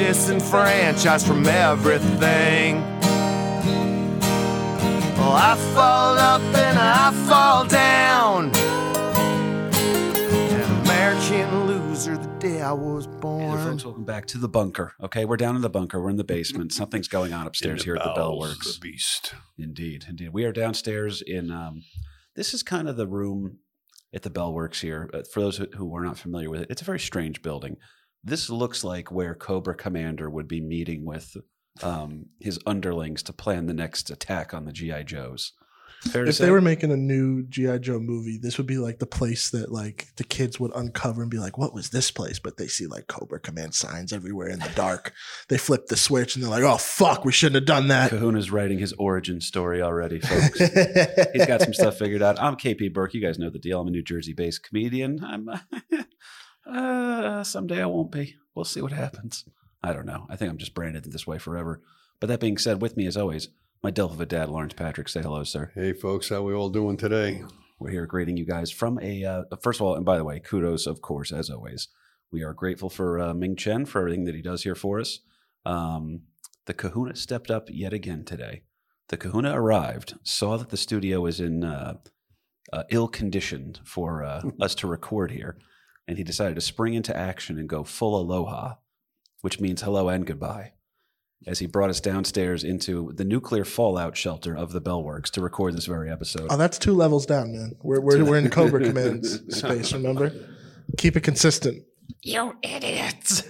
Disenfranchised from everything. Well, I fall up and I fall down. An American loser the day I was Hey, folks, welcome back to the bunker. Okay, we're down in the bunker. We're in the basement. Something's going on upstairs here at the Bell Works. The beast. Indeed, indeed. We are downstairs in. Um, this is kind of the room at the Bell Works here. Uh, for those who- who are not familiar with it, it's a very strange building. This looks like where Cobra Commander would be meeting with um, his underlings to plan the next attack on the GI Joes. Fair If they were making a new GI Joe movie, this would be like the place that like the kids would uncover and be like, "What was this place?" But they see like Cobra Command signs everywhere in the dark. they flip the switch and they're like, "Oh fuck, we shouldn't have done that." Kahuna's writing his origin story already, folks. He's got some stuff figured out. I'm KP Burke. You guys know the deal. I'm a New Jersey-based comedian. I'm uh, someday I won't be. We'll see what happens. I don't know. I think I'm just branded this way forever. But that being said, with me as always, my Delph of a dad, Lawrence Patrick. Say hello, sir. Hey, folks, how we all doing today? We're here greeting you guys from a. Uh, first of all, and by the way, kudos, of course, as always. We are grateful for uh, Ming Chen for everything that he does here for us. Um, the Kahuna stepped up yet again today. The Kahuna arrived, saw that the studio was in uh, uh, ill conditioned for uh, us to record here, and he decided to spring into action and go full aloha, which means hello and goodbye. As he brought us downstairs into the nuclear fallout shelter of the Bellworks to record this very episode. Oh, that's two levels down, man. We're we're, we're in Cobra Command space. Remember, keep it consistent. You idiots.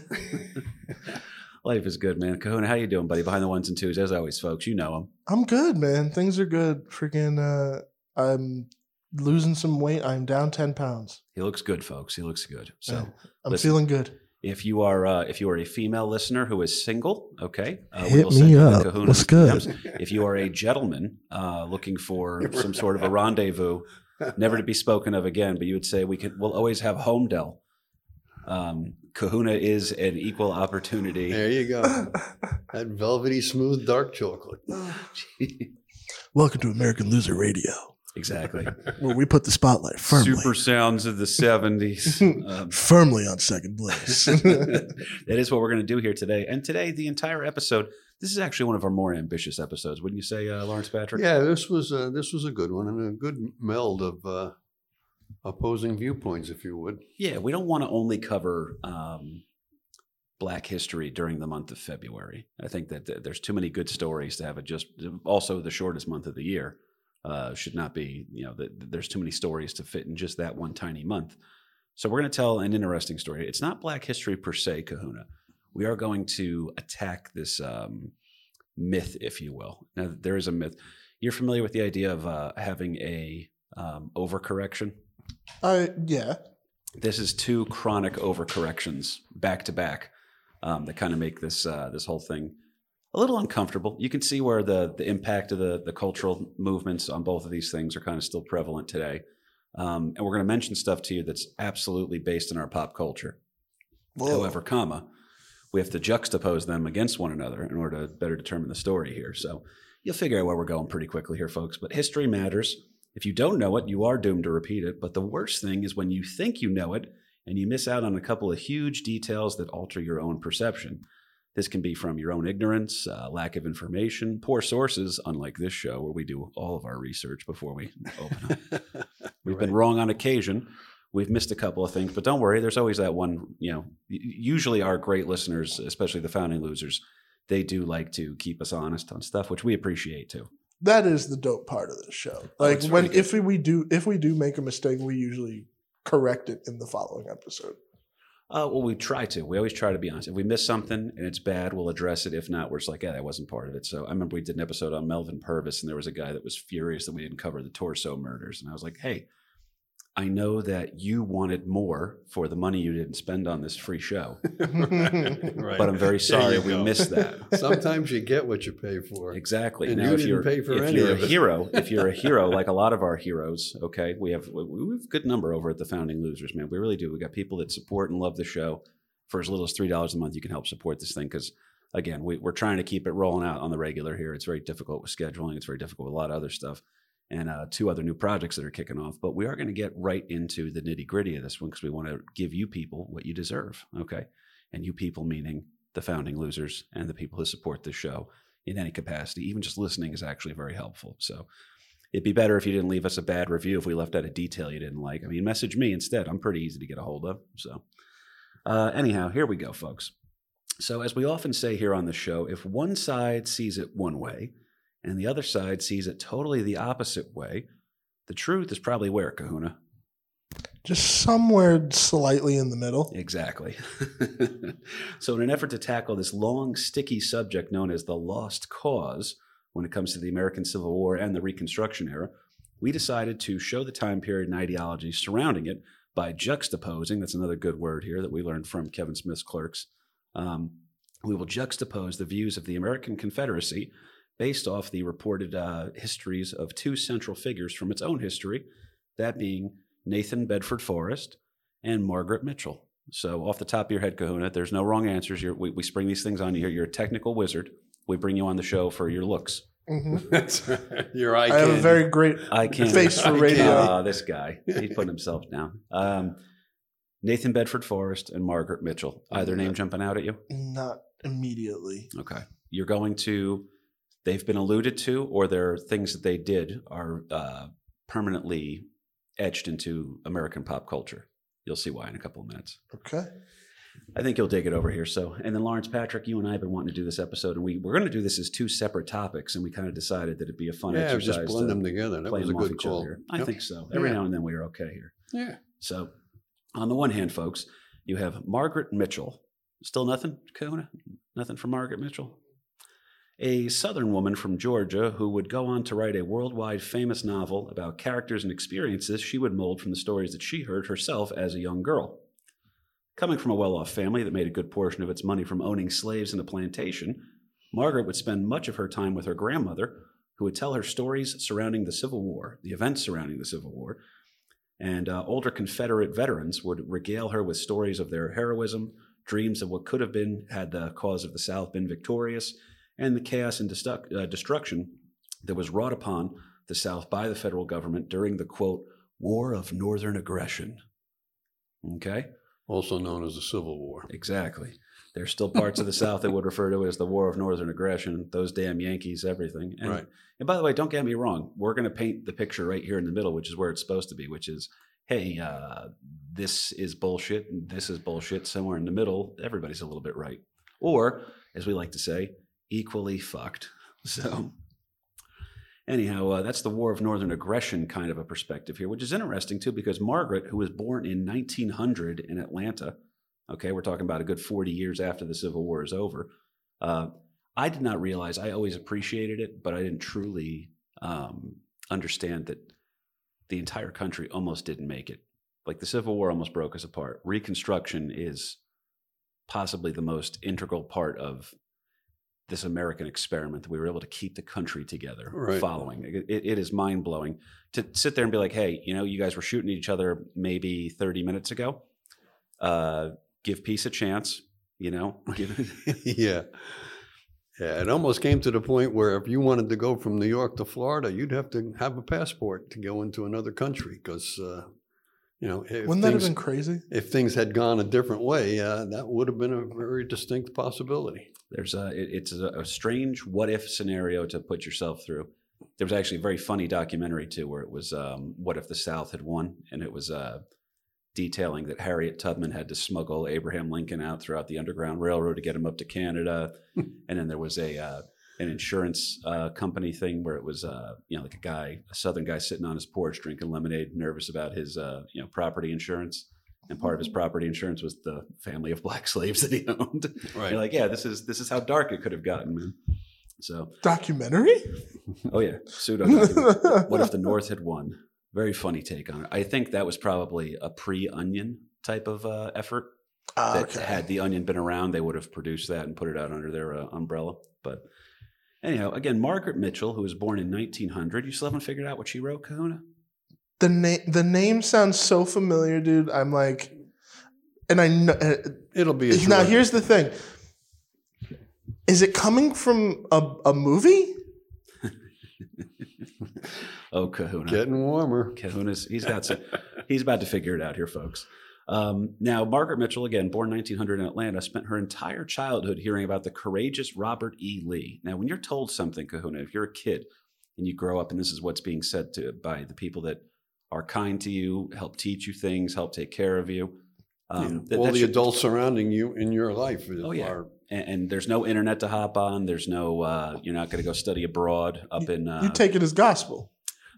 Life is good, man. Kahuna, how are you doing, buddy? Behind the ones and twos, as always, folks. You know him. I'm good, man. Things are good. Freaking, uh, I'm losing some weight. I'm down ten pounds. He looks good, folks. He looks good. So, Yeah, I'm listen. feeling good. if you are uh, if you are a female listener who is single, okay, uh, Hit send me up. Kahuna What's good? If you are a gentleman uh, looking for some sort of a rendezvous, never to be spoken of again, but you would say we can. We'll always have Holmdel. Um, Kahuna is an equal opportunity. There you go. that velvety smooth dark chocolate. Welcome to American Loser Radio, exactly. where we put the spotlight firmly, Super sounds of the seventies. Um, firmly on second place. that is what we're going to do here today. And today, the entire episode. This is actually one of our more ambitious episodes, wouldn't you say, uh, Lawrence Patrick? Yeah, this was uh, this was a good one and a good meld of uh, opposing viewpoints, if you would. Yeah, we don't want to only cover um, Black history during the month of February. I think that th- there's too many good stories to have it just. Also, the shortest month of the year uh, should not be. You know, th- there's too many stories to fit in just that one tiny month. So we're going to tell an interesting story. It's not Black history per se, Kahuna. We are going to attack this um, myth, if you will. Now, there is a myth. You're familiar with the idea of uh, having a um, overcorrection. uh, yeah. This is two chronic overcorrections back to back um, that kind of make this uh, this whole thing a little uncomfortable. You can see where the the impact of the the cultural movements on both of these things are kind of still prevalent today. Um, and we're going to mention stuff to you that's absolutely based in our pop culture. However, comma, we have to juxtapose them against one another in order to better determine the story here. So you'll figure out where we're going pretty quickly here, folks. But history matters. If you don't know it, you are doomed to repeat it. But the worst thing is when you think you know it and you miss out on a couple of huge details that alter your own perception. This can be from your own ignorance, uh, lack of information, poor sources, unlike this show where we do all of our research before we open up. We've been wrong on occasion. We've missed a couple of things, but don't worry. There's always that one. You know, usually our great listeners, especially the founding losers, they do like to keep us honest on stuff, which we appreciate too. that is the dope part of the show. Oh, Like it's when really if we do if we do make a mistake, we usually correct it in the following episode. Uh, well, we try to. We always try to be honest. If we miss something and it's bad, we'll address it. If not, we're just like, yeah, that wasn't part of it. So I remember we did an episode on Melvin Purvis, and there was a guy that was furious that we didn't cover the torso murders, and I was like, hey, I know that you wanted more for the money you didn't spend on this free show, right. but I'm very sorry we go. missed that. Sometimes you get what you pay for. Exactly. And now, you if didn't you're pay for if any you're of a it. hero, if you're a hero like a lot of our heroes, okay, we have we we have a good number over at the Founding Losers, man. We really do. We got people that support and love the show. For as little as three dollars a month, you can help support this thing because, again, we, we're trying to keep it rolling out on the regular here. It's very difficult with scheduling. It's very difficult with a lot of other stuff, and uh, two other new projects that are kicking off. But we are going to get right into the nitty gritty of this one because we want to give you people what you deserve, okay? And you people meaning the Founding Losers and the people who support this show in any capacity. Even just listening is actually very helpful. So it'd be better if you didn't leave us a bad review if we left out a detail you didn't like. I mean, message me instead. I'm pretty easy to get a hold of. So, uh, anyhow, here we go, folks. So, as we often say here on the show, if one side sees it one way and the other side sees it totally the opposite way, the truth is probably where, Kahuna? Just somewhere slightly in the middle. Exactly. so, in an effort to tackle this long, sticky subject known as the lost cause when it comes to the American Civil War and the Reconstruction era, we decided to show the time period and ideology surrounding it by juxtaposing that's another good word here that we learned from Kevin Smith's clerks. Um, we will juxtapose the views of the American Confederacy based off the reported uh, histories of two central figures from its own history, that being Nathan Bedford Forrest and Margaret Mitchell. So, off the top of your head, Kahuna, there's no wrong answers. You're, we, we spring these things on you here. You're a technical wizard. We bring you on the show for your looks. Mhm. Right. Your eye I have a very great I can't. face for radio. Ah, this guy. He's putting himself down. Um, Nathan Bedford Forrest and Margaret Mitchell. Either name jumping out at you? Not immediately. Okay. You're going to, they've been alluded to, or there are things that they did are uh, permanently etched into American pop culture. You'll see why in a couple of minutes. Okay. I think you'll dig it over here. So, and then Lawrence Patrick, you and I have been wanting to do this episode, and we we're going to do this as two separate topics, and we kind of decided that it'd be a fun yeah, exercise. just blend to them together. That play was a good call. here. I think so. Every Yeah. now and then we are okay here. Yeah. So, on the one hand, folks, you have Margaret Mitchell. Still nothing, Kona? Nothing from Margaret Mitchell? A Southern woman from Georgia who would go on to write a worldwide famous novel about characters and experiences she would mold from the stories that she heard herself as a young girl. Coming from a well off family that made a good portion of its money from owning slaves in a plantation, Margaret would spend much of her time with her grandmother, who would tell her stories surrounding the Civil War, the events surrounding the Civil War, and uh, older Confederate veterans would regale her with stories of their heroism, dreams of what could have been had the cause of the South been victorious, and the chaos and destu- uh, destruction that was wrought upon the South by the federal government during the quote, War of Northern Aggression. Okay? Also known as the Civil War. Exactly. There's still parts of the South that would refer to it as the War of Northern Aggression, those damn Yankees, everything. And, Right. and by the way, don't get me wrong. We're going to paint the picture right here in the middle, which is where it's supposed to be, which is, hey, uh, this is bullshit, and this is bullshit. Somewhere in the middle, everybody's a little bit right. Or, as we like to say, equally fucked. So, anyhow, uh, that's the War of Northern Aggression kind of a perspective here, which is interesting too, because Margaret, who was born in 1900 in Atlanta, okay, we're talking about a good 40 years after the Civil War is over. Uh, I did not realize, I always appreciated it, but I didn't truly um, understand that the entire country almost didn't make it. Like the Civil War almost broke us apart. Reconstruction is possibly the most integral part of this American experiment that we were able to keep the country together Right. following. It, it- it is mind blowing to sit there and be like, hey, you know, you guys were shooting at each other maybe 30 minutes ago. Uh, give peace a chance, you know, give, yeah. Yeah, it almost came to the point where if you wanted to go from New York to Florida, you'd have to have a passport to go into another country because, uh, you know, Wouldn't that have been crazy? if things had gone a different way, uh, that would have been a very distinct possibility. There's a it, it's a, a strange what if scenario to put yourself through. There was actually a very funny documentary too where it was um, what if the south had won? And it was uh, detailing that harriet tubman had to smuggle abraham lincoln out throughout the underground railroad to get him up to canada. And then there was a uh, an insurance uh, company thing where it was uh, you know like a guy a southern guy sitting on his porch drinking lemonade nervous about his uh, you know property insurance and part of his property insurance was the family of black slaves that he owned Right. you're like, yeah, this is this is how dark it could have gotten, man. So, Documentary? oh yeah, pseudo. what if the North had won? Very funny take on it. I think that was probably a pre-Onion type of uh, effort. Ah, That okay. had the Onion been around, they would have produced that and put it out under their uh, umbrella. But anyhow, again, Margaret Mitchell, who was born in 1900, you still haven't figured out what she wrote, Kahuna? The name the name sounds so familiar, dude. I'm like, and I know. uh, It'll be a now drug. here's the thing: is it coming from a, a movie? Oh, Kahuna. getting warmer. Kahuna's he's got some he's about to figure it out here, folks. Um, now, Margaret Mitchell, again, born 1900 in Atlanta, spent her entire childhood hearing about the courageous Robert E. Lee. Now, when you're told something, Kahuna, if you're a kid and you grow up and this is what's being said to by the people that are kind to you, help teach you things, help take care of you, um, Yeah. All that the should- adults surrounding you in your life Oh, yeah. are and, and there's no internet to hop on. There's no uh, you're not going to go study abroad up in uh, you take it as gospel.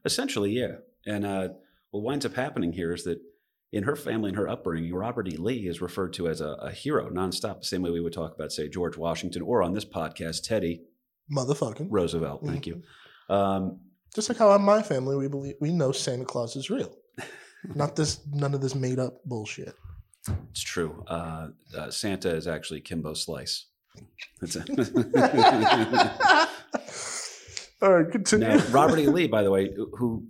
Essentially, yeah. And uh, what winds up happening here is that in her family and her upbringing, Robert E. Lee is referred to as a, a hero nonstop, the same way we would talk about, say, George Washington, or on this podcast, Teddy Motherfucking. Roosevelt. Thank Mm-hmm. you. Um, Just like how in my family we believe we know Santa Claus is real. Not this none of this made up bullshit. it's true. Uh, uh, Santa is actually Kimbo Slice. That's it. All right, continue. now, Robert E. Lee, by the way, who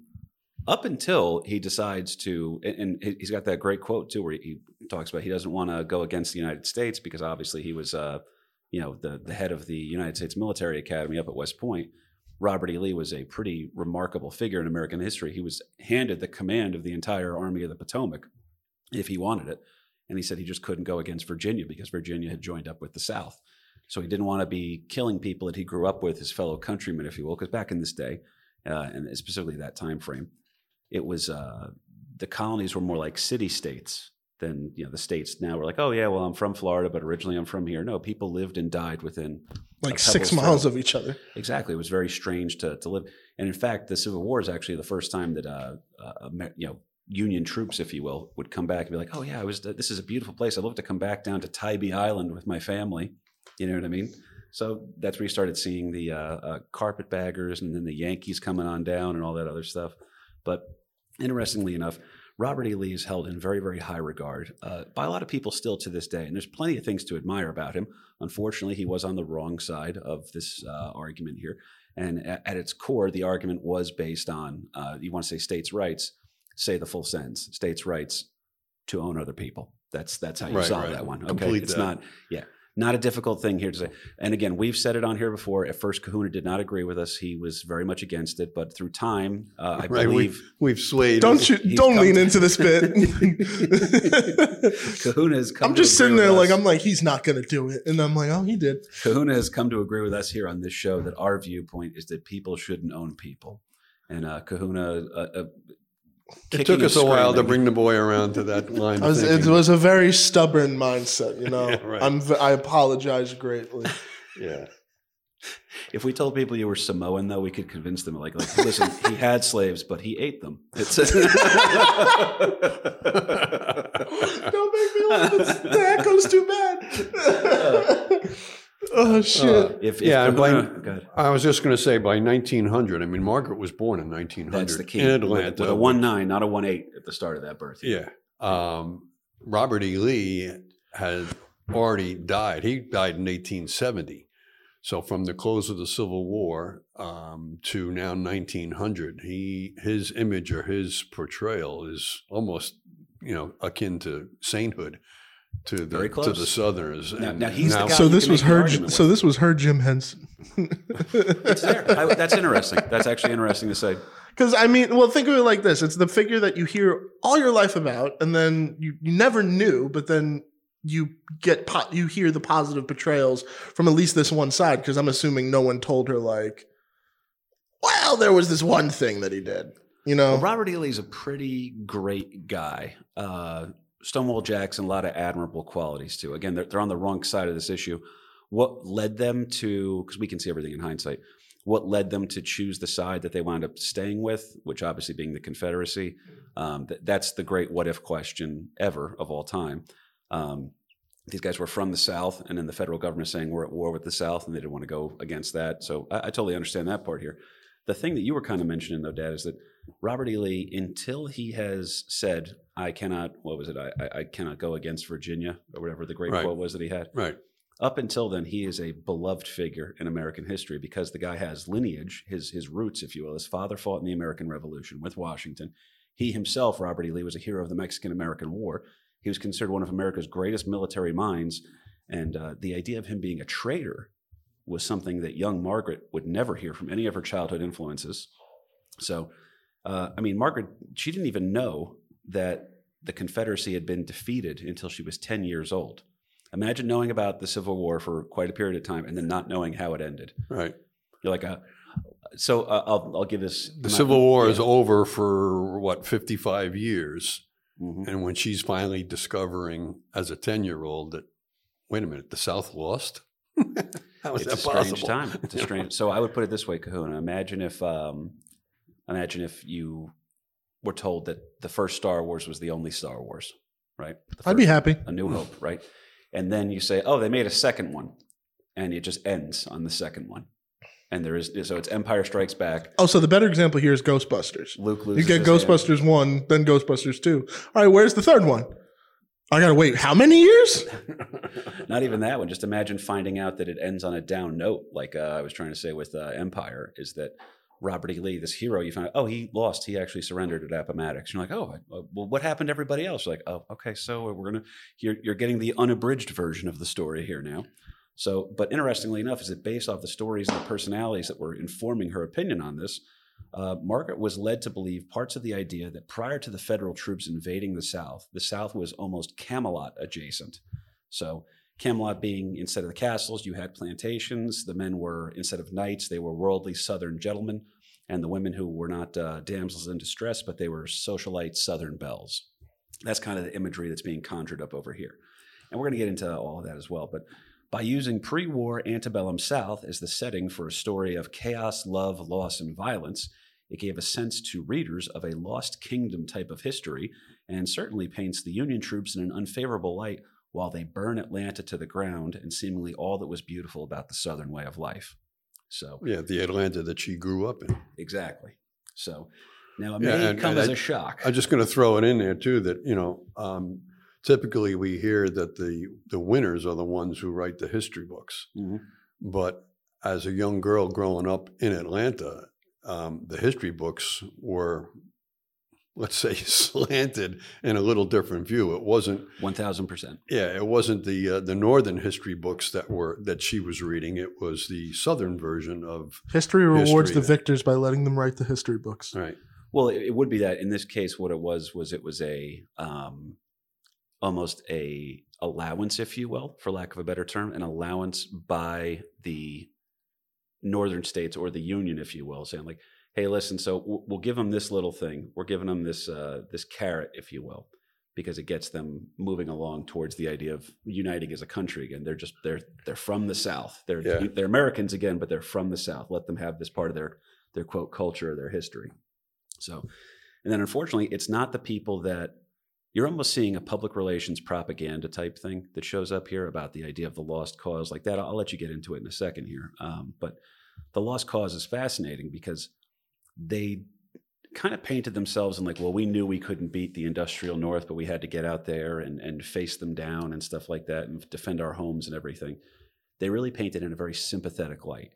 up until he decides to, and he's got that great quote too, where he talks about he doesn't want to go against the United States because obviously he was, uh, you know, the the head of the United States Military Academy up at West Point. Robert E. Lee was a pretty remarkable figure in American history. He was handed the command of the entire Army of the Potomac if he wanted it, and he said he just couldn't go against Virginia because Virginia had joined up with the South. So he didn't want to be killing people that he grew up with, his fellow countrymen, if you will, because back in this day, uh, and specifically that time frame, it was uh, the colonies were more like city states than you know the states now were like, oh yeah, well I'm from Florida, but originally I'm from here. No, people lived and died within like six miles throw. of each other. Exactly, it was very strange to to live. And in fact, the Civil War is actually the first time that uh, uh you know Union troops, if you will, would come back and be like, oh yeah, I was this is a beautiful place. I'd love to come back down to Tybee Island with my family. You know what I mean? So that's where you started seeing the uh, uh, carpetbaggers and then the Yankees coming on down and all that other stuff. But interestingly enough, Robert E. Lee is held in very, very high regard uh, by a lot of people still to this day. And there's plenty of things to admire about him. Unfortunately, he was on the wrong side of this uh, argument here. And at, at its core, the argument was based on uh, you want to say states' rights, say the full sentence states' rights to own other people. That's that's how you Right, solve right. that one. Okay, Complete it's that. not yeah, not a difficult thing here to say. And again, we've said it on here before. At first, Kahuna did not agree with us; he was very much against it. But through time, uh, I right. believe We've, we've swayed. Don't you he's don't lean to- into this bit. Kahuna has come. I'm to just agree sitting there like. I'm like he's not gonna do it, and I'm like oh he did. Kahuna has come to agree with us here on this show that our viewpoint is that people shouldn't own people. And uh, Kahuna, uh, uh, it took us a while to bring the boy around to that line. Of was, it was a very stubborn mindset, you know. Yeah, right. I'm v- I apologize greatly. yeah. If we told people you were Samoan, though, we could convince them. Like, like, listen, he had slaves, but he ate them. It's Don't make me laugh. It's, the echo's too bad. Uh, oh shit. Uh, if, if Yeah, by- I was just going to say by 1900. I mean, Margaret was born in 1900 that's the key. in With- Atlanta. with a one nine, not a one eight at the start of that birth. Yeah. Um, Robert E. Lee had already died. He died in 1870. So from the close of the Civil War um, to now 1900, he his image or his portrayal is almost you know akin to sainthood to the Very to the Southerners. Now- now he's the guy- so you this can was make the her. argument So with. this was her Jim Henson. It's there. I, that's interesting. That's actually interesting to say. Because I mean, well, think of it like this: it's the figure that you hear all your life about, and then you, you never knew, but then you get po- you hear the positive portrayals from at least this one side. Because I'm assuming no one told her like, well, there was this one thing that he did. You know, Well, Robert E. Lee's a pretty great guy. Uh, Stonewall Jackson, a lot of admirable qualities too. Again, they're, they're on the wrong side of this issue. What led them to, because we can see everything in hindsight, what led them to choose the side that they wound up staying with, which obviously being the Confederacy? Um, th- that's the great what if question ever of all time. Um, these guys were from the South, and then the federal government is saying we're at war with the South, and they didn't want to go against that. So I, I totally understand that part here. The thing that you were kind of mentioning, though, Dad, is that Robert E. Lee, until he has said, "I cannot," what was it? I, I, I cannot go against Virginia or whatever the great Right. quote was that he had. Right. Up until then, he is a beloved figure in American history because the guy has lineage, his his roots, if you will. His father fought in the American Revolution with Washington. He himself, Robert E. Lee, was a hero of the Mexican American War. He was considered one of America's greatest military minds, and uh, the idea of him being a traitor was something that young Margaret would never hear from any of her childhood influences. So, uh, I mean, Margaret, she didn't even know that the Confederacy had been defeated until she was 10 years old. Imagine knowing about the Civil War for quite a period of time and then not knowing how it ended. Right. You're like, a, so uh, I'll, I'll give this. The Civil War is over for what, 55 years. Mhm. And when she's finally discovering as a 10 year old that, wait a minute, the South lost? How is It's that a strange time. It's a strange. So I would put it this way, Kahuna. Imagine if, um, imagine if you were told that the first Star Wars was the only Star Wars, right? The I'd be happy. A New Hope, right? And then you say, oh, they made a second one, and it just ends on the second one, and there is so it's Empire Strikes Back. Oh, so the better example here is Ghostbusters. Luke You get hand. Ghostbusters one, then Ghostbusters two. All right, where's the third one? I gotta wait. How many years? Not even that one. Just imagine finding out that it ends on a down note, like uh, I was trying to say with uh, Empire, is that Robert E. Lee, this hero, you find out, oh, he lost. He actually surrendered at Appomattox. You're like, oh, uh, well, what happened to everybody else? You're like, oh, okay, so we're gonna, you're, you're getting the unabridged version of the story here now. So, but interestingly enough, is it based off the stories and the personalities that were informing her opinion on this? Uh, Margaret was led to believe parts of the idea that prior to the federal troops invading the South, the South was almost Camelot adjacent. So, Camelot being instead of the castles, you had plantations. The men were, instead of knights, they were worldly Southern gentlemen. And the women who were not uh, damsels in distress, but they were socialite Southern belles. That's kind of the imagery that's being conjured up over here. And we're going to get into all of that as well. But by using pre war antebellum South as the setting for a story of chaos, love, loss, and violence, it gave a sense to readers of a lost kingdom type of history and certainly paints the Union troops in an unfavorable light while they burn Atlanta to the ground and seemingly all that was beautiful about the Southern way of life. So, Yeah, the Atlanta that she grew up in. exactly. So, now it Yeah, may and- come and as I- a shock. I'm just going to throw it in there too that you know um, typically we hear that the the winners are the ones who write the history books, Mhm. but as a young girl growing up in Atlanta, um, the history books were, let's say, slanted in a little different view. It wasn't, 1000%. yeah, it wasn't the uh, the northern history books that were that she was reading. It was the southern version of History rewards History, the then. victors by letting them write the history books. right. Well, it, it would be that in this case, what it was was it was a um, almost a allowance, if you will, for lack of a better term, an allowance by the northern states or the union, if you will, saying like, "Hey, listen, so we'll, give them this little thing. We're giving them this uh, this carrot, if you will." Because it gets them moving along towards the idea of uniting as a country again. They're just they're they're from the South. They're Yeah. they're Americans again, but they're from the South. Let them have this part of their their quote culture, or their history. So, and then unfortunately, it's not the people that you're almost seeing a public relations propaganda type thing that shows up here about the idea of the lost cause like that. I'll, I'll let you get into it in a second here. Um, but the lost cause is fascinating because they kind of painted themselves in like, well, we knew we couldn't beat the industrial North, but we had to get out there and, and face them down and stuff like that and defend our homes and everything. They really painted in a very sympathetic light.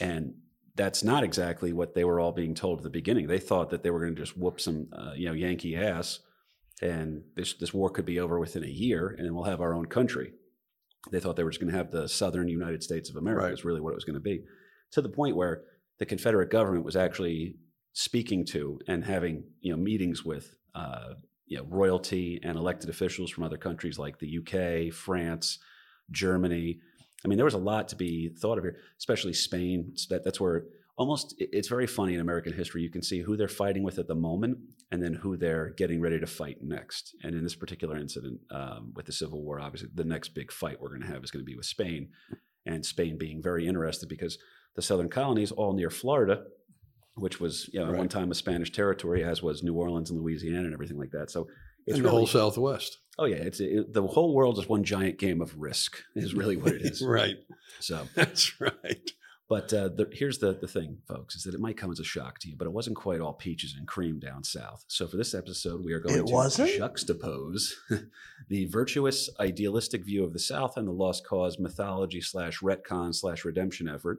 And that's not exactly what they were all being told at the beginning. They thought that they were going to just whoop some, uh, you know, Yankee ass, and this this war could be over within a year, and we'll have our own country. They thought they were just going to have the Southern United States of America. Right. Is really what it was going to be, to the point where the Confederate government was actually speaking to and having you know meetings with uh, you know royalty and elected officials from other countries like the UK, France, Germany. I mean, there was a lot to be thought of here, especially Spain. That, that's where almost it's very funny in American history. You can see who they're fighting with at the moment, and then who they're getting ready to fight next. And in this particular incident um, with the Civil War, obviously the next big fight we're going to have is going to be with Spain, and Spain being very interested because the southern colonies, all near Florida, which was you know at one time a Spanish territory, as was New Orleans and Louisiana and everything like that. So it's and the really, whole Southwest. oh yeah, it's it, the whole world is one giant game of risk. Is really what it is. right. So That's right. But uh, the, here's the, the thing, folks, is that it might come as a shock to you, but it wasn't quite all peaches and cream down south. So for this episode, we are going It to wasn't? juxtapose the virtuous, idealistic view of the South and the lost cause mythology slash retcon slash redemption effort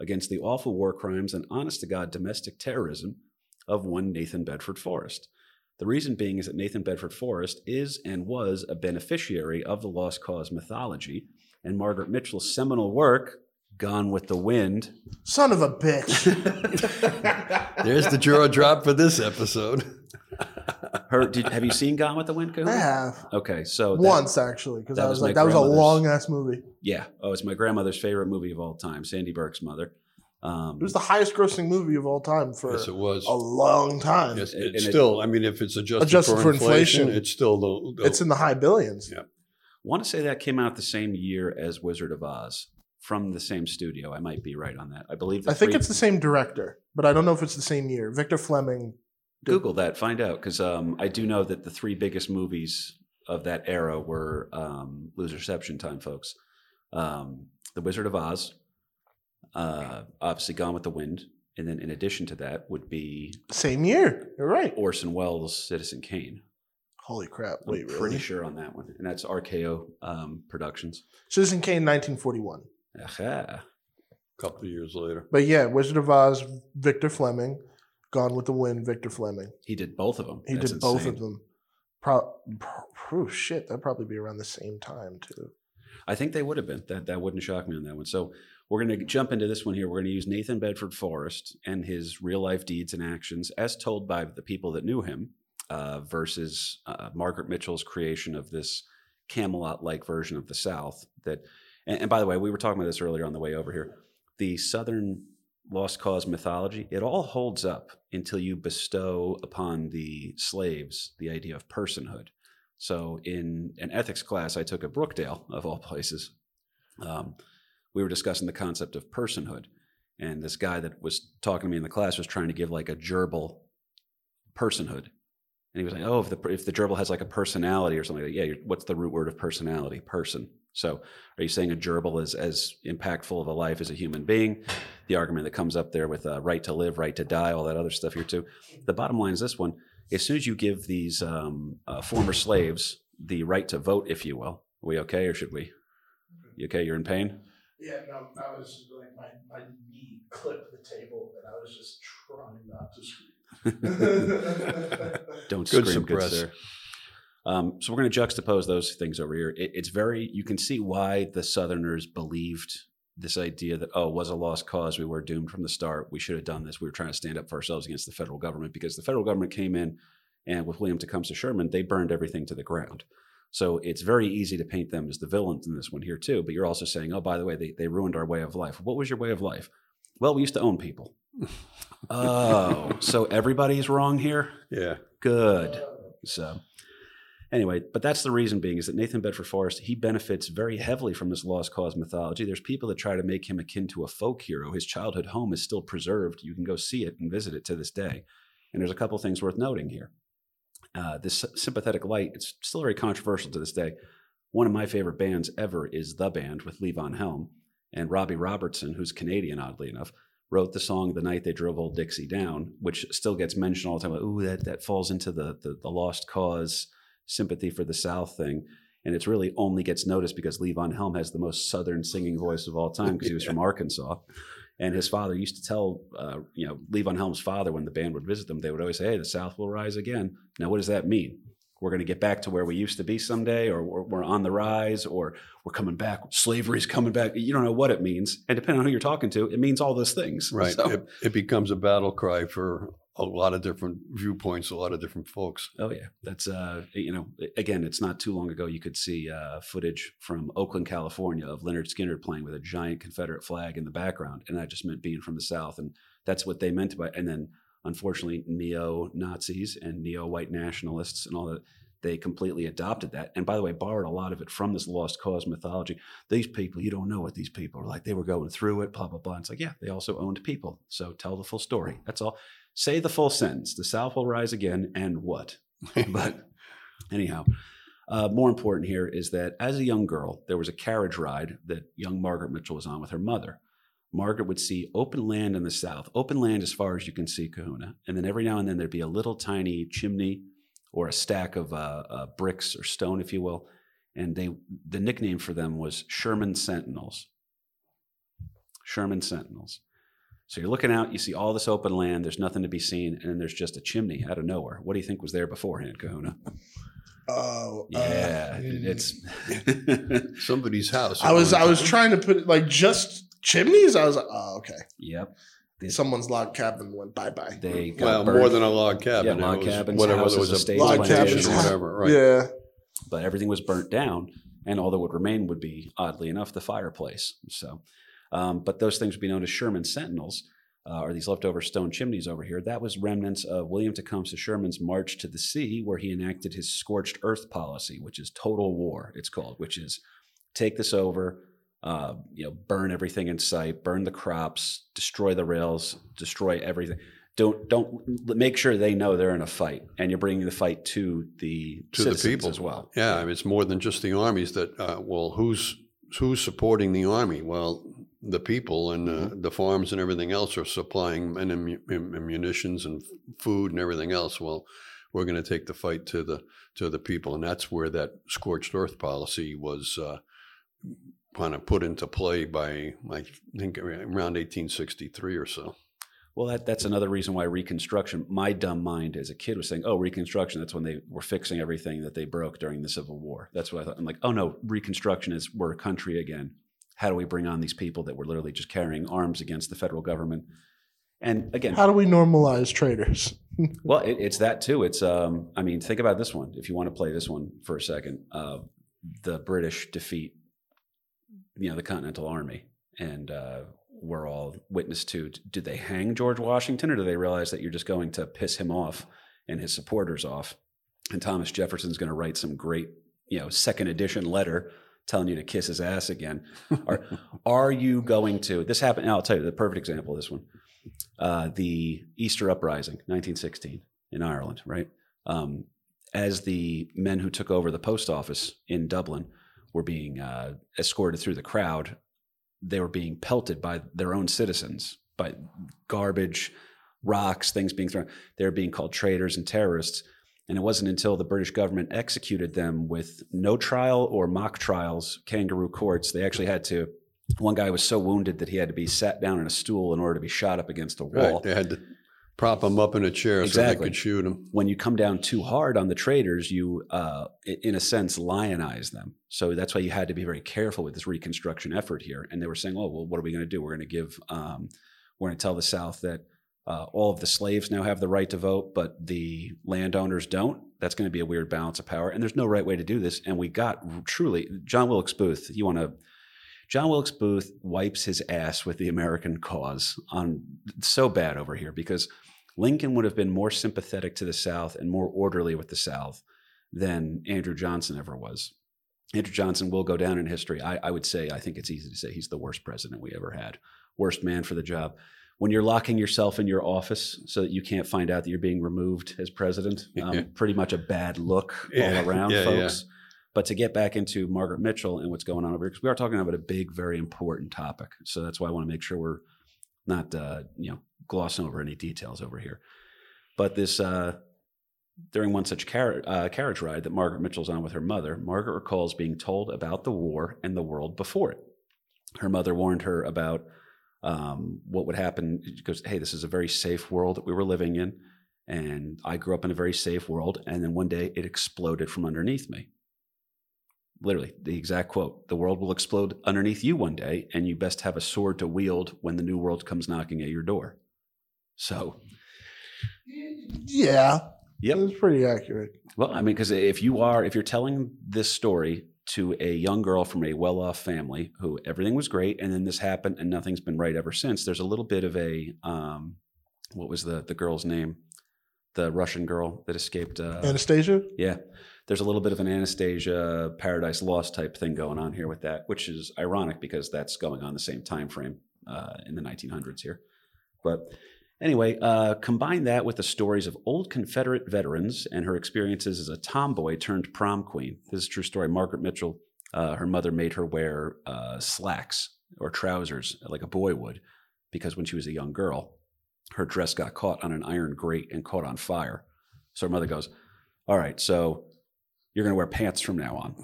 against the awful war crimes and honest to God domestic terrorism of one Nathan Bedford Forrest. The reason being is that Nathan Bedford Forrest is and was a beneficiary of the lost cause mythology, and Margaret Mitchell's seminal work, Gone with the Wind, Son of a bitch. There's the jaw drop for this episode. her did, have you seen Gone with the Wind? I have. Okay, so that- Once actually, because that I was was like, that was a long ass movie. yeah, oh, it's my grandmother's favorite movie of all time, Sandy Burke's mother. Um, It was the highest grossing movie of all time for yes, it was. a long time. Yes, And it's it- still. I mean, if it's adjusted, Adjusted for, for inflation, inflation, it's still the. the It's in the high billions. Yeah. want to say that came out the same year as Wizard of Oz from the same studio. I might be right on that. I believe. The I think three- it's the same director, but I don't know if it's the same year. Victor Fleming. Did- Google that, find out, because um, I do know that the three biggest movies of that era were um, Lose Reception Time, folks. Um, the Wizard of Oz, uh, obviously Gone with the Wind, and then in addition to that would be Same year. You're right. Orson Welles' Citizen Kane. Holy crap! I'm Wait, pretty really? sure on that one, and that's RKO um, Productions. Citizen Kane, 1941. Aha. a couple of years later. But yeah, Wizard of Oz, Victor Fleming. Gone with the Wind, Victor Fleming. He did both of them. He That's did both insane. of them. Pro- pro- oh, shit, that'd probably be around the same time too. I think they would have been. That that wouldn't shock me on that one. So we're going to jump into this one here. We're going to use Nathan Bedford Forrest and his real life deeds and actions as told by the people that knew him uh, versus uh, Margaret Mitchell's creation of this Camelot like version of the South. That, and, and by the way, we were talking about this earlier on the way over here. The Southern lost cause mythology, it all holds up until you bestow upon the slaves the idea of personhood. So, in an ethics class I took at Brookdale, of all places, um, we were discussing the concept of personhood. And this guy that was talking to me in the class was trying to give like a gerbil personhood. And he was like, "Oh, if the if the gerbil has like a personality or something like that, yeah. What's the root word of personality? Person. So, are you saying a gerbil is as impactful of a life as a human being? The argument that comes up there with uh, right to live, right to die, all that other stuff here too. The bottom line is this one: as soon as you give these um, uh, former slaves the right to vote, if you will, are we okay or should we? You okay? You're in pain. Yeah, no, I was like my, my knee clipped the table, and I was just trying not to scream. Don't Good scream, good sir. Um, so we're going to juxtapose those things over here. It, it's very you can see why the Southerners believed this idea that oh, it was a lost cause. We were doomed from the start. We should have done this. We were trying to stand up for ourselves against the federal government because the federal government came in and with William Tecumseh Sherman, they burned everything to the ground. So it's very easy to paint them as the villains in this one here too. But you're also saying, oh, by the way, they, they ruined our way of life. What was your way of life? Well, we used to own people. oh, so everybody's wrong here. Yeah. Good. So, anyway, but that's the reason being is that Nathan Bedford Forrest he benefits very heavily from this lost cause mythology. There's people that try to make him akin to a folk hero. His childhood home is still preserved. You can go see it and visit it to this day. And there's a couple things worth noting here. Uh, this sympathetic light it's still very controversial to this day. One of my favorite bands ever is the band with Levon Helm and Robbie Robertson, who's Canadian, oddly enough wrote the song "The Night They Drove Old Dixie Down," which still gets mentioned all the time. Ooh, that that falls into the, the the lost cause sympathy for the South thing, and it's really only gets noticed because Levon Helm has the most Southern singing voice of all time because he was from Arkansas, and his father used to tell, uh, you know, Levon Helm's father when the band would visit them, they would always say, "Hey, the South will rise again." Now, what does that mean? We're going to get back to where we used to be someday, or we're, we're on the rise, or we're coming back. Slavery's coming back. You don't know what it means, and depending on who you're talking to, it means all those things. Right. So- It, it becomes a battle cry for a lot of different viewpoints, a lot of different folks. Oh yeah, that's uh, you know, again, it's not too long ago you could see uh, footage from Oakland, California, of Lynyrd Skynyrd playing with a giant Confederate flag in the background, and that just meant being from the South, and that's what they meant by. And then, unfortunately, neo Nazis and neo white nationalists and all that. They completely adopted that, and by the way, borrowed a lot of it from this lost cause mythology. These people, you don't know what these people are like. They were going through it, blah blah blah. It's like, yeah, they also owned people. So tell the full story. That's all. Say the full sentence. The South will rise again, and what? but anyhow, uh, more important here is that as a young girl, there was a carriage ride that young Margaret Mitchell was on with her mother. Margaret would see open land in the south, open land as far as you can see Kahuna. And then every now and then there'd be a little tiny chimney or a stack of uh, uh, bricks or stone, if you will. And they, the nickname for them was Sherman Sentinels. Sherman Sentinels. So you're looking out, you see all this open land, there's nothing to be seen, and then there's just a chimney out of nowhere. What do you think was there beforehand, Kahuna? Oh, uh, Yeah, it's. Somebody's house. I was I one was trying to put it like just chimneys. I was like, oh, okay. yep. They- Someone's log cabin went bye bye. They got Well, burned. more than a log cabin. Yeah, log It was cabins, whatever houses, there was a estates, Log plantation cabins, whatever. Right. Yeah. but everything was burnt down, and all that would remain would be, oddly enough, the fireplace. So, um, but those things would be known as Sherman Sentinels, uh, or these leftover stone chimneys over here. That was remnants of William Tecumseh Sherman's march to the sea, where he enacted his scorched earth policy, which is total war. It's called, which is take this over. Uh, you know, burn everything in sight, burn the crops, destroy the rails, destroy everything. Don't don't make sure they know they're in a fight, and you're bringing the fight to the to the people as well. Yeah, I mean, it's more than just the armies. That uh, well, who's who's supporting the army? Well, the people and uh, Mm-hmm. the farms and everything else are supplying and munitions and food and everything else. Well, we're going to take the fight to the to the people, and that's where that scorched earth policy was. Uh, kind of put into play by I think around 1863 or so. Well, that, that's another reason why Reconstruction, my dumb mind as a kid was saying, oh, Reconstruction, that's when they were fixing everything that they broke during the Civil War. That's what I thought. I'm like, oh no, Reconstruction is we're a country again. How do we bring on these people that were literally just carrying arms against the federal government? And again, How do we normalize traitors? well, it, it's that too. It's, um, I mean, think about this one. If you want to play this one for a second, uh, the British defeat, you know, the Continental Army, and uh, we're all witness to. Did they hang George Washington, or do they realize that you're just going to piss him off and his supporters off? And Thomas Jefferson's going to write some great, you know, second edition letter telling you to kiss his ass again. Are are you going to? This happened. I'll tell you the perfect example of this one uh, the Easter Uprising, 1916, in Ireland, right? Um, as the men who took over the post office in Dublin were being uh, escorted through the crowd, they were being pelted by their own citizens, by garbage, rocks, things being thrown. They were being called traitors and terrorists. And it wasn't until the British government executed them with no trial or mock trials, kangaroo courts, they actually had to one guy was so wounded that he had to be sat down in a stool in order to be shot up against a wall. Right. They had to prop them up in a chair so they could shoot him. When you come down too hard on the traitors, you, uh, in a sense, lionize them. So that's why you had to be very careful with this reconstruction effort here. And they were saying, "Oh, well, what are we going to do? We're going to give, um, we're going to tell the South that uh, all of the slaves now have the right to vote, but the landowners don't. That's going to be a weird balance of power. And there's no right way to do this. And we got truly John Wilkes Booth. You want to." John Wilkes Booth wipes his ass with the American cause on so bad over here because Lincoln would have been more sympathetic to the South and more orderly with the South than Andrew Johnson ever was. Andrew Johnson will go down in history. I, I would say, I think it's easy to say he's the worst president we ever had, worst man for the job. When you're locking yourself in your office so that you can't find out that you're being removed as president, um, Yeah. pretty much a bad look Yeah. all around, Yeah, folks. But to get back into Margaret Mitchell and what's going on over here, because we are talking about a big, very important topic. So that's why I want to make sure we're not, uh, you know, glossing over any details over here. But this, uh, during one such car- uh, carriage ride that Margaret Mitchell's on with her mother, Margaret recalls being told about the war and the world before it. Her mother warned her about um, what would happen. She goes, Hey, this is a very safe world that we were living in. And I grew up in a very safe world. And then one day it exploded from underneath me. Literally, the exact quote The world will explode underneath you one day, and you best have a sword to wield when the new world comes knocking at your door. So, Yeah, yep. that's pretty accurate. Well, I mean, because if you are, if you're telling this story to a young girl from a well off family who everything was great and then this happened and nothing's been right ever since, there's a little bit of a, um, what was the, the girl's name? The Russian girl that escaped. Uh, Anastasia? yeah. There's a little bit of an Anastasia Paradise Lost type thing going on here with that, which is ironic because that's going on the same time frame uh, in the 1900s here. But anyway, uh, combine that with the stories of old Confederate veterans and her experiences as a tomboy turned prom queen. This is a true story. Margaret Mitchell, uh, her mother made her wear uh, slacks or trousers like a boy would, because when she was a young girl, her dress got caught on an iron grate and caught on fire. So her mother goes, All right, so you're going to wear pants from now on.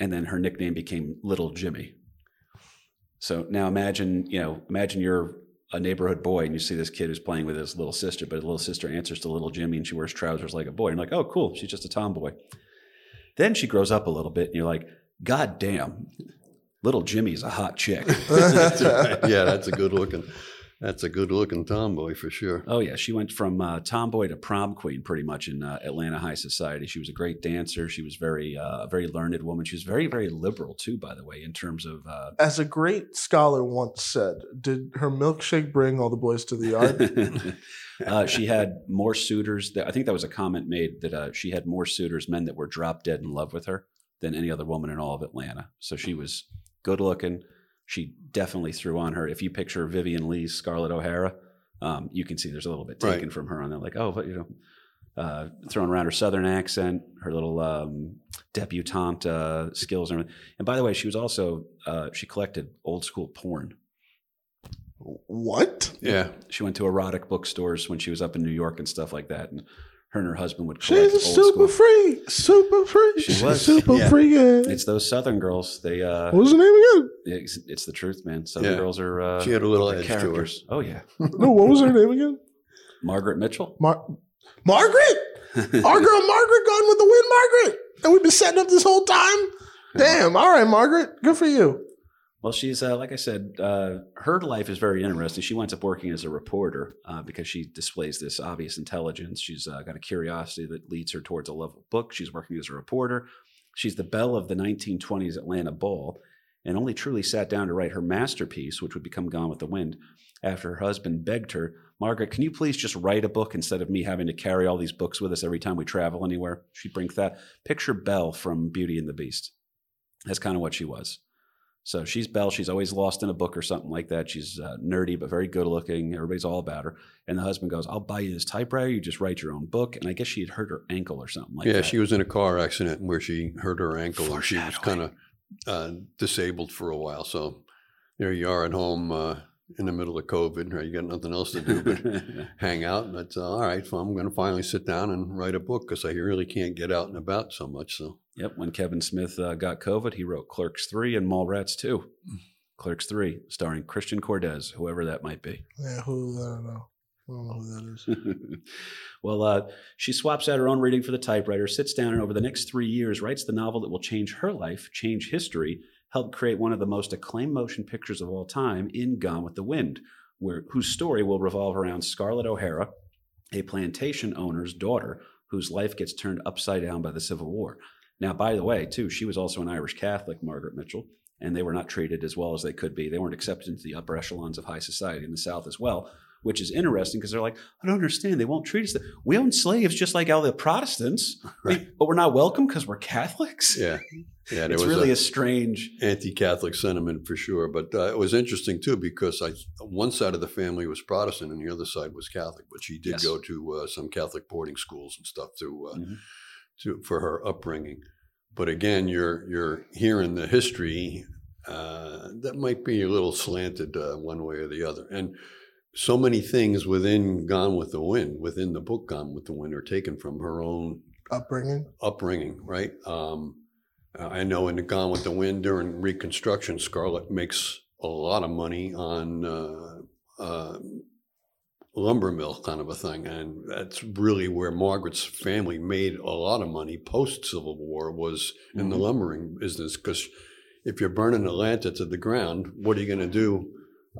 And then her nickname became Little Jimmy. So now imagine, you know, imagine you're a neighborhood boy and you see this kid who's playing with his little sister, but his little sister answers to little Jimmy and she wears trousers like a boy. And you're like, oh, cool. She's just a tomboy. Then she grows up a little bit and you're like, God damn, little Jimmy's a hot chick. yeah, that's a good looking. That's a good looking tomboy for sure. Oh yeah, she went from uh, tomboy to prom queen pretty much in uh, Atlanta high society. She was a great dancer. She was very, uh, very learned woman. She was very, very liberal too, by the way, in terms of. Uh, As a great scholar once said, did her milkshake bring all the boys to the yard? uh, she had more suitors. That, I think that was a comment made that uh, she had more suitors, men that were drop dead in love with her, than any other woman in all of Atlanta. So she was good looking. She definitely threw on her. If you picture Vivien Leigh's Scarlett O'Hara, um, you can see there's a little bit taken Right. from her on that. Like, oh, but you know, uh, throwing around her southern accent, her little um, debutante uh, skills, and. And by the way, she was also uh, she collected old school porn. what? Yeah, She went to erotic bookstores when she was up in New York and stuff like that. And her and her husband would collect She's a old super school. freak, super freak. She She's was. super Yeah. freak. yeah. It's those Southern girls. They uh, What was the name again? It's, it's the truth, man. Southern Yeah. girls are uh, she had a little they're edge to her. characters. Oh yeah, No, what was her name again? Margaret Mitchell. Mar- Margaret. Our girl Margaret gone with the wind, Margaret. And we've been setting up this whole time. Damn. All right, Margaret. Good for you. Well, she's uh, like I said, uh, her life is very interesting. She winds up working as a reporter uh, because she displays this obvious intelligence. She's uh, got a curiosity that leads her towards a love of book. She's working as a reporter. She's the belle of the 1920s Atlanta Ball, and only truly sat down to write her masterpiece, which would become Gone with the Wind, after her husband begged her, "Margaret, can you please just write a book instead of me having to carry all these books with us every time we travel anywhere?" She brings that. Picture Belle from Beauty and the Beast. That's kind of what she was. So she's Belle. She's always lost in a book or something like that. She's uh, nerdy but very good looking. Everybody's all about her. And the husband goes, "I'll buy you this typewriter. You just write your own book." And I guess she had hurt her ankle or something like that. yeah, that. she was in a car accident where she hurt her ankle and she was kind of uh, disabled for a while. So there you are at home uh, in the middle of COVID. Right? You got nothing else to do but hang out. But uh, all right, so I'm going to finally sit down and write a book because I really can't get out and about so much. So Yep. When Kevin Smith uh, got COVID, he wrote Clerks 3 and Mallrats 2. Clerks 3, starring Christian Cortez, whoever that might be. Yeah, who? I don't know. Who that is. well, uh, she swaps out her own reading for the typewriter, sits down, and over the next three years writes the novel that will change her life, change history, help create one of the most acclaimed motion pictures of all time in Gone with the Wind, where, whose story will revolve around Scarlett O'Hara, a plantation owner's daughter whose life gets turned upside down by the Civil War. Now, by the way, too, she was also an Irish Catholic, Margaret Mitchell, and they were not treated as well as they could be. They weren't accepted into the upper echelons of high society in the South as well, which is interesting because they're like, I don't understand. They won't treat us. That. We own slaves just like all the Protestants, Right. but we're not welcome because we're Catholics. yeah, yeah, there it's was really a, a strange. anti-Catholic sentiment for sure. But uh, it was interesting too because I one side of the family was Protestant and the other side was Catholic. But she did Yes. go to uh, some Catholic boarding schools and stuff to uh, Mhm. to for her upbringing. But again, you're you're hearing the history uh, that might be a little slanted uh, one way or the other, and so many things within Gone with the Wind, within the book Gone with the Wind, are taken from her own Upbringing. upbringing, right? Um, I know in Gone with the Wind during Reconstruction, Scarlett makes a lot of money on uh, uh, lumber mill kind of a thing, and that's really where Margaret's family made a lot of money post Civil War was in the Mhm. lumbering business because if you're burning Atlanta to the ground, what are you going to do?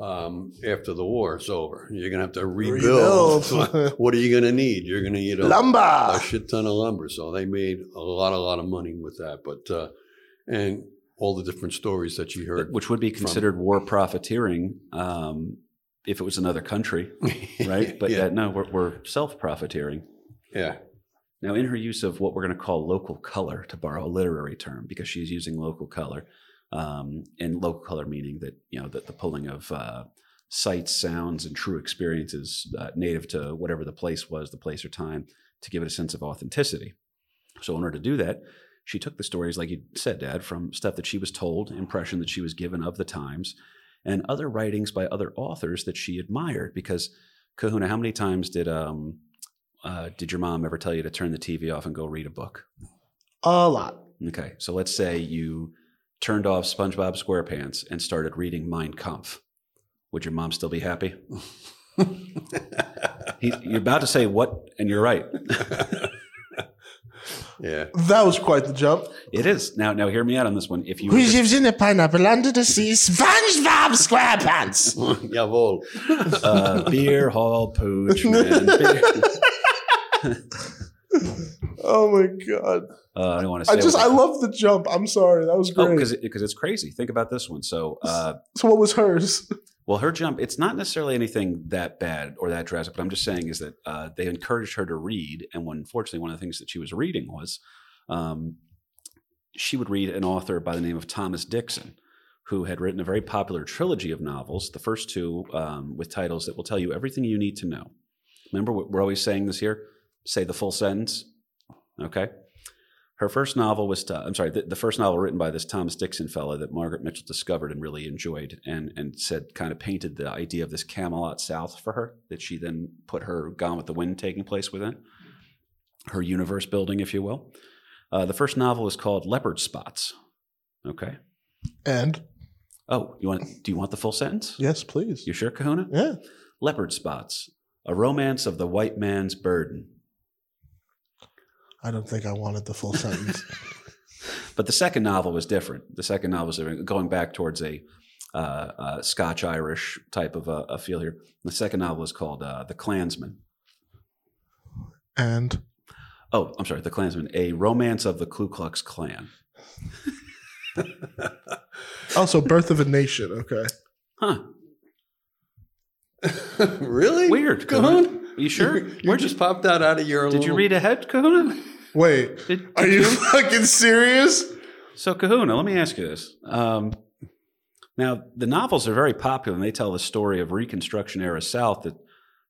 Um, after the war is over, you're gonna have to rebuild. Rebuild. what are you gonna need? You're gonna need a, lumber. a Lumber. shit ton of lumber. So they made a lot, a lot of money with that. But uh, and all the different stories that you heard, Which would be considered war profiteering um, if it was another country, right? But yeah, yet, no, we're, we're self profiteering. yeah, Now, in her use of what we're going to call local color, to borrow a literary term, because she's using local color, um, and local color meaning that you know that the pulling of uh, sights, sounds, and true experiences uh, native to whatever the place was, the place or time, to give it a sense of authenticity. So, in order to do that, she took the stories, like you said, Dad, from stuff that she was told, impression that she was given of the times, and other writings by other authors that she admired. Because Kahuna, how many times did um uh, did your mom ever tell you to turn the TV off and go read a book? A lot. Okay, so let's say you turned off SpongeBob SquarePants and started reading Mein Kampf. Would your mom still be happy? He, you're about to say what, and you're right. yeah. That was quite the jump. It is now. Now, hear me out on this one. If you Who were to- lives in a pineapple under the sea? SpongeBob SquarePants. Jawohl. uh, beer hall putsch, man. Oh my god! Uh, I don't want to say. I just I love the jump. I'm sorry, that was Oh, great. because because it's crazy. Think about this one. So, uh, so what was hers? well, her jump. It's not necessarily anything that bad or that drastic. But I'm just saying is that uh, they encouraged her to read, and when unfortunately one of the things that she was reading was, um, she would read an author by the name of Thomas Dixon, who had written a very popular trilogy of novels. The first two um, with titles that will tell you everything you need to know. Remember, what we're always saying this here. Say the full sentence. Okay. Her first novel was, uh, I'm sorry, the, the first novel written by this Thomas Dixon fellow that Margaret Mitchell discovered and really enjoyed and, and said kind of painted the idea of this Camelot South for her that she then put her Gone with the Wind taking place within, her universe building, if you will. Uh, the first novel is called Leopard Spots. Okay. And Oh, you want? Do you want the full sentence? yes, please. You sure, Kahuna? Yeah. Leopard Spots, a romance of the white man's burden. I don't think I wanted the full sentence. But the second novel was different. The second novel was going back towards a uh, uh, Scotch Irish type of a, a feel here. The second novel is called uh, The Klansman. and Oh, I'm sorry, The Klansman, a romance of the Ku Klux Klan. also Birth of a Nation. Okay. Huh? really? Weird. Cahoon? Kahuna. Are you sure? You Where'd just popped that out of your Did you read ahead, Kahuna? Wait, Did, are did you fucking serious? So, Kahuna, let me ask you this. Um, now, the novels are very popular, and they tell the story of Reconstruction era South that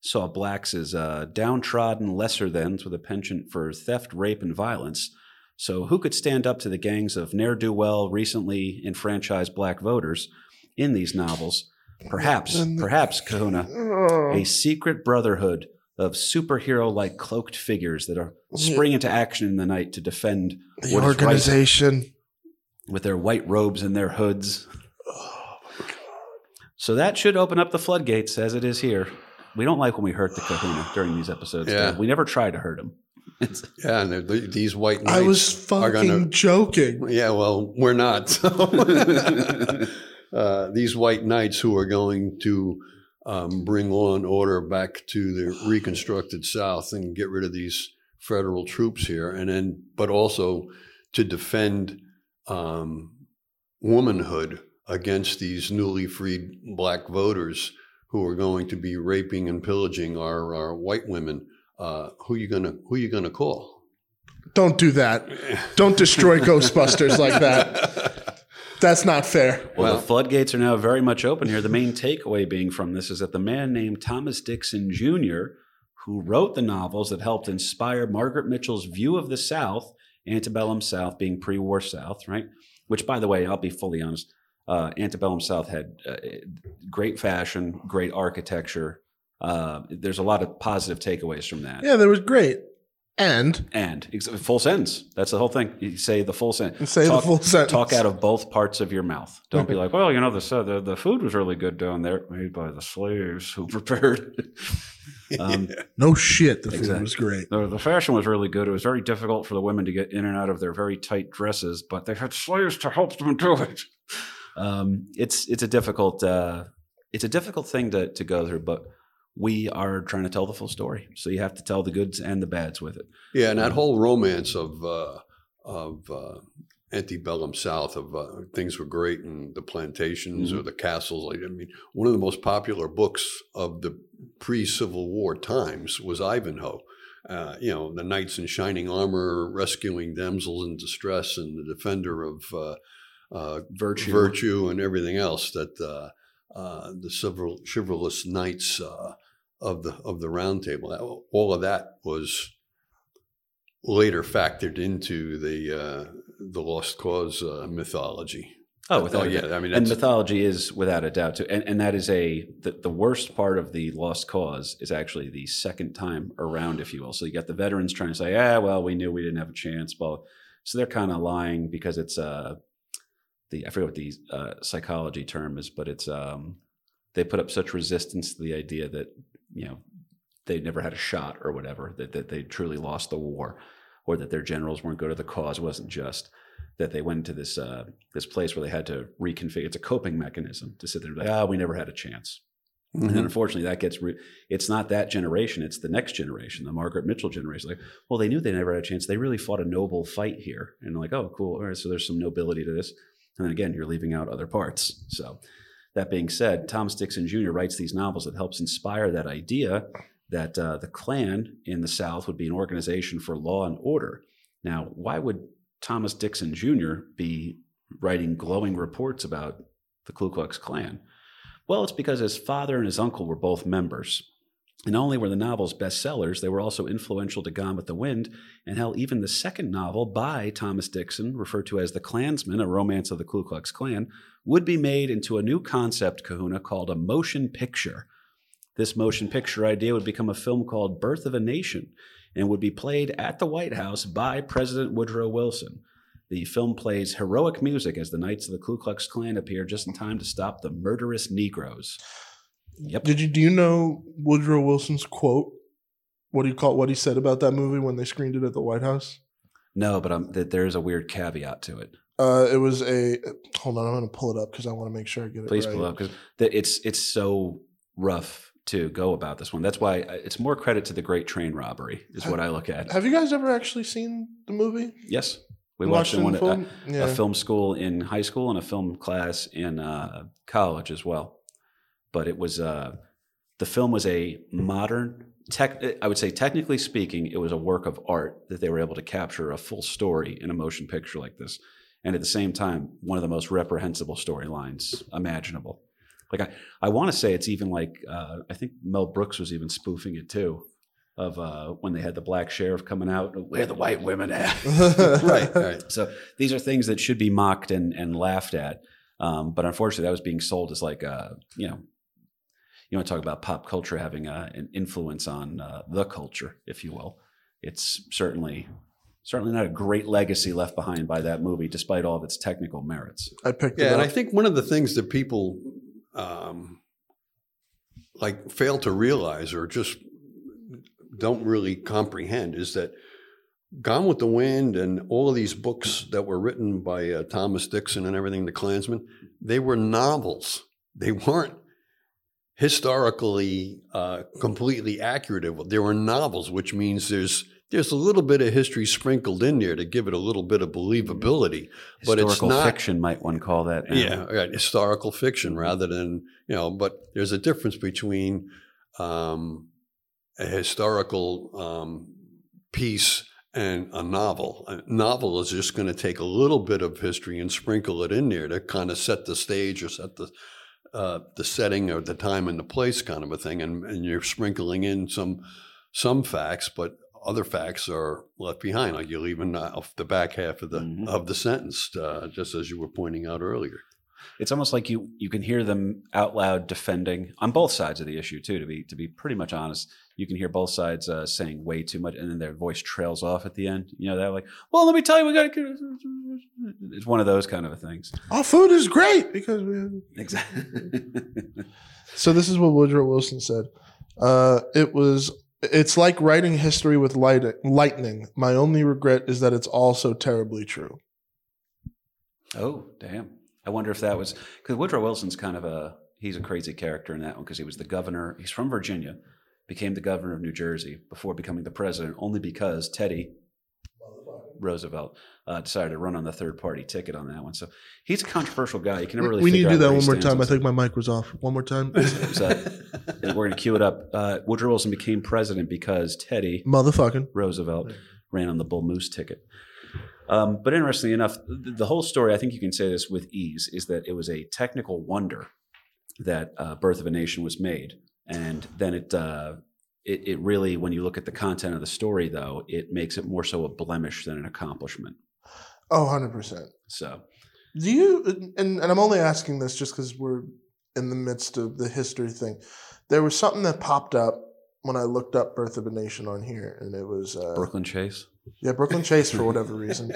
saw blacks as uh, downtrodden lesser thans with a penchant for theft, rape, and violence. So, who could stand up to the gangs of ne'er do well, recently enfranchised black voters in these novels? Perhaps, perhaps, Kahuna, Oh. a secret brotherhood of superhero like cloaked figures that are spring into action in the night to defend The what is right organization. with their white robes and their hoods. So that should open up the floodgates as it is here. We don't like when we hurt the kahuna during these episodes. Yeah. We never try to hurt him. Yeah, and they're- these white knights I was are fucking gonna- joking. Yeah, well, we're not. So, uh, these white knights who are going to um, bring law and order back to the reconstructed South and get rid of these federal troops here, and then, but also to defend um, womanhood against these newly freed black voters who are going to be raping and pillaging our, our white women. Uh, who you gonna who you gonna call? Don't do that. Don't destroy Ghostbusters like that. That's not fair. well, Well- the floodgates are now very much open here. The main takeaway being from this is that the man named Thomas Dixon Jr., who wrote the novels that helped inspire Margaret Mitchell's view of the South, antebellum South being pre war South, right? Which, by the way, I'll be fully honest, uh, antebellum South had uh, great fashion, great architecture. Uh, there's a lot of positive takeaways from that. Yeah, that was great. And And full sentence. That's the whole thing. You say the full sentence. say the full sentence. Talk out of both parts of your mouth. Don't be like, well, you know, the, uh, the the food was really good down there, made by the slaves who prepared. it." um, no shit, the food Exactly. was great. the, the fashion was really good. It was very difficult for the women to get in and out of their very tight dresses, but they had slaves to help them do it. Um, it's it's a difficult uh, it's a difficult thing to to go through, but we are trying to tell the full story. So you have to tell the goods and the bads with it. Yeah, and that whole romance of uh, of uh, antebellum South of uh, things were great and the plantations or the castles. Like, I mean, one of the most popular books of the pre-Civil War times was Ivanhoe. Uh, you know, the knights in shining armor rescuing damsels in distress and the defender of uh, uh, Virtue. virtue and everything else that uh, uh, the chival- chivalrous knights uh, of the of the Round Table. All of that was later factored into the uh, the Lost Cause uh, mythology. Oh, without Oh, yeah. I mean, and mythology is without a doubt too, and and that is a the, the worst part of the lost cause is actually the second time around, if you will. So you got the veterans trying to say, ah, well, we knew we didn't have a chance, well, so they're kind of lying because it's uh the I forget what the uh, psychology term is, but it's um they put up such resistance to the idea that you know they never had a shot or whatever that that they truly lost the war, or that their generals weren't good or the cause wasn't just that they went into this uh, this place where they had to reconfigure. It's a coping mechanism to sit there and be like, ah, we never had a chance. And then unfortunately, that gets re- it's not that generation; it's the next generation, the Margaret Mitchell generation. Like, well, they knew they never had a chance. They really fought a noble fight here, and like, oh, cool. All right, so there's some nobility to this. And then again, you're leaving out other parts. So, that being said, Thomas Dixon Jr. writes these novels that helps inspire that idea that uh, the Klan in the South would be an organization for law and order. Now, why would Thomas Dixon Jr. be writing glowing reports about the Ku Klux Klan? Well, it's because his father and his uncle were both members. And not only were the novels bestsellers, they were also influential to Gone with the Wind. And hell, even the second novel by Thomas Dixon, referred to as The Klansman, a romance of the Ku Klux Klan, would be made into a new concept, kahuna, called a motion picture. This motion picture idea would become a film called Birth of a Nation and would be played at the White House by President Woodrow Wilson. The film plays heroic music as the Knights of the Ku Klux Klan appear just in time to stop the murderous Negroes. Yep. Did you do you know Woodrow Wilson's quote? What do you call what he said about that movie when they screened it at the White House? No, but um, th- there's a weird caveat to it. Uh, it was a hold on, I'm gonna pull it up because I want to make sure I get it. Please right. pull up because it's it's so rough to go about this one. That's why it's more credit to the Great Train Robbery is what I look at. Have you guys ever actually seen the movie? Yes, we watched, one at full? a, a film school in high school and a film class in uh, college as well. But it was uh, the film was a modern tech. I would say, technically speaking, it was a work of art that they were able to capture a full story in a motion picture like this, and at the same time, one of the most reprehensible storylines imaginable. Like I, I want to say it's even like uh, I think Mel Brooks was even spoofing it too, of uh, when they had the black sheriff coming out. Where the white women at? right, right. So these are things that should be mocked and, and laughed at. Um, but unfortunately, that was being sold as like a, you know, you want to talk about pop culture having a, an influence on uh, the culture, if you will. It's certainly certainly not a great legacy left behind by that movie, despite all of its technical merits. I picked Yeah, it and. I think one of the things that people um, like fail to realize or just don't really comprehend is that Gone with the Wind and all of these books that were written by uh, Thomas Dixon and everything, the Klansman, they were novels. They weren't historically uh, completely accurate. There were novels, which means there's there's a little bit of history sprinkled in there to give it a little bit of believability. But it's Historical not- fiction, might one call that. now. Yeah, right. Historical fiction rather than you know, but there's a difference between um, a historical um, piece and a novel. A novel is just going to take a little bit of history and sprinkle it in there to kind of set the stage or set the uh, the setting or the time and the place, kind of a thing. And, and you're sprinkling in some some facts, but other facts are left behind. Like you're leaving off the back half of the Mhm. of the sentence, uh, just as you were pointing out earlier. It's almost like you you can hear them out loud defending on both sides of the issue too. To be to be pretty much honest, you can hear both sides uh, saying way too much, and then their voice trails off at the end. You know, they're like, "Well, let me tell you, we got to." It's one of those kind of things. Our food is great because we. have- Exactly. So this is what Woodrow Wilson said. Uh, it was. It's like writing history with light, lightning. My only regret is that it's also terribly true. oh, damn! I wonder if that was because Woodrow Wilson's kind of a he's a crazy character in that one because he was the governor. He's from Virginia, became the governor of New Jersey before becoming the president, only because Teddy Roosevelt uh, decided to run on the third party ticket on that one. So he's a controversial guy. You can never really. we need to do that one more time. I think my mic was off. One more time, So, we're going to cue it up. Uh, Woodrow Wilson became president because Teddy motherfucking. Roosevelt ran on the Bull Moose ticket. Um, but interestingly enough, the, the whole story, I think you can say this with ease, is that it was a technical wonder that uh, Birth of a Nation was made. And then it, uh, it, it really, when you look at the content of the story, though, it makes it more so a blemish than an accomplishment. Oh, 100%. So, Do you, and, and I'm only asking this just because we're in the midst of the history thing. There was something that popped up when I looked up Birth of a Nation on here, and it was uh, Brooklyn Chase. Yeah, Brooklyn Chase for whatever reason.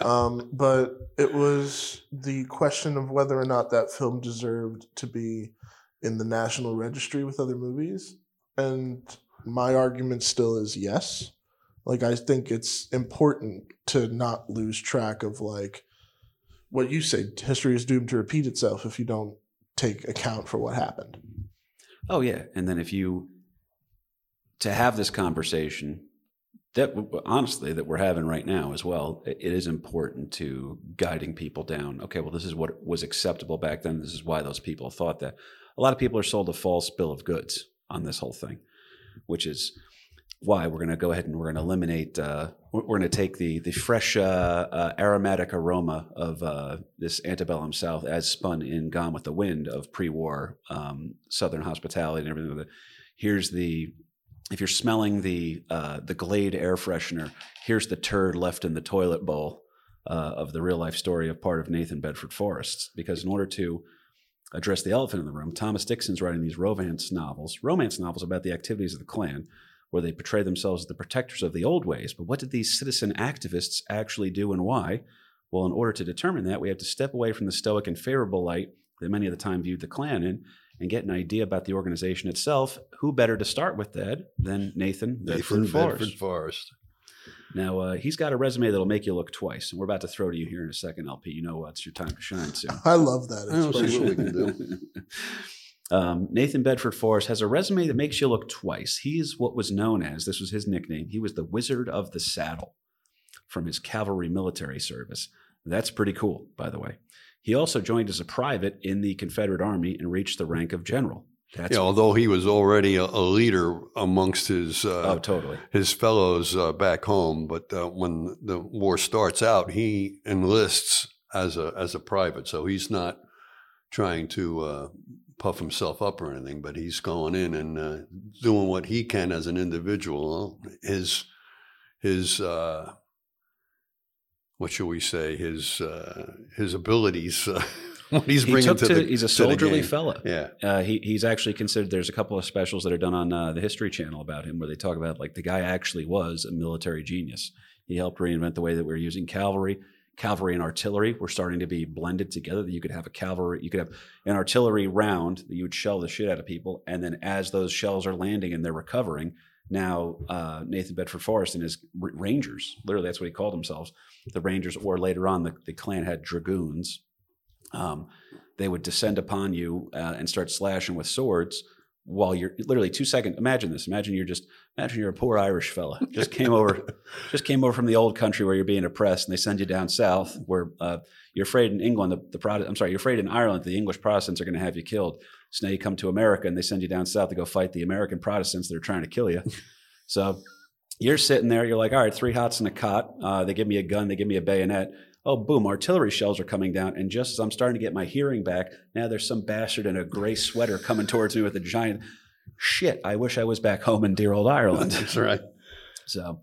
Um, but it was the question of whether or not that film deserved to be in the national registry with other movies. And my argument still is yes. Like I think it's important to not lose track of like what you say, history is doomed to repeat itself if you don't take account for what happened. Oh yeah, and then if you to have this conversation that honestly that we're having right now as well, it is important to guiding people down. Okay, well, this is what was acceptable back then. This is why those people thought that. A lot of people are sold a false bill of goods on this whole thing, which is why we're going to go ahead and we're going to eliminate. Uh, we're going to take the the fresh uh, uh, aromatic aroma of uh, this antebellum South as spun in Gone with the Wind of pre-war um, Southern hospitality and everything. Here's the if you're smelling the uh, the Glade air freshener, here's the turd left in the toilet bowl uh, of the real life story of part of Nathan Bedford Forrest. Because in order to address the elephant in the room, Thomas Dixon's writing these romance novels, romance novels about the activities of the Klan, where they portray themselves as the protectors of the old ways. But what did these citizen activists actually do and why? Well, in order to determine that, we have to step away from the stoic and favorable light that many of the time viewed the Klan in and get an idea about the organization itself, who better to start with that than Nathan Bedford Nathan Forrest? Bedford Forrest. Now, uh, he's got a resume that'll make you look twice. And we're about to throw to you here in a second, LP. You know uh, it's your time to shine soon. I love that. I don't see what we can do. um, Nathan Bedford Forrest has a resume that makes you look twice. He is what was known as, this was his nickname, he was the Wizard of the Saddle from his cavalry military service. That's pretty cool, by the way. He also joined as a private in the Confederate Army and reached the rank of general. That's Yeah, although he was already a, a leader amongst his uh, oh, totally. his fellows uh, back home, but uh, when the war starts out, he enlists as a as a private. So he's not trying to uh, puff himself up or anything, but he's going in and uh, doing what he can as an individual. His his uh, what shall we say? His uh, his abilities. What he's He bringing took to, to, the he's a soldierly fella. Yeah, Uh, he, he's actually considered. There's a couple of specials that are done on uh, the History Channel about him, where they talk about like the guy actually was a military genius. He helped reinvent the way that we're using cavalry. Cavalry and artillery were starting to be blended together. That you could have a cavalry, you could have an artillery round that you would shell the shit out of people, and then as those shells are landing and they're recovering, now uh, Nathan Bedford Forrest and his r- Rangers, literally that's what he called themselves, the Rangers, or later on the, the Klan had dragoons. Um, they would descend upon you uh, and start slashing with swords while you're literally two seconds. Imagine this. Imagine you're just imagine you're a poor Irish fella just came over, just came over from the old country where you're being oppressed, and they send you down south where uh, you're afraid in England the, the Protest, I'm sorry, you're afraid in Ireland the English Protestants are going to have you killed. So now you come to America and they send you down south to go fight the American Protestants that are trying to kill you. so you're sitting there, you're like, all right, three hots in a cot. Uh, they give me a gun, they give me a bayonet. Oh, boom, artillery shells are coming down. And just as I'm starting to get my hearing back, now there's some bastard in a gray sweater coming towards me with a giant shit. I wish I was back home in dear old Ireland. that's right. So,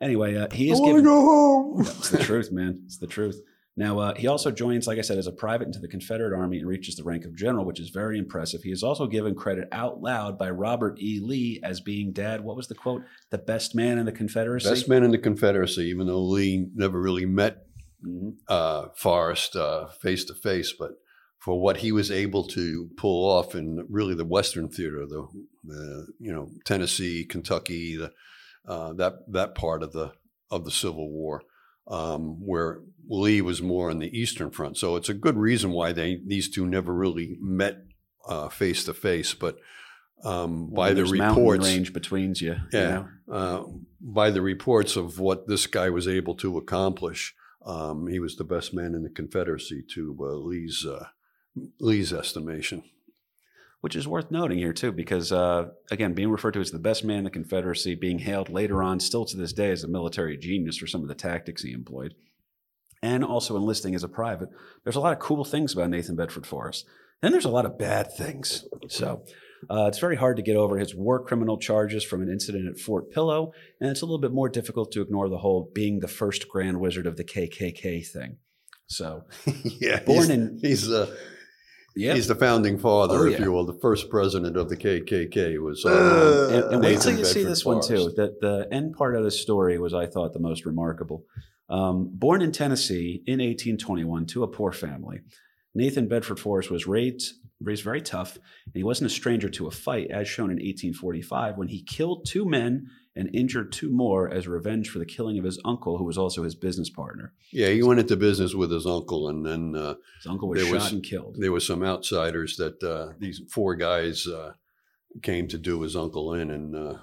anyway, uh, he I is want to go home. It's the truth, man. It's the truth. Now, uh, he also joins, like I said, as a private into the Confederate Army and reaches the rank of general, which is very impressive. He is also given credit out loud by Robert E. Lee as being dad. What was the quote? The best man in the Confederacy. Best man in the Confederacy, even though Lee never really met Mhm. uh, Forrest face to face, but for what he was able to pull off in really the Western theater, the, the you know Tennessee, Kentucky, the, uh, that that part of the of the Civil War, um, where Lee was more on the Eastern Front. So it's a good reason why they these two never really met face to face, but. Um, Well, by the reports, range between you. you Yeah. know? uh, by the reports of what this guy was able to accomplish, um, he was the best man in the Confederacy to uh, Lee's uh, Lee's estimation. which is worth noting here too, because uh, again, being referred to as the best man in the Confederacy, being hailed later on, still to this day, as a military genius for some of the tactics he employed, and also enlisting as a private, there's a lot of cool things about Nathan Bedford Forrest. Then there's a lot of bad things. So uh, it's very hard to get over his war criminal charges from an incident at Fort Pillow, and it's a little bit more difficult to ignore the whole being the first Grand Wizard of the KKK thing. So, yeah, Born he's, in- he's uh, yeah. he's the founding father, Oh, if you will. The first president of the KKK was. Uh, Uh, and, and wait till you see this one too. The the end part of the story was, I thought, the most remarkable. Um, born in Tennessee in 1821 to a poor family, Nathan Bedford Forrest was raised raised very tough, and he wasn't a stranger to a fight, as shown in 1845 when he killed two men and injured two more as revenge for the killing of his uncle, who was also his business partner. yeah, he went into business with his uncle, and then uh, His uncle was shot was- and killed. there were some outsiders that uh, these four guys uh, came to do his uncle in, and uh,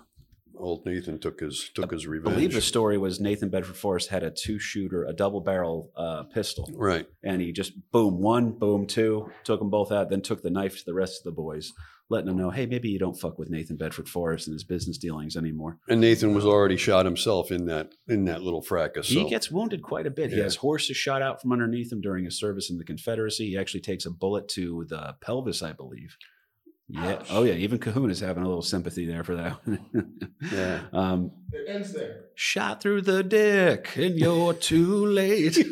old Nathan took his took his revenge. I believe the story was Nathan Bedford Forrest had a two shooter, a double barrel uh, pistol. right. and he just boom one, boom two, took them both out, then took the knife to the rest of the boys, letting them know, hey, maybe you don't fuck with Nathan Bedford Forrest and his business dealings anymore. And Nathan was already shot himself in that in that little fracas. He gets wounded quite a bit. He has horses shot out from underneath him during his service in the Confederacy. He actually takes a bullet to the pelvis, I believe. Yeah. Oh yeah. Even Cahoon is having a little sympathy there for that. Yeah. Um, It ends there. shot through the dick, and you're too late.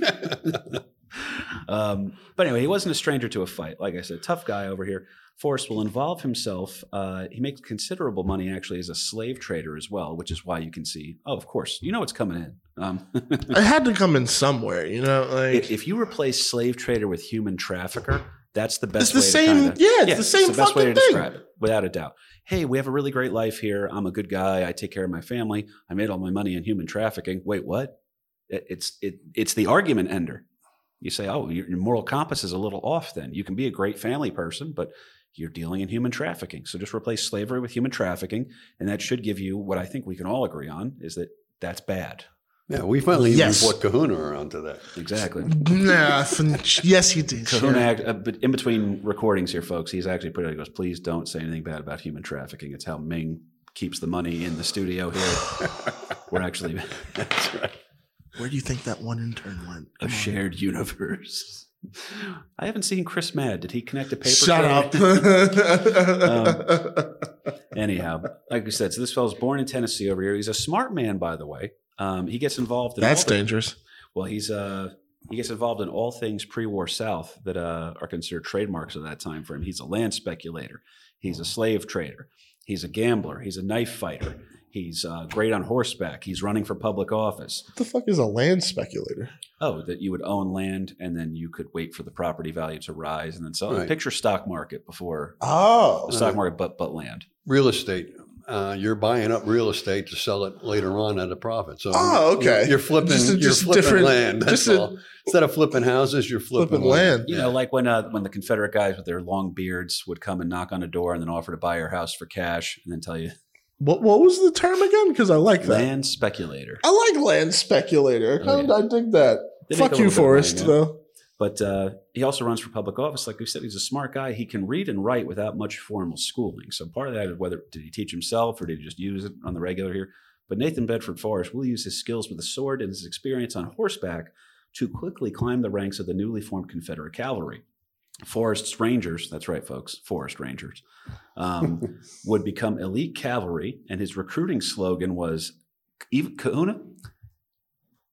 um, but anyway, he wasn't a stranger to a fight. Like I said, tough guy over here. Forrest will involve himself. Uh, he makes considerable money actually as a slave trader as well, which is why you can see. Oh, of course, you know it's coming in. Um, It had to come in somewhere, you know. Like if, if you replace slave trader with human trafficker, that's the best. It's the way to same- kinda- yeah, it's the same best way to thing. describe it, without a doubt. Hey, we have a really great life here. I'm a good guy. I take care of my family. I made all my money in human trafficking. Wait, what? It- It's it, it's the argument ender. You say, oh, your your moral compass is a little off. Then you can be a great family person, but you're dealing in human trafficking. So just replace slavery with human trafficking, and that should give you what I think we can all agree on is that that's bad. Yeah, we finally Yes. even brought Kahuna around to that. Exactly. nah, yes, he did. Kahuna, sure. act, uh, but in between recordings here, folks, he's actually pretty. He goes, please don't say anything bad about human trafficking. It's how Ming keeps the money in the studio here. We're actually That's right. Where do you think that one intern went? a on. shared universe. I haven't seen Chris Mad. Did he connect a paper? Shut trail? up. Anyhow, like we said, so this fellow's born in Tennessee over here. He's a smart man, by the way. Um, he gets involved in That's all the- dangerous. Well, he's uh he gets involved in all things pre-war South that uh, are considered trademarks of that time frame. He's a land speculator. He's a slave trader. He's a gambler. He's a knife fighter. He's uh, great on horseback. He's running for public office. What the fuck is a land speculator? Oh, that you would own land and then you could wait for the property value to rise and then sell. Right. Picture stock market before Oh, the stock market, but but land. Real estate. Uh, you're buying up real estate to sell it later on at a profit. So Oh, okay. you're, you're flipping. Just a- you're just flipping different- land. That's just a- all. Instead of flipping houses, you're flipping, flipping land. You know, like when uh, when the Confederate guys with their long beards would come and knock on a door and then offer to buy your house for cash and then tell you What what was the term again? Because I like that. land speculator. I like land speculator. Oh, yeah. I, I dig that. They Fuck you, little Forrest. money, yeah. Though. But uh, he also runs for public office. Like we said, he's a smart guy. He can read and write without much formal schooling. So part of that is whether did he teach himself or did he just use it on the regular here. But Nathan Bedford Forrest will use his skills with a sword and his experience on horseback to quickly climb the ranks of the newly formed Confederate cavalry. Forrest's Rangers, that's right, folks, Forest Rangers, um, would become elite cavalry, and his recruiting slogan was even Kahuna.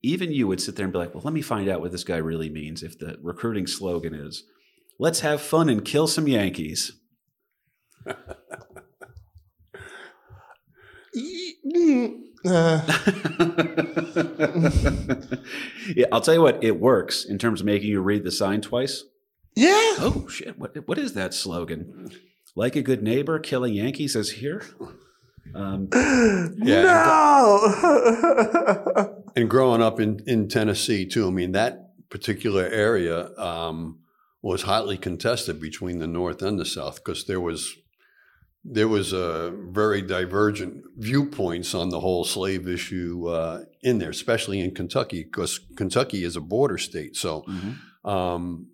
Even you would sit there and be like, "Well, let me find out what this guy really means." If the recruiting slogan is, "Let's have fun and kill some Yankees," yeah, I'll tell you what, it works in terms of making you read the sign twice. yeah. Oh shit! What what is that slogan? Like a good neighbor, killing Yankees is here. Um, Yeah. No. and growing up in, in Tennessee too, I mean that particular area um, was hotly contested between the North and the South because there was there was a very divergent viewpoints on the whole slave issue uh, in there, especially in Kentucky because Kentucky is a border state. So mhm. um,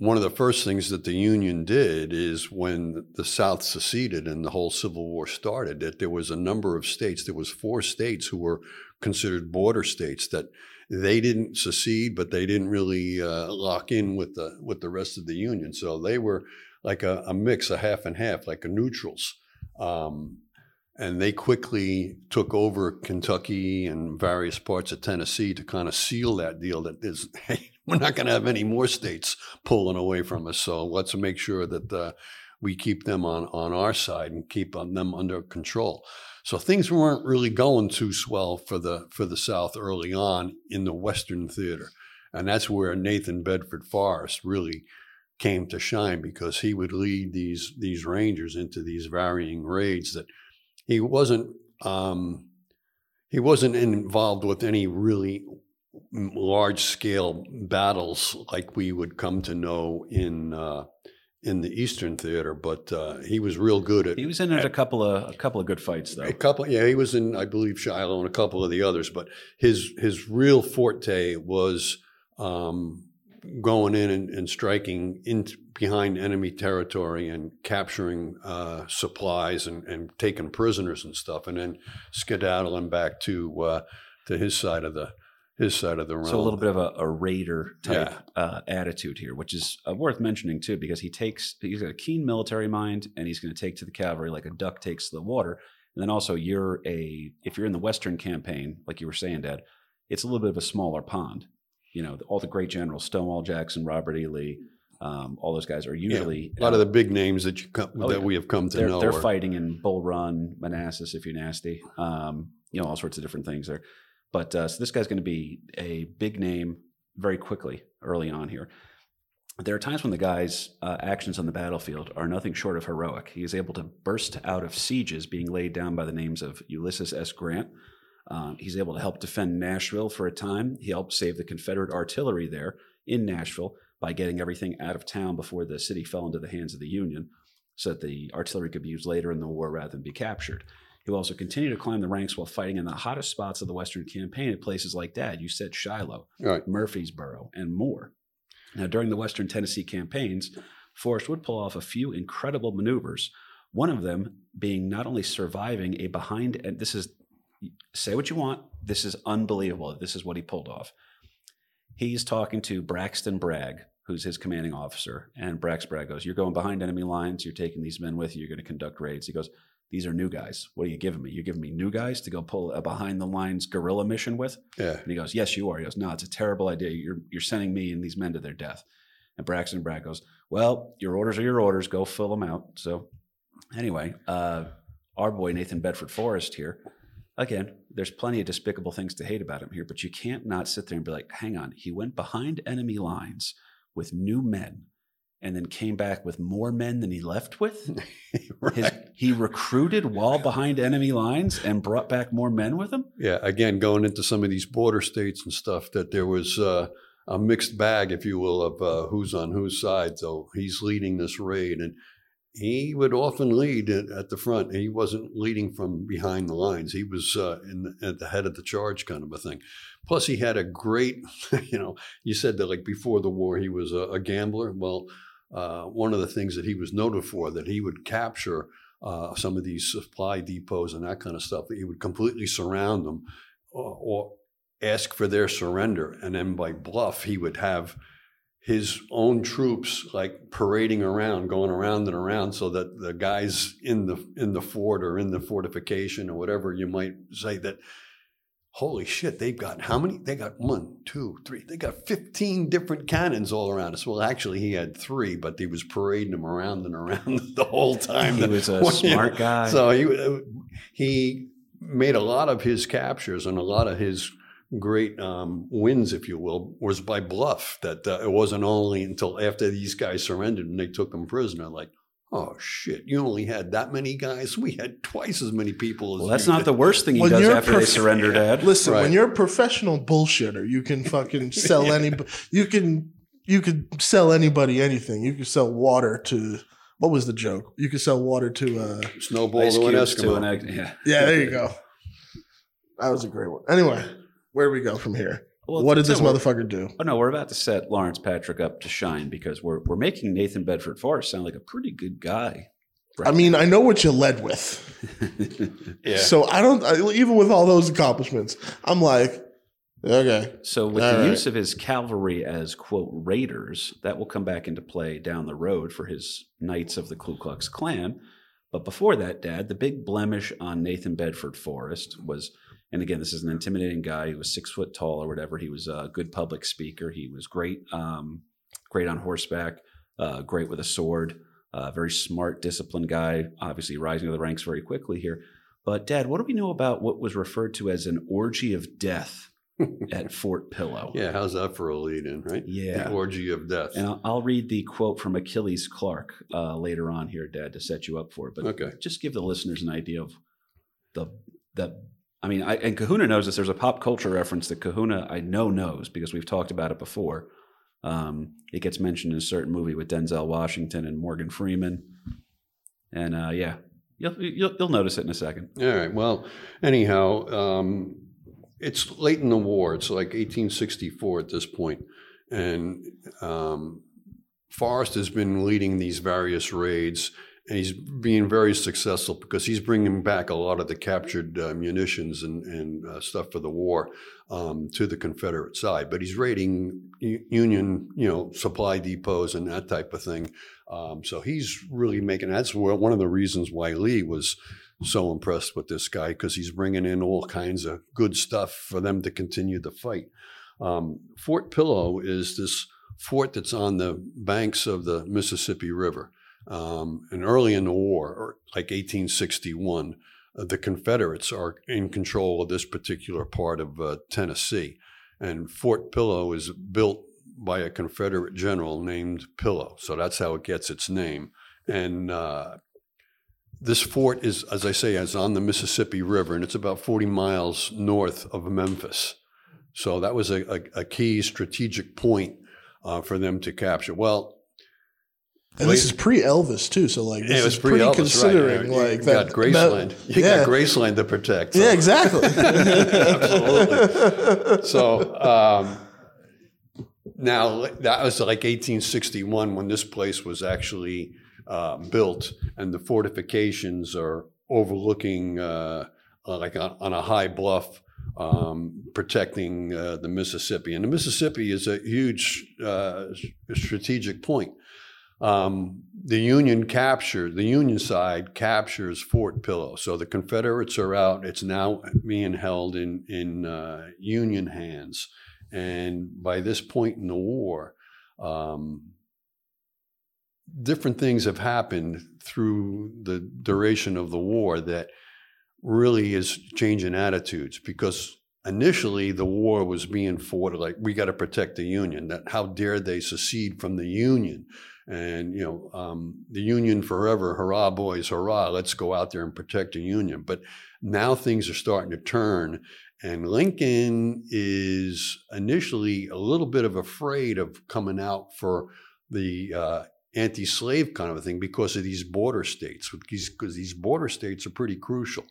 one of the first things that the Union did is when the South seceded and the whole Civil War started, that there was a number of states, there was four states who were considered border states that they didn't secede, but they didn't really uh, lock in with the with the rest of the Union. So they were like a, a mix, a half and half, like a neutrals. Um, and they quickly took over Kentucky and various parts of Tennessee to kind of seal that deal that is, hey, we're not going to have any more states pulling away from us. So let's make sure that uh, we keep them on, on our side and keep them under control. So things weren't really going too swell for the for the South early on in the Western theater, and that's where Nathan Bedford Forrest really came to shine because he would lead these these rangers into these varying raids that he wasn't um, he wasn't involved with any really large scale battles like we would come to know in uh, in the Eastern Theater, but uh, he was real good at. He was in at a couple of a couple of good fights though. A couple, yeah, he was in, I believe, Shiloh and a couple of the others. But his his real forte was um, going in and, and, striking in behind enemy territory and capturing uh, supplies and, and taking prisoners and stuff, and then skedaddling back to uh, to his side of the his side of the realm. So a little bit of a, a raider type yeah. uh, attitude here, which is uh, worth mentioning too, because he takes he's got a keen military mind, and he's going to take to the cavalry like a duck takes to the water. And then also, you're a if you're in the Western campaign, like you were saying, Dad, it's a little bit of a smaller pond. You know, all the great generals, Stonewall Jackson, Robert E. Lee, um, all those guys are usually yeah, a lot uh, of the big names that you come, oh, that yeah. we have come to they're, know. They're are, fighting in Bull Run, Manassas, if you're nasty. Um, you know, all sorts of different things there. But uh, so this guy's going to be a big name very quickly early on here. There are times when the guy's uh, actions on the battlefield are nothing short of heroic. He is able to burst out of sieges being laid down by the names of Ulysses S. Grant. Uh, he's able to help defend Nashville for a time. He helped save the Confederate artillery there in Nashville by getting everything out of town before the city fell into the hands of the Union so that the artillery could be used later in the war rather than be captured. He will also continue to climb the ranks while fighting in the hottest spots of the Western campaign at places like that. You said Shiloh, right. Murfreesboro, and more. Now, during the Western Tennessee campaigns, Forrest would pull off a few incredible maneuvers. One of them being not only surviving a behind, and this is say what you want, this is unbelievable. This is what he pulled off. He's talking to Braxton Bragg, who's his commanding officer, and Brax Bragg goes, "You're going behind enemy lines. You're taking these men with you. You're going to conduct raids." He goes, these are new guys. What are you giving me? You're giving me new guys to go pull a behind the lines guerrilla mission with? Yeah. And he goes, Yes, you are. He goes, No, it's a terrible idea. You're you're sending me and these men to their death. And Braxton Bragg goes, Well, your orders are your orders. Go fill them out. So anyway, uh, our boy Nathan Bedford Forrest here. Again, there's plenty of despicable things to hate about him here, but you can't not sit there and be like, hang on, he went behind enemy lines with new men and then came back with more men than he left with. right. His, he recruited while behind enemy lines and brought back more men with him. Yeah, again, going into some of these border states and stuff, that there was uh, a mixed bag, if you will, of uh, who's on whose side. So he's leading this raid, and he would often lead at the front. He wasn't leading from behind the lines. He was uh, in, at the head of the charge, kind of a thing. Plus, he had a great, you know, you said that like before the war, he was a, a gambler. Well uh, one of the things that he was noted for that he would capture uh, some of these supply depots and that kind of stuff. That he would completely surround them or, or ask for their surrender, and then by bluff he would have his own troops like parading around, going around and around, so that the guys in the in the fort or in the fortification or whatever you might say that holy shit, they've got how many? They got one, two, three. They got 15 different cannons all around us. Well, actually, he had three, but he was parading them around and around the whole time. He was a smart guy. So he, he made a lot of his captures and a lot of his great um, wins, if you will, was by bluff. That uh, it wasn't only until after these guys surrendered and they took them prisoner, like, Oh shit! You only had that many guys. We had twice as many people. As well, that's not did. the worst thing he when does after prof- they surrender, Dad. Listen, right. when you're a professional bullshitter, you can fucking sell yeah. any. You can you could sell anybody anything. You could sell water to. What was the joke? You could sell water to uh, snowball to an Eskimo. To an egg, yeah. yeah, there you go. That was a great one. Anyway, where do we go from here? Well, what did this motherfucker do? Oh no, we're about to set Lawrence Patrick up to shine because we're we're making Nathan Bedford Forrest sound like a pretty good guy. I mean, I know what you led with. Yeah. So I don't, I, even with all those accomplishments, I'm like, okay. So with All the right. use of his cavalry as quote raiders, that will come back into play down the road for his Knights of the Ku Klux Klan. But before that, Dad, the big blemish on Nathan Bedford Forrest was, and again, this is an intimidating guy. He was six foot tall or whatever. He was a good public speaker. He was great, um, great on horseback, uh, great with a sword. Uh, very smart, disciplined guy. Obviously, rising to the ranks very quickly here. But Dad, what do we know about what was referred to as an orgy of death at Fort Pillow? yeah, how's that for a lead in, right? Yeah. The orgy of death. And I'll, I'll read the quote from Achilles Clark uh, later on here, Dad, to set you up for it. But Okay. just give the listeners an idea of the the. I mean, I, and Kahuna knows this. There's a pop culture reference that Kahuna I know knows because we've talked about it before. Um, it gets mentioned in a certain movie with Denzel Washington and Morgan Freeman, and uh, yeah, you'll, you'll you'll notice it in a second. All right. Well, anyhow, um, it's late in the war. It's like 1864 at this point, and um, Forrest has been leading these various raids, and he's being very successful because he's bringing back a lot of the captured uh, munitions and, and uh, stuff for the war um, to the Confederate side. But he's raiding Union, you know, supply depots and that type of thing. Um, so he's really making. That's one of the reasons why Lee was so impressed with this guy because he's bringing in all kinds of good stuff for them to continue the fight. Um, Fort Pillow is this fort that's on the banks of the Mississippi River. Um, and early in the war, like 1861, uh, the Confederates are in control of this particular part of uh, Tennessee. And Fort Pillow is built by a Confederate general named Pillow. So that's how it gets its name. And uh, this fort is, as I say, is on the Mississippi River, and it's about 40 miles north of Memphis. So that was a, a, a key strategic point uh, for them to capture. Well, And this is pre Elvis too, so like this it was is pretty pre-Elvis, considering right? You like got that. Graceland. you yeah. got Graceland to protect. so- Yeah, exactly. Absolutely. So um, now that was like 1861 when this place was actually uh, built, and the fortifications are overlooking uh, uh, like on, on a high bluff. Um, protecting uh, the Mississippi, and the Mississippi is a huge uh, strategic point. Um, the Union captured, the Union side captures Fort Pillow. So the Confederates are out. It's now being held in, in uh, Union hands. And by this point in the war, um, different things have happened through the duration of the war that really is changing attitudes because initially the war was being fought like we got to protect the union that how dare they secede from the union and you know um, the union forever hurrah boys hurrah let's go out there and protect the union. But now things are starting to turn and lincoln is initially a little bit of afraid of coming out for the uh, anti-slave kind of a thing because of these border states because these border states are pretty crucial.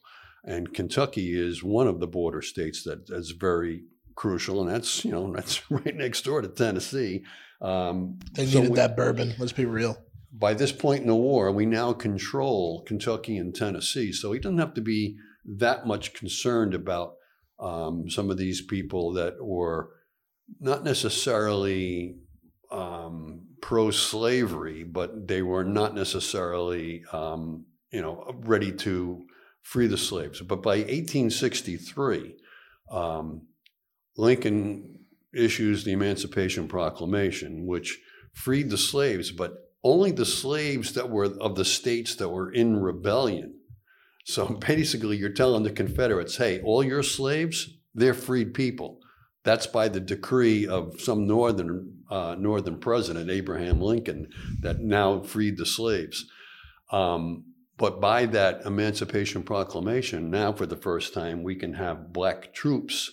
And kentucky is one of the border states that is very crucial and that's you know that's right next door to tennessee um, they so needed we- that bourbon. Let's be real. by this point in the war, we now control Kentucky and Tennessee. So he doesn't have to be that much concerned about um, some of these people that were not necessarily um, pro slavery, but they were not necessarily, um, you know, ready to free the slaves. But by 1863, um, Lincoln issues the Emancipation Proclamation, which freed the slaves, but only the slaves that were of the states that were in rebellion. So basically, you're telling the Confederates, hey, all your slaves, they're freed people. That's by the decree of some northern uh, northern president, Abraham Lincoln, that now freed the slaves. Um, but by that Emancipation Proclamation, now for the first time, we can have black troops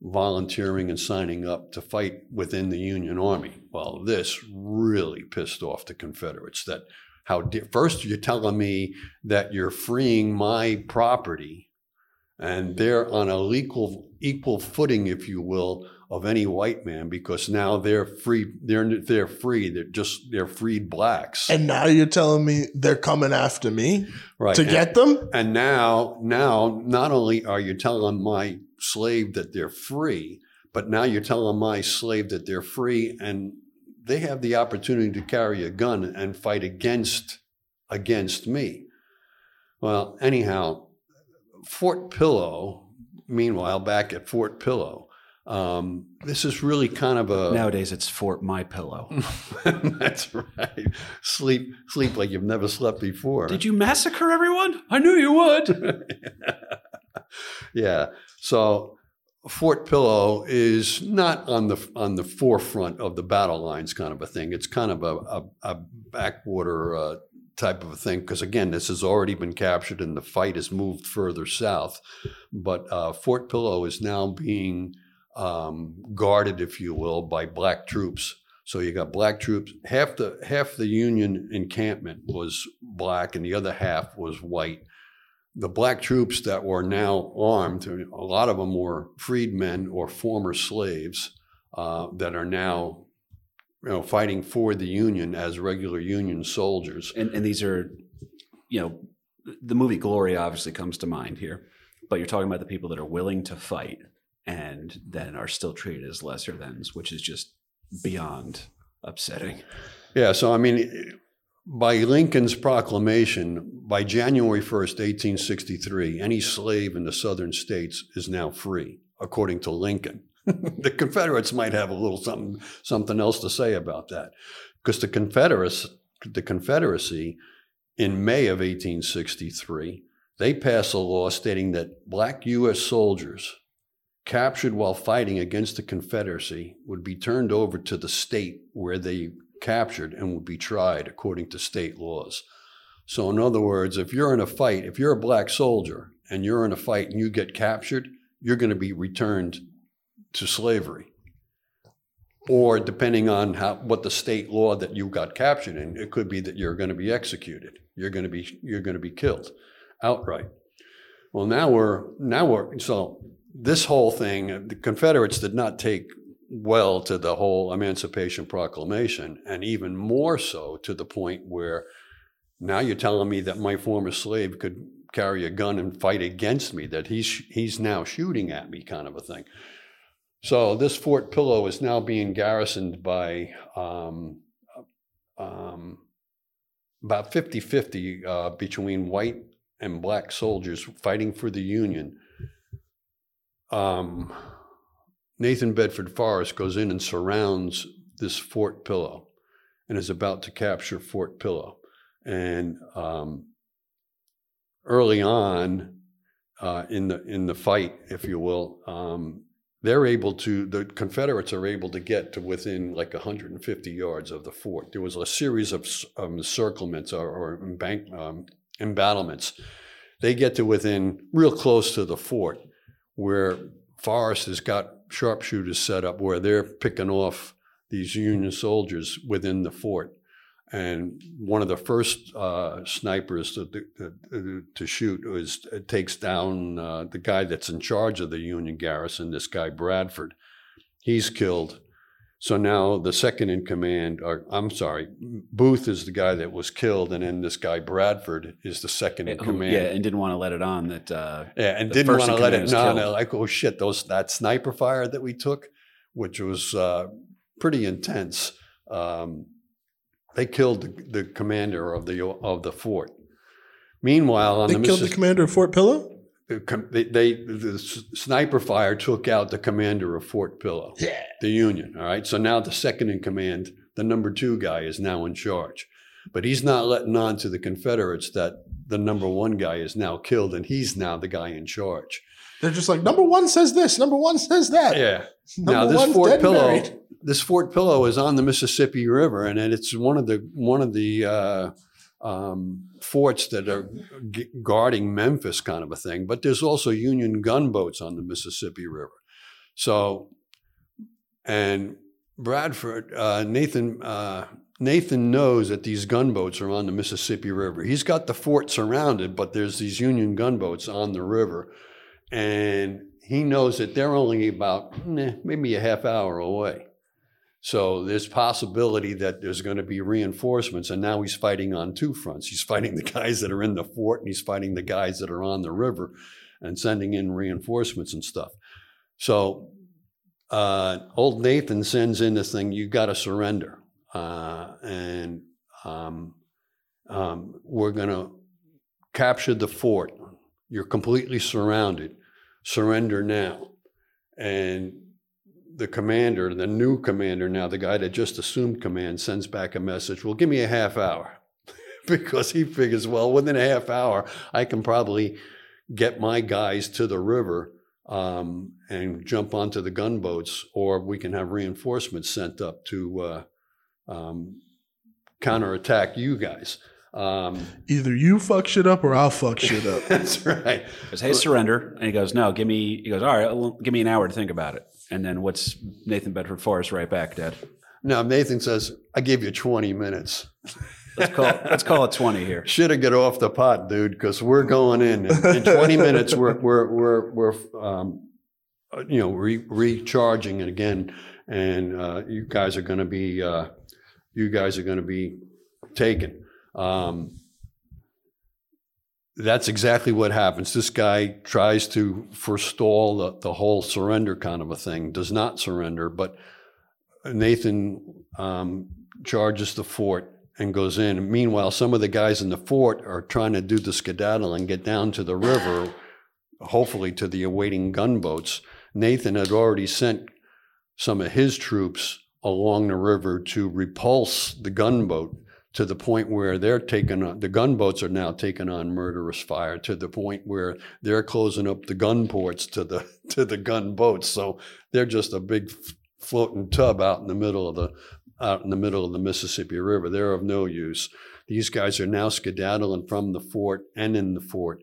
volunteering and signing up to fight within the Union Army. Well, this really pissed off the Confederates. That how di- first you're telling me that you're freeing my property, and they're on a equal equal footing, if you will, of any white man because now they're free. They're they're free. They're just they're freed blacks, And now you're telling me they're coming after me right? to And- get them? And now, now, not only are you telling my slave that they're free, but now you're telling my slave that they're free, and they have the opportunity to carry a gun and fight against against me. Well, anyhow, Fort Pillow. Meanwhile, back at Fort Pillow, um, this is really kind of a Nowadays, it's Fort My Pillow. That's right. Sleep, sleep like you've never slept before. Did you massacre everyone? I knew you would. yeah. So Fort Pillow is not on the on the forefront of the battle lines, kind of a thing. It's kind of a a, a backwater uh, type of a thing because again, this has already been captured and the fight has moved further south. But uh, Fort Pillow is now being um, guarded, if you will, by black troops. So you got black troops. Half the half the Union encampment was black, and the other half was white the black troops that were now armed, a lot of them were freedmen or former slaves uh, that are now, you know, fighting for the Union as regular Union soldiers. and, and these are, you know, the movie Glory obviously comes to mind here, but you're talking about the people that are willing to fight and then are still treated as lesser thans, which is just beyond upsetting. Yeah, so I mean, by Lincoln's proclamation, by January 1st, 1863, any slave in the southern states is now free, according to Lincoln. the Confederates might have a little something something else to say about that. Because the Confederates, the Confederacy, in May of 1863, they passed a law stating that black U.S. soldiers captured while fighting against the Confederacy would be turned over to the state where they captured and would be tried according to state laws. So, in other words, if you're in a fight, if you're a black soldier and you're in a fight and you get captured, you're going to be returned to slavery. Or depending on how what the state law that you got captured in, it could be that you're going to be executed. You're going to be you're going to be killed outright. Well, now we're now we're so this whole thing. The Confederates did not take well to the whole Emancipation Proclamation, and even more so to the point where now you're telling me that my former slave could carry a gun and fight against me, that he's he's now shooting at me, kind of a thing. So this Fort Pillow is now being garrisoned by um, um, about 50-50 uh, between white and black soldiers fighting for the Union. Um, Nathan Bedford Forrest goes in and surrounds this Fort Pillow and is about to capture Fort Pillow. And um, early on uh, in the in the fight, if you will, um, they're able to the Confederates are able to get to within like 150 yards of the fort. There was a series of um, encirclements or, or embank, um, embattlements. They get to within real close to the fort, where Forrest has got sharpshooters set up where they're picking off these Union soldiers within the fort. And one of the first uh, snipers to, to, to shoot was takes down uh, the guy that's in charge of the Union garrison, this guy Bradford. He's killed. So now the second in command, or I'm sorry, Booth is the guy that was killed, and then this guy Bradford is the second in Who- command. yeah, and didn't want to let it on that. Uh, Yeah, and The didn't want to let it was know. like, oh shit, those that sniper fire that we took, which was uh, pretty intense. Um, they killed the, the commander of the of the fort. Meanwhile, on They the killed the commander of Fort Pillow? The they, they the sniper fire took out the commander of Fort Pillow, Yeah. the Union. All right, so now the second in command, the number two guy, is now in charge, but he's not letting on to the Confederates that the number one guy is now killed, and he's now the guy in charge. They're just like, number one says this, number one says that. Yeah. Number now this Fort Pillow, married. this Fort Pillow is on the Mississippi River, and it's one of the one of the uh, um, forts that are g- guarding Memphis, kind of a thing. But there's also Union gunboats on the Mississippi River. So, and Bradford, uh, Nathan. Uh, Nathan knows that these gunboats are on the Mississippi River. He's got the fort surrounded, but there's these Union gunboats on the river. and he knows that they're only about eh, maybe a half hour away. So there's possibility that there's going to be reinforcements, and now he's fighting on two fronts. He's fighting the guys that are in the fort, and he's fighting the guys that are on the river, and sending in reinforcements and stuff. So uh, old Nathan sends in this thing: you got to surrender, uh, and um, um, we're going to capture the fort. You're completely surrounded. Surrender now. And the commander, the new commander now, the guy that just assumed command, sends back a message. Well, give me a half hour. because he figures, well, within a half hour, I can probably get my guys to the river um, and jump onto the gunboats, or we can have reinforcements sent up to uh, um, counterattack you guys. Um, Either you fuck shit up or I'll fuck shit up. that's right. He Goes, hey, surrender. And he goes, no, give me, he goes, all right, well, give me an hour to think about it. And then what's Nathan Bedford Forrest right back, Dad? Now Nathan says, "I gave you 20 minutes. Let's call, let's call it 20 here. Should have get off the pot, dude, because we're going in in, in 20 minutes. We're we're we're we're um, you know re- recharging it again, and uh, you guys are going to be uh, you guys are going to be taken." Um, that's exactly what happens. This guy tries to forestall the, the whole surrender kind of a thing, does not surrender, but Nathan um, charges the fort and goes in. Meanwhile, some of the guys in the fort are trying to do the skedaddle and get down to the river, hopefully to the awaiting gunboats. Nathan had already sent some of his troops along the river to repulse the gunboat to the point where they're taking on, the gunboats are now taking on murderous fire to the point where they're closing up the gun ports to the to the gunboats. So they're just a big floating tub out in the middle of the out in the middle of the Mississippi River. They're of no use. These guys are now skedaddling from the fort and in the fort,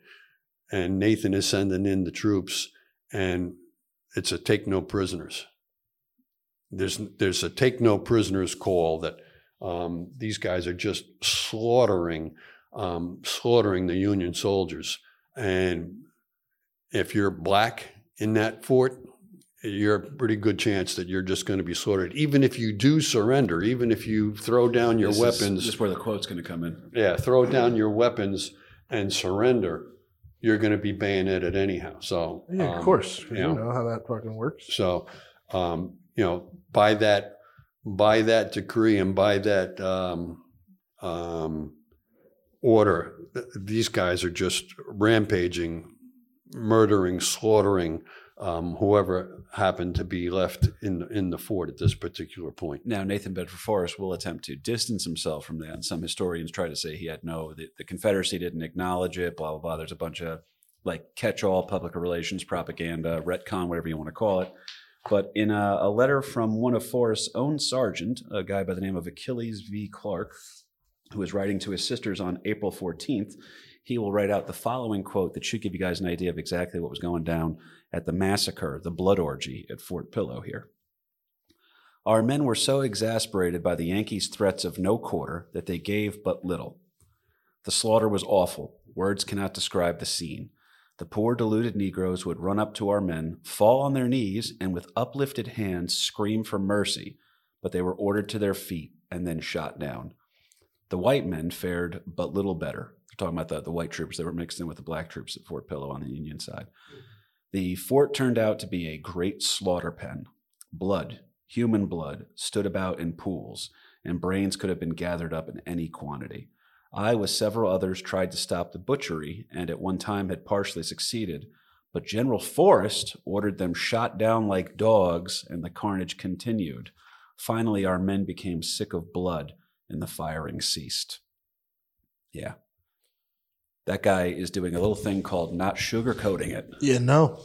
and Nathan is sending in the troops, and it's a take no prisoners. There's there's a take no prisoners call that um, these guys are just slaughtering, um, slaughtering the Union soldiers. And if you're black in that fort, you're a pretty good chance that you're just going to be slaughtered. Even if you do surrender, even if you throw down your This is- weapons, This is where the quote's going to come in. yeah, throw down your weapons and surrender, you're going to be bayoneted anyhow. So Yeah, um, of course. 'cause you You know. know how that fucking works. So, um, you know, by that, by that decree and by that um, um, order, these guys are just rampaging, murdering, slaughtering um, whoever happened to be left in in the fort at this particular point. Now, Nathan Bedford Forrest will attempt to distance himself from that. And some historians try to say he had no, the, the Confederacy didn't acknowledge it, blah, blah, blah. There's a bunch of like catch all public relations propaganda, retcon, whatever you want to call it. But in a, a letter from one of Forrest's own sergeant, a guy by the name of Achilles V. Clark, who is writing to his sisters on April 14th, he will write out the following quote that should give you guys an idea of exactly what was going down at the massacre, the blood orgy at Fort Pillow here. Our men were so exasperated by the Yankees' threats of no quarter that they gave but little. The slaughter was awful. Words cannot describe the scene. The poor deluded Negroes would run up to our men, fall on their knees, and with uplifted hands scream for mercy, but they were ordered to their feet and then shot down. The white men fared but little better. We're talking about the, the white troops that were mixed in with the black troops at Fort Pillow on the Union side. The fort turned out to be a great slaughter pen. Blood, human blood, stood about in pools, and brains could have been gathered up in any quantity. I, with several others, tried to stop the butchery and at one time had partially succeeded, but General Forrest ordered them shot down like dogs, and the carnage continued. Finally, our men became sick of blood, and the firing ceased. Yeah. That guy is doing a little thing called not sugarcoating it. Yeah, no.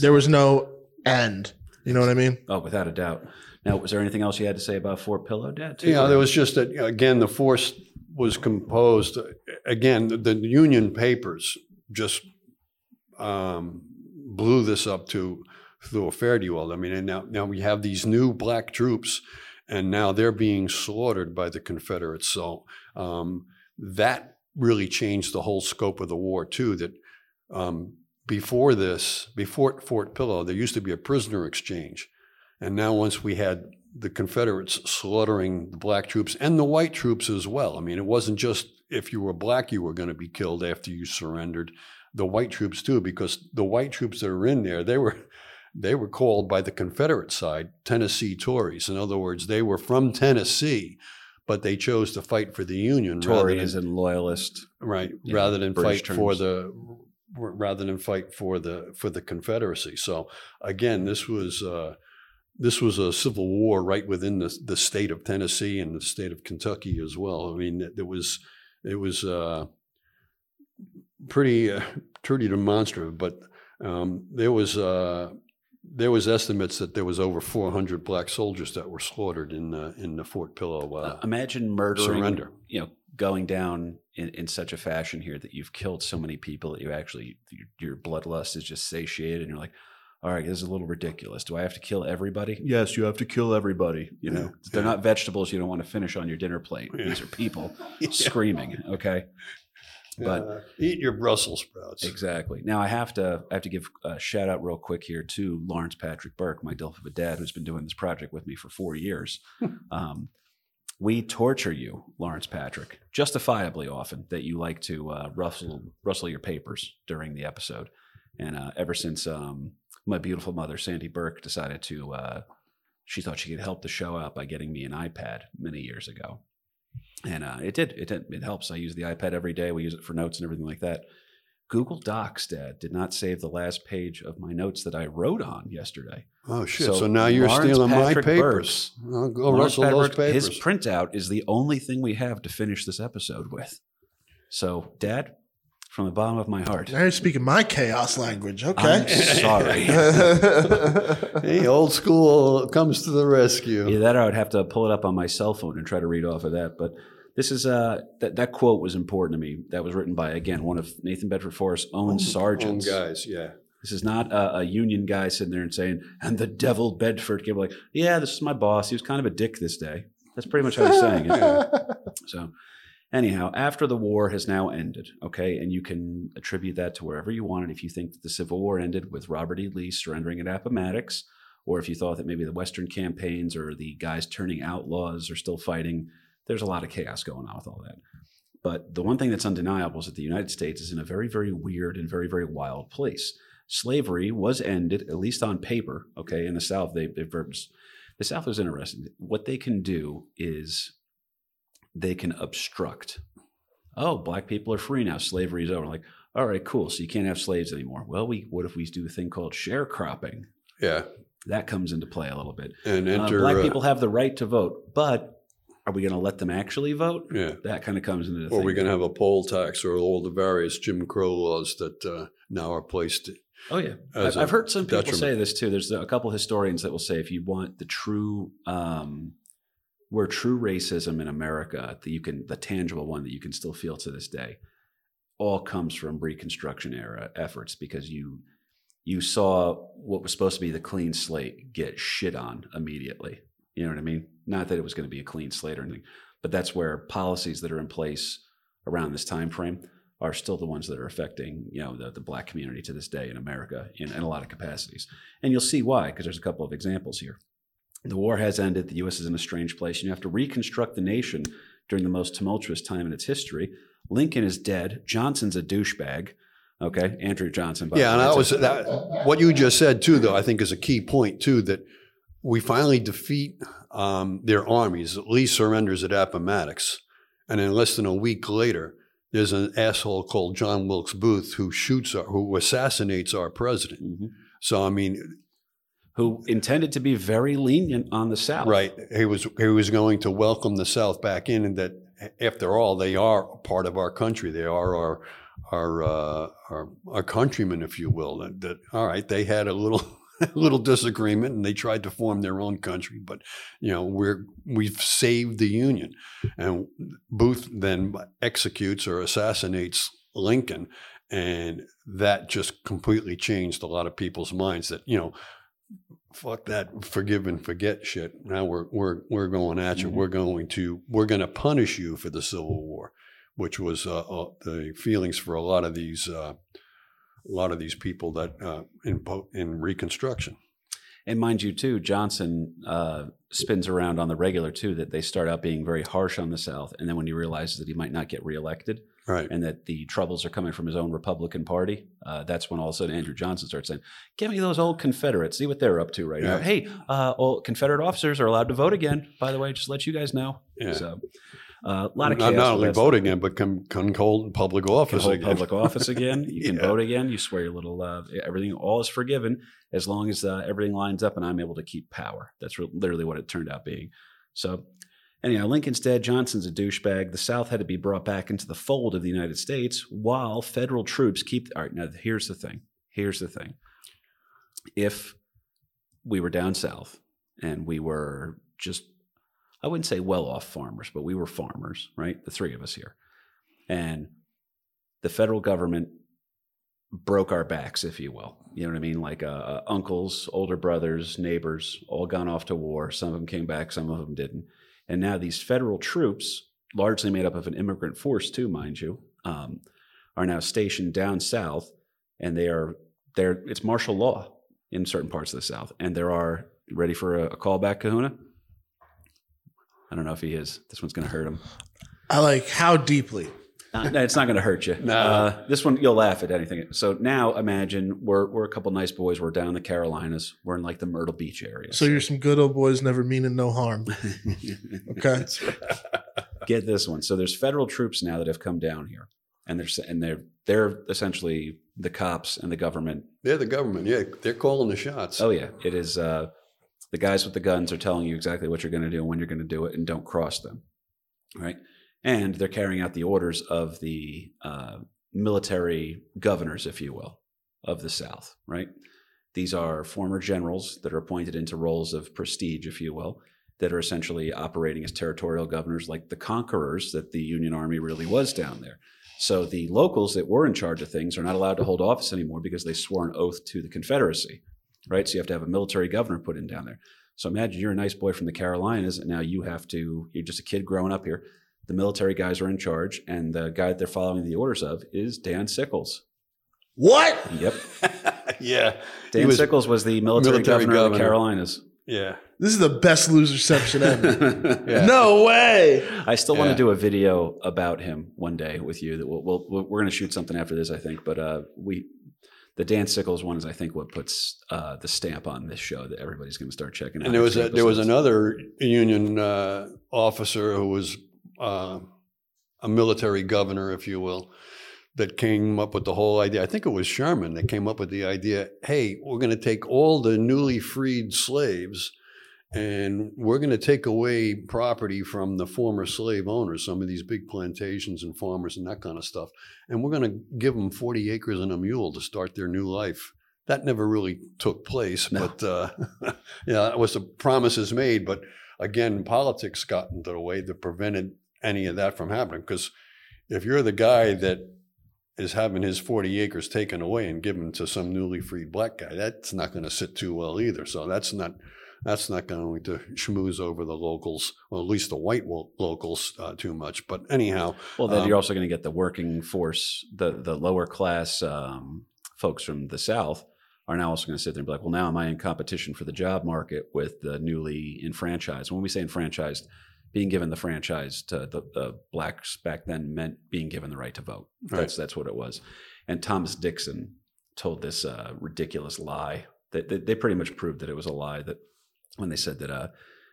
There was no end. You know what I mean? Oh, without a doubt. Now, was there anything else you had to say about Fort Pillow, too? You there was just that, again, the force was composed, again, the, the Union papers just um, blew this up to, to a you all. I mean, and now, now we have these new black troops, and now they're being slaughtered by the Confederates. So um, that really changed the whole scope of the war, too, that um, before this, before Fort Pillow, there used to be a prisoner exchange. And now, once we had the Confederates slaughtering the black troops and the white troops as well. I mean, it wasn't just if you were black, you were going to be killed after you surrendered. The white troops too, because the white troops that are in there, they were they were called by the Confederate side Tennessee Tories. In other words, they were from Tennessee, but they chose to fight for the Union than- Tories and loyalist. right rather than British fight for the rather than fight for the for the confederacy so again this was uh this was a civil war right within the, the state of Tennessee and the state of Kentucky as well. I mean, it was it was uh, pretty uh, pretty demonstrative, but um, there was uh, there was estimates that there was over 400 black soldiers that were slaughtered in the in the Fort Pillow uh, Uh, imagine murdering, surrender. you know, going down in, in such a fashion here that you've killed so many people that you actually your, your bloodlust is just satiated, and you're like, all right, this is a little ridiculous. Do I have to kill everybody? Yes, you have to kill everybody. You know, Yeah, they're yeah. not vegetables you don't want to finish on your dinner plate. Yeah. These are people screaming. Okay, but Uh, eat your Brussels sprouts. Exactly. Now I have to I have to give a shout out real quick here to Lawrence Patrick Burke, my a dad, who's been doing this project with me for four years. um, we torture you, Lawrence Patrick, justifiably often that you like to uh, rustle rustle your papers during the episode, and uh, ever since um, my beautiful mother Sandy Burke decided to, uh, she thought she could help the show out by getting me an iPad many years ago, and uh, it did. It did. It helps. I use the iPad every day. We use it for notes and everything like that. Google Docs, Dad, did not save the last page of my notes that I wrote on yesterday. Oh shit! So So, now you're Lawrence stealing Patrick my papers. I'll go Lawrence rustle those papers. His printout is the only thing we have to finish this episode with. So, Dad, from the bottom of my heart, Now you're speaking my chaos language. I'm Okay. sorry. hey, old school comes to the rescue. Either that or I would have to pull it up on my cell phone and try to read off of that. But this is uh that, that quote was important to me. That was written by again one of Nathan Bedford Forrest's own sergeants. Home guys, yeah. This is not a, a union guy sitting there and saying, "And the devil Bedford." Came like, yeah, this is my boss. He was kind of a dick this day. That's pretty much how he's saying it. So, anyhow, after the war has now ended, okay, and you can attribute that to wherever you want it. If you think that the Civil War ended with Robert E. Lee surrendering at Appomattox, or if you thought that maybe the Western campaigns or the guys turning outlaws are still fighting, there's a lot of chaos going on with all that. But the one thing that's undeniable is that the United States is in a very, very weird and very, very wild place. Slavery was ended, at least on paper. Okay, in the South, they, they've the South is interesting. What they can do is they can obstruct. Oh, black people are free now. Slavery is over. Like, all right, cool. So you can't have slaves anymore. Well, we what if we do a thing called sharecropping? Yeah. That comes into play a little bit. And Uh, enter black uh, people have the right to vote, but are we going to let them actually vote? Yeah. That kind of comes into the Or we're going to have a poll tax or all the various Jim Crow laws that uh, now are placed. Oh yeah, I've, heard some people say this too. There's a couple historians that will say if you want the true, um, where true racism in America, that you can the tangible one that you can still feel to this day, all comes from Reconstruction era efforts because you you saw what was supposed to be the clean slate get shit on immediately. You know what I mean? Not that it was going to be a clean slate or anything, but that's where policies that are in place around this time frame are still the ones that are affecting you know the, the black community to this day in America in, in a lot of capacities. And you'll see why because there's a couple of examples here. The war has ended. The U.S. is in a strange place. And you have to reconstruct the nation during the most tumultuous time in its history. Lincoln is dead. Johnson's a douchebag. Okay, Andrew Johnson. Yeah, and that was that. What you just said too, though, I think is a key point too. That we finally defeat um, their armies. Lee surrenders at Appomattox, and then less than a week later, there's an asshole called John Wilkes Booth who shoots our, who assassinates our president. Mhm. So I mean, who intended to be very lenient on the South. right? He was he was going to welcome the South back in, and that after all, they are part of our country. They are our our uh, our, our countrymen, if you will. That, that all right, they had a little little disagreement, and they tried to form their own country. But you know, we're we've saved the Union, and Booth then executes or assassinates Lincoln, and that just completely changed a lot of people's minds. That you know fuck that forgive and forget shit. Now we're we're we're going at you. Mhm. We're going to we're going to punish you for the Civil War, which was uh, uh, the feelings for a lot of these uh, a lot of these people that uh, in in Reconstruction. And mind you, too, Johnson uh, spins around on the regular too that they start out being very harsh on the South, and then when he realizes that he might not get reelected Right. and that the troubles are coming from his own Republican Party, uh, that's when all of a sudden Andrew Johnson starts saying, "Give me those old Confederates. See what they're up to right now. Hey, uh, old Confederate officers are allowed to vote again. By the way, just let you guys know." Yeah. So, uh, a lot of not, not only voting in, but can, can hold public office. hold again. public office again. You can Yeah. vote again. You swear your little uh, everything. All is forgiven as long as uh, everything lines up and I'm able to keep power. That's re- literally what it turned out being. So, anyhow, Lincoln's dead. Johnson's a douchebag. The South had to be brought back into the fold of the United States while federal troops keep. All right, now here's the thing. Here's the thing. If we were down south and we were just I wouldn't say well off farmers, but we were farmers, right? The three of us here. And the federal government broke our backs, if you will. You know what I mean? Like uh, uh, uncles, older brothers, neighbors, all gone off to war. Some of them came back, some of them didn't. And now these federal troops, largely made up of an immigrant force, too, mind you, um, are now stationed down south, and they are there. It's martial law in certain parts of the South, and there are ready for a, a callback, Kahuna. I don't know if he is. This one's going to hurt him. I like how deeply. Uh, no, it's not going to hurt you. No. Uh, this one you'll laugh at anything. So now imagine we're we're a couple nice boys. We're down in the Carolinas. We're in like the Myrtle Beach area. So you're some good old boys, never meaning no harm. Okay. Get this one. So there's federal troops now that have come down here, and they're and they're they're essentially the cops and the government. They're the government. Yeah, they're calling the shots. Oh yeah, it is. Uh, the guys with the guns are telling you exactly what you're going to do and when you're going to do it, and don't cross them. Right. And they're carrying out the orders of the uh, military governors, if you will, of the South. Right. These are former generals that are appointed into roles of prestige, if you will, that are essentially operating as territorial governors, like the conquerors that the Union Army really was down there. So the locals that were in charge of things are not allowed to hold office anymore because they swore an oath to the Confederacy, right? So you have to have a military governor put in down there. So imagine you're a nice boy from the Carolinas, and now you have to, you're just a kid growing up here. The military guys are in charge, and the guy that they're following the orders of is Dan Sickles. What? Yep. yeah. Dan was- Sickles was the military, Military governor, of the. Carolinas. Yeah. This is the best loserception ever. Yeah. No way. I still want to do a video about him one day with you. That we'll, we'll, we'll we're going to shoot something after this, I think. But uh, we, the Dan Sickles one is, I think, what puts uh, the stamp on this show that everybody's going to start checking out. And there was a, there was another Union uh, officer who was uh, a military governor, if you will, that came up with the whole idea. I think it was Sherman that came up with the idea. Hey, we're going to take all the newly freed slaves, and we're going to take away property from the former slave owners, some of these big plantations and farmers and that kind of stuff, and we're going to give them forty acres and a mule to start their new life. That never really took place, No. but uh, yeah, that was the promises made. But again, politics got into the way that prevented any of that from happening. Because if you're the guy that is having his 40 acres taken away and given to some newly freed black guy, that's not going to sit too well either. So that's not that's not going to schmooze over the locals, or at least the white wo- locals, uh, too much. But anyhow, Well, then um, you're also going to get the working force, the the lower class um, folks from the South are now also going to sit there and be like, well, now am I in competition for the job market with the newly enfranchised? When we say enfranchised, being given the franchise to the, the blacks back then meant being given the right to vote. That's that's what it was. And Thomas Dixon told this uh, ridiculous lie that they, they pretty much proved that it was a lie that when they said that uh,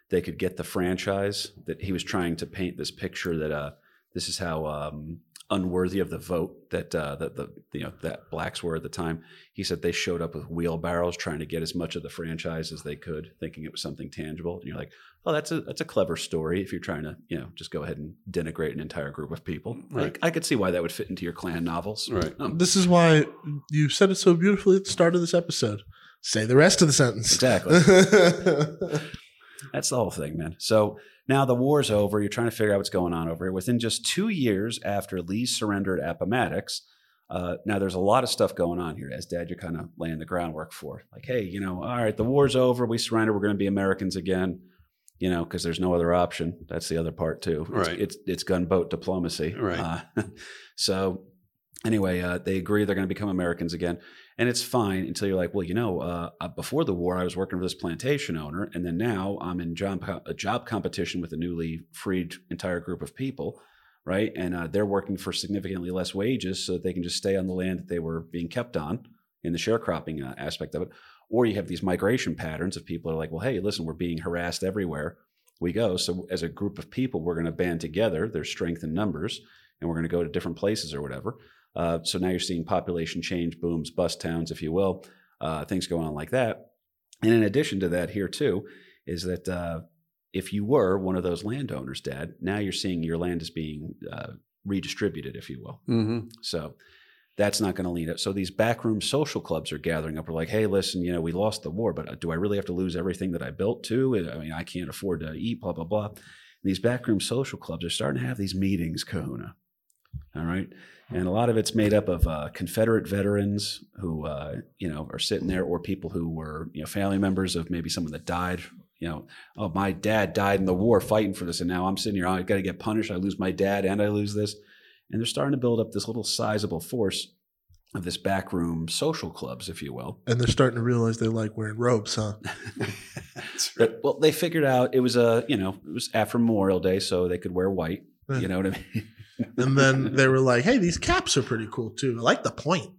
they could get the franchise that he was trying to paint this picture that uh, this is how um, unworthy of the vote that uh, that the you know that blacks were at the time. He said they showed up with wheelbarrows trying to get as much of the franchise as they could, thinking it was something tangible. And you're like, oh, that's a that's a clever story. If you're trying to you know just go ahead and denigrate an entire group of people, Right. I, I could see why that would fit into your Klan novels. Right. Um, This is why you said it so beautifully at the start of this episode. Say the rest of the sentence. Exactly. That's the whole thing, man. So now the war's over. You're trying to figure out what's going on over here. Within just two years after Lee's surrendered at Appomattox, uh, now there's a lot of stuff going on here. As Dad, you're kind of laying the groundwork for. Like, hey, you know, all right, the war's over. We surrender. We're going to be Americans again. You know, because there's no other option. That's the other part too. It's, Right. It's it's gunboat diplomacy. Right. Uh, so anyway, uh, they agree they're going to become Americans again, and it's fine until you're like, well, you know, uh, uh, before the war, I was working for this plantation owner, and then now I'm in job a job competition with a newly freed entire group of people, right? And uh, they're working for significantly less wages so that they can just stay on the land that they were being kept on in the sharecropping uh, aspect of it. Or you have these migration patterns of people are like, well, hey, listen, we're being harassed everywhere we go. So as a group of people, we're going to band together. There's strength in numbers, and we're going to go to different places or whatever. Uh, so now you're seeing population change, booms, bust towns, if you will, uh, things going on like that. And in addition to that, here too, is that uh, if you were one of those landowners, Dad, now you're seeing your land is being uh, redistributed, if you will. Mm-hmm. So that's not going to lead it. So these backroom social clubs are gathering up. We're like, hey, listen, you know, we lost the war, but uh, do I really have to lose everything that I built too? I mean, I can't afford to eat, blah, blah, blah. And these backroom social clubs are starting to have these meetings, Kahuna. All right. And a lot of it's made up of uh, Confederate veterans who, uh, you know, are sitting there or people who were, you know, family members of maybe someone that died. You know, oh, my dad died in the war fighting for this. And now I'm sitting here, I got to get punished. I lose my dad and I lose this and they're starting to build up this little sizable force of this backroom social clubs, if you will. And they're starting to realize they like wearing robes, huh? Well, they figured out it was a you know it was after Memorial Day, so they could wear white. You know what I mean? And then they were like, "Hey, these caps are pretty cool too. I like the point."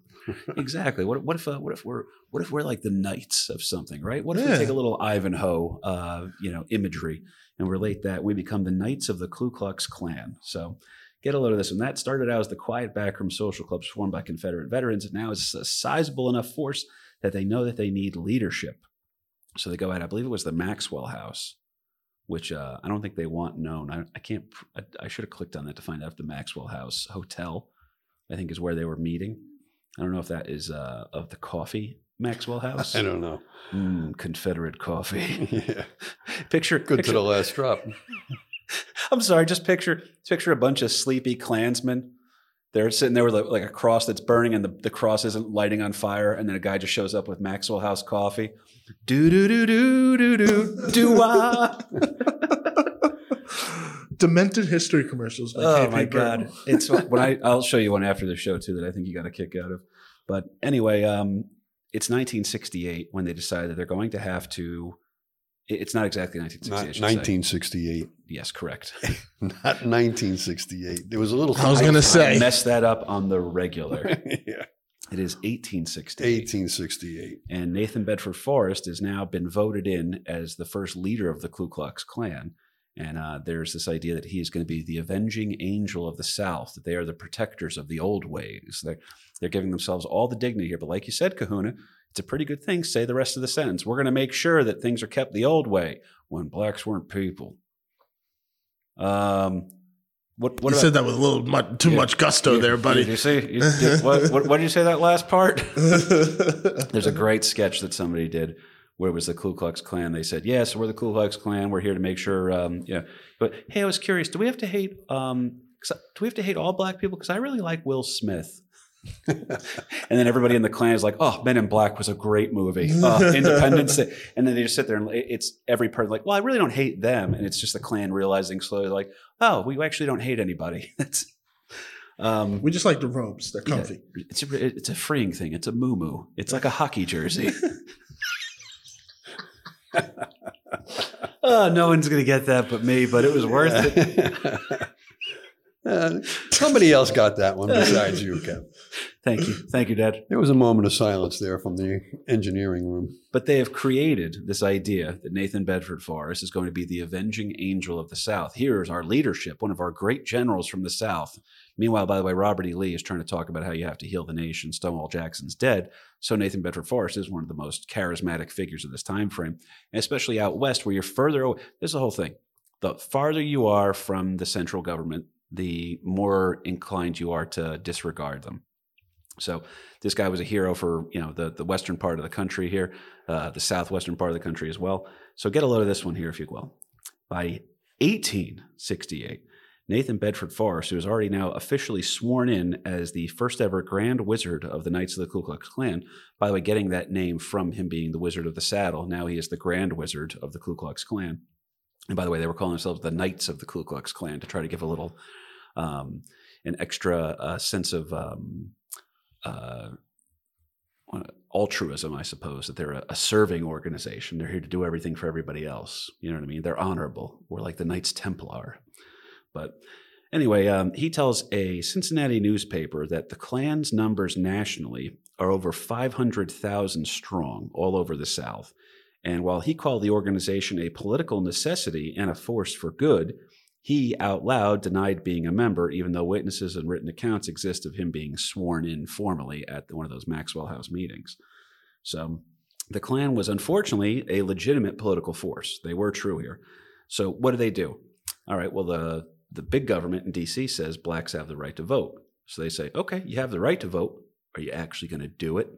exactly. What, what if uh, what if we're what if we're like the knights of something, right? What if Yeah. we take a little Ivanhoe, uh, you know, imagery and relate that? We become the knights of the Ku Klux Klan. So get a load of this. And that started out as the quiet backroom social clubs formed by Confederate veterans, and now it's a sizable enough force that they know that they need leadership. So they go out. I believe it was the Maxwell House. Which uh, I don't think they want known. I, I can't. I, I should have clicked on that to find out if the Maxwell House Hotel, I think, is where they were meeting. I don't know if that is uh, of the coffee Maxwell House. I don't know. Mm, Confederate coffee. yeah. picture, Good picture to the last drop. I'm sorry, just picture picture a bunch of sleepy Klansmen. They're sitting there with like, like a cross that's burning and the, the cross isn't lighting on fire, and then a guy just shows up with Maxwell House coffee. Do do do do do do do wah. Demented history commercials. Oh KP my Burton. god! It's when I I'll show you one after the show too that I think you got a kick out of. But anyway, um, it's 1968 when they decide that they're going to have to. It's not exactly Not 1968. I say. 1968. Yes, correct. Not 1968. There was a little. I was gonna I say. messed that up on the regular. yeah. It is 1868. 1868. And Nathan Bedford Forrest has now been voted in as the first leader of the Ku Klux Klan. And uh, there's this idea that he is going to be the avenging angel of the South, that they are the protectors of the old ways. They're, they're giving themselves all the dignity here. But like you said, Kahuna, it's a pretty good thing. Say the rest of the sentence. We're going to make sure that things are kept the old way when blacks weren't people. Um, what, what you about- said that with a little much, too Yeah. much gusto there, Did buddy. you see? You, did- what, what, what did you say that last part? There's a great sketch that somebody did where it was the Ku Klux Klan. They said, "Yes, we're the Ku Klux Klan. We're here to make sure." Um, yeah, but hey, I was curious. Do we have to hate? Um, do we have to hate all black people? Because I really like Will Smith. and then everybody in the Klan is like, "Oh, Men in Black was a great movie. Oh, Independence Day." And then they just sit there and it's every person like, "Well, I really don't hate them," and it's just the Klan realizing slowly, like, "Oh, we actually don't hate anybody." That's um, we just like the robes. They're yeah, comfy. it's a it's a freeing thing. It's a moo It's like a hockey jersey. oh, no one's gonna get that but me. But it was worth it. Uh, somebody else got that one besides you, Kev. Thank you, thank you, Dad. There was a moment of silence there from the engineering room. But they have created this idea that Nathan Bedford Forrest is going to be the avenging angel of the South. Here is our leadership, one of our great generals from the South. Meanwhile, by the way, Robert E. Lee is trying to talk about how you have to heal the nation. Stonewall Jackson's dead. So Nathan Bedford Forrest is one of the most charismatic figures of this time frame, and especially out west where you're further away. There's the whole thing. The farther you are from the central government, the more inclined you are to disregard them. So this guy was a hero for you know the the western part of the country here, uh, the southwestern part of the country as well. So get a load of this one here, if you will. By 1868, Nathan Bedford Forrest, who is already now officially sworn in as the first ever Grand Wizard of the Knights of the Ku Klux Klan, by the way, getting that name from him being the Wizard of the Saddle, now he is the Grand Wizard of the Ku Klux Klan. And by the way, they were calling themselves the Knights of the Ku Klux Klan to try to give a little um, an extra uh, sense of um, uh, altruism, I suppose, that they're a, a, serving organization. They're here to do everything for everybody else. You know what I mean? They're honorable. We're like the Knights Templar. But anyway, um, he tells a Cincinnati newspaper that the Klan's numbers nationally are over 500,000 strong all over the South. And while he called the organization a political necessity and a force for good, he out loud denied being a member, even though witnesses and written accounts exist of him being sworn in formally at one of those Maxwell House meetings. So the Klan was unfortunately a legitimate political force. They were true here. So what do they do? All right, well, the, the big government in DC says blacks have the right to vote. So they say, okay, you have the right to vote. Are you actually going to do it?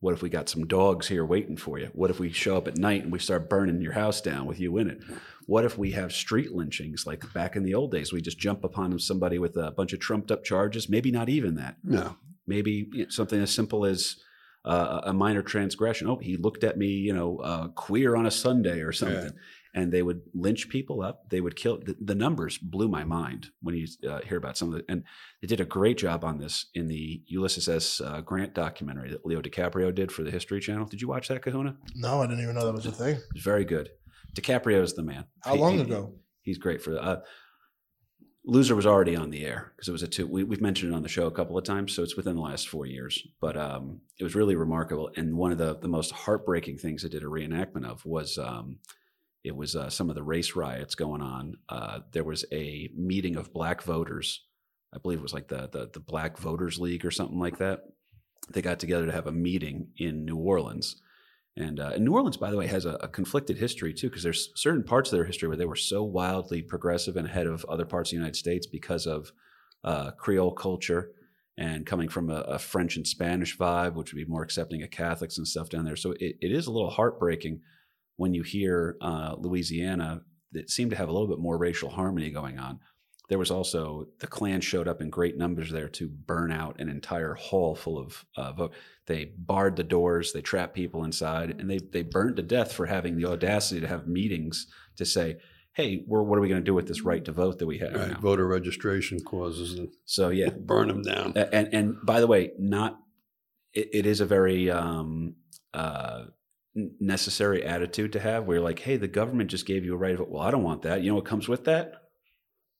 What if we got some dogs here waiting for you? What if we show up at night and we start burning your house down with you in it? What if we have street lynchings like back in the old days? We just jump upon somebody with a bunch of trumped up charges, maybe not even that. No. Maybe you know, something as simple as uh, a minor transgression. Oh, he looked at me, you know, uh, queer on a Sunday or something. Yeah and they would lynch people up. They would kill. The, the numbers blew my mind when you uh, hear about some of it. And they did a great job on this in the Ulysses S. Uh, Grant documentary that Leo DiCaprio did for the History Channel. Did you watch that, Kahuna? No, I didn't even know that was a thing. It's very good. DiCaprio is the man. How he, long he, ago? He's great for that. Uh, Loser was already on the air because it was a two. We, have mentioned it on the show a couple of times, so it's within the last four years. But um, it was really remarkable, and one of the the most heartbreaking things I did a reenactment of was um, it was uh, some of the race riots going on. Uh, there was a meeting of black voters. I believe it was like the, the, the Black Voters League or something like that. They got together to have a meeting in New Orleans. And, uh, and New Orleans, by the way, has a, a conflicted history too, because there's certain parts of their history where they were so wildly progressive and ahead of other parts of the United States because of uh, Creole culture and coming from a, a, French and Spanish vibe, which would be more accepting of Catholics and stuff down there. So it, it is a little heartbreaking when you hear uh, Louisiana that seemed to have a little bit more racial harmony going on. There was also the Klan showed up in great numbers there to burn out an entire hall full of uh, vote. They barred the doors, they trapped people inside, and they they burned to death for having the audacity to have meetings to say, "Hey, we're, what are we going to do with this right to vote that we have?" Right, voter registration clauses. And so yeah, burn them down. And and by the way, not it, it is a very um, uh, necessary attitude to have where you're like, hey, the government just gave you a right of it. Well, I don't want that. You know what comes with that?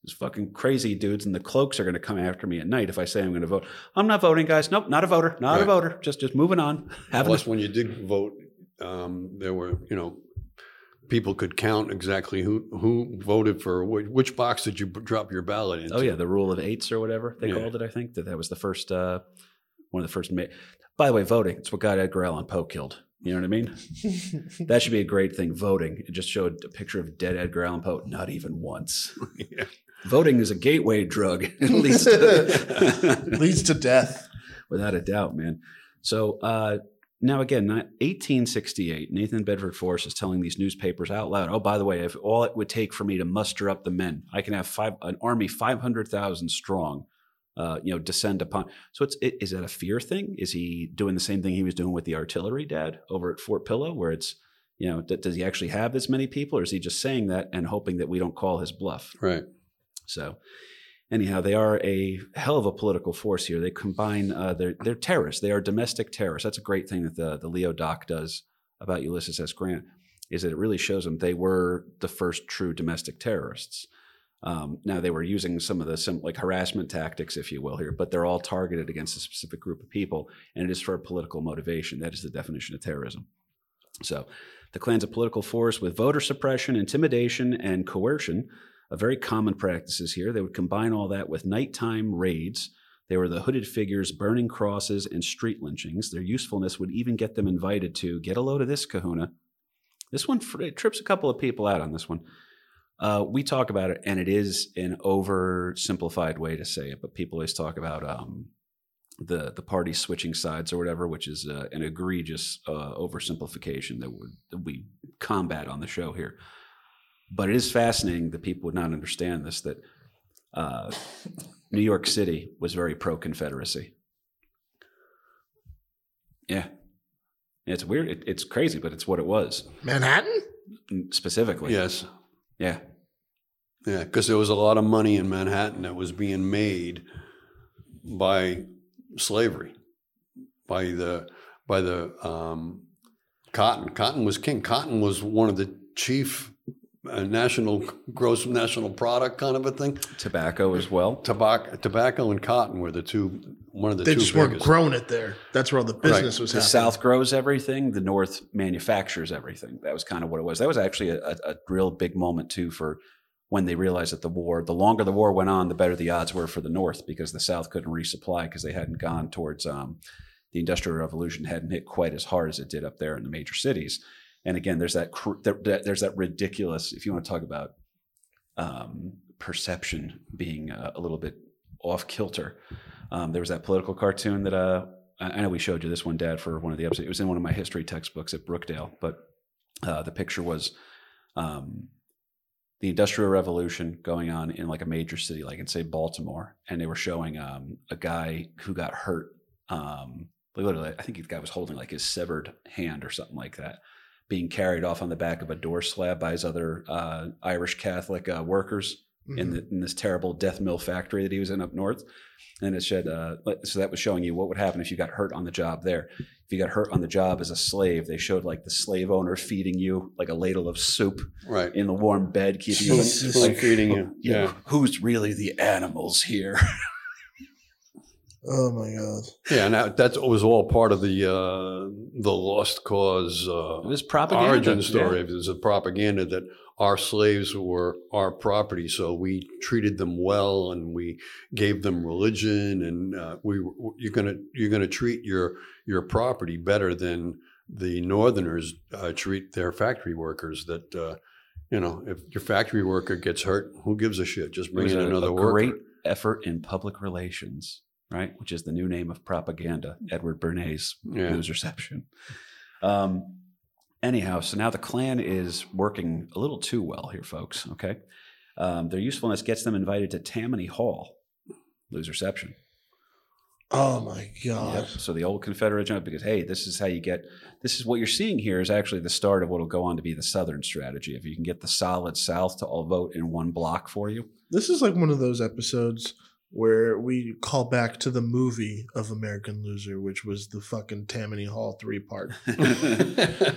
These fucking crazy dudes and the cloaks are going to come after me at night if I say I'm going to vote. I'm not voting, guys. Nope, not a voter. Not right. a voter. Just just moving on. Having Plus, a- when you did vote, um, there were you know people could count exactly who who voted for which, which, box did you drop your ballot into. Oh yeah, the rule of eights or whatever they yeah. called it. I think that that was the first uh, one of the first. Ma- By the way, voting. It's what got Edgar Allan Poe killed. You know what I mean? that should be a great thing. Voting. It just showed a picture of dead Edgar Allan Poe. Not even once. yeah. Voting is a gateway drug. it leads to leads to death, without a doubt, man. So uh, now again, 1868, Nathan Bedford Forrest is telling these newspapers out loud. Oh, by the way, if all it would take for me to muster up the men, I can have five an army five hundred thousand strong uh, you know, descend upon. So it's it, is that a fear thing? Is he doing the same thing he was doing with the artillery, Dad, over at Fort Pillow, where it's you know, d- does he actually have this many people, or is he just saying that and hoping that we don't call his bluff? Right. So, anyhow, they are a hell of a political force here. They combine uh, they're they're terrorists. They are domestic terrorists. That's a great thing that the the Leo doc does about Ulysses S. Grant is that it really shows them they were the first true domestic terrorists. Um, now they were using some of the some like harassment tactics, if you will, here, but they're all targeted against a specific group of people, and it is for a political motivation. That is the definition of terrorism. So, the Klan's a political force with voter suppression, intimidation, and coercion, a very common practices here. They would combine all that with nighttime raids. They were the hooded figures burning crosses and street lynchings. Their usefulness would even get them invited to get a load of this kahuna. This one trips a couple of people out on this one. Uh, we talk about it, and it is an oversimplified way to say it, but people always talk about um, the the party switching sides or whatever, which is uh, an egregious uh, oversimplification that, that we combat on the show here. But it is fascinating that people would not understand this that uh, New York City was very pro Confederacy. Yeah. It's weird. It, it's crazy, but it's what it was. Manhattan? Specifically. Yes. Yeah. Yeah, because there was a lot of money in Manhattan that was being made by slavery, by the by the um, cotton. Cotton was king. Cotton was one of the chief uh, national gross national product kind of a thing. Tobacco as well. Tobacco, tobacco and cotton were the two one of the They two just weren't biggest. growing it there. That's where all the business was The happening. South grows everything. The North manufactures everything. That was kind of what it was. That was actually a, a, a real big moment too for when they realized that the war, the longer the war went on, the better the odds were for the North because the South couldn't resupply because they hadn't gone towards um, the Industrial Revolution hadn't hit quite as hard as it did up there in the major cities. And again, there's that, that there's that ridiculous. If you want to talk about um, perception being uh, a little bit off kilter, um, there was that political cartoon that uh, I know we showed you this one, Dad, for one of the episodes. It was in one of my history textbooks at Brookdale, but uh, the picture was um, the Industrial Revolution going on in like a major city, like in say Baltimore, and they were showing um, a guy who got hurt. Um, literally, I think the guy was holding like his severed hand or something like that, being carried off on the back of a door slab by his other uh, Irish Catholic uh, workers in, Mhm. the, in this terrible death mill factory that he was in up north. And it said, uh, so that was showing you what would happen if you got hurt on the job there. If you got hurt on the job as a slave, they showed like the slave owner feeding you like a ladle of soup right. in the warm bed, keeping you like, feeding you. you know, Yeah. who's really the animals here? Oh my god. Yeah, and that, that was all part of the uh, the lost cause uh, It was propaganda. origin Yeah. story. It was a propaganda that our slaves were our property, so we treated them well and we gave them religion, and uh, we you're gonna you're gonna treat your your property better than the Northerners uh, treat their factory workers. That uh, you know, if your factory worker gets hurt, who gives a shit? Just bring in a, another a worker. great effort in public relations, right? Which is the new name of propaganda. Edward Bernays Yeah. news reception. Um, anyhow, so now the Klan is working a little too well here, folks. Okay, um, their usefulness gets them invited to Tammany Hall, lose reception. Oh my god. Yep. So the old Confederate jump because hey, this is how you get. This is what you're seeing here is actually the start of what will go on to be the Southern strategy. If you can get the solid South to all vote in one block for you, This is like one of those episodes where we call back to the movie of American Loser, which was the fucking Tammany Hall three part.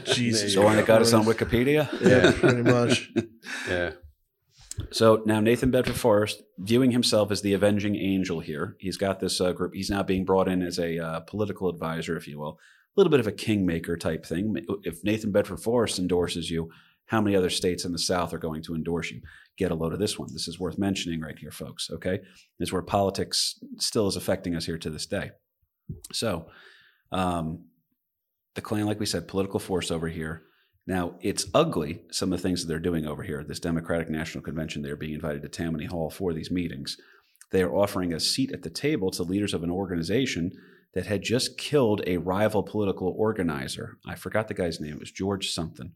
Jesus the one that got us on Wikipedia. Yeah, pretty much. Yeah. So now Nathan Bedford Forrest, viewing himself as the avenging angel here, he's got this uh, group. He's now being brought in as a uh, political advisor, if you will, a little bit of a kingmaker type thing. If Nathan Bedford Forrest endorses you, how many other states in the South are going to endorse you? Get a load of this one. This is worth mentioning right here, folks. Okay, is where politics still is affecting us here to this day. So, um, the Klan, like we said, political force over here. Now, it's ugly, some of the things that they're doing over here. At this Democratic National Convention, they're being invited to Tammany Hall for these meetings. They are offering a seat at the table to leaders of an organization that had just killed a rival political organizer. I forgot the guy's name. It was George something.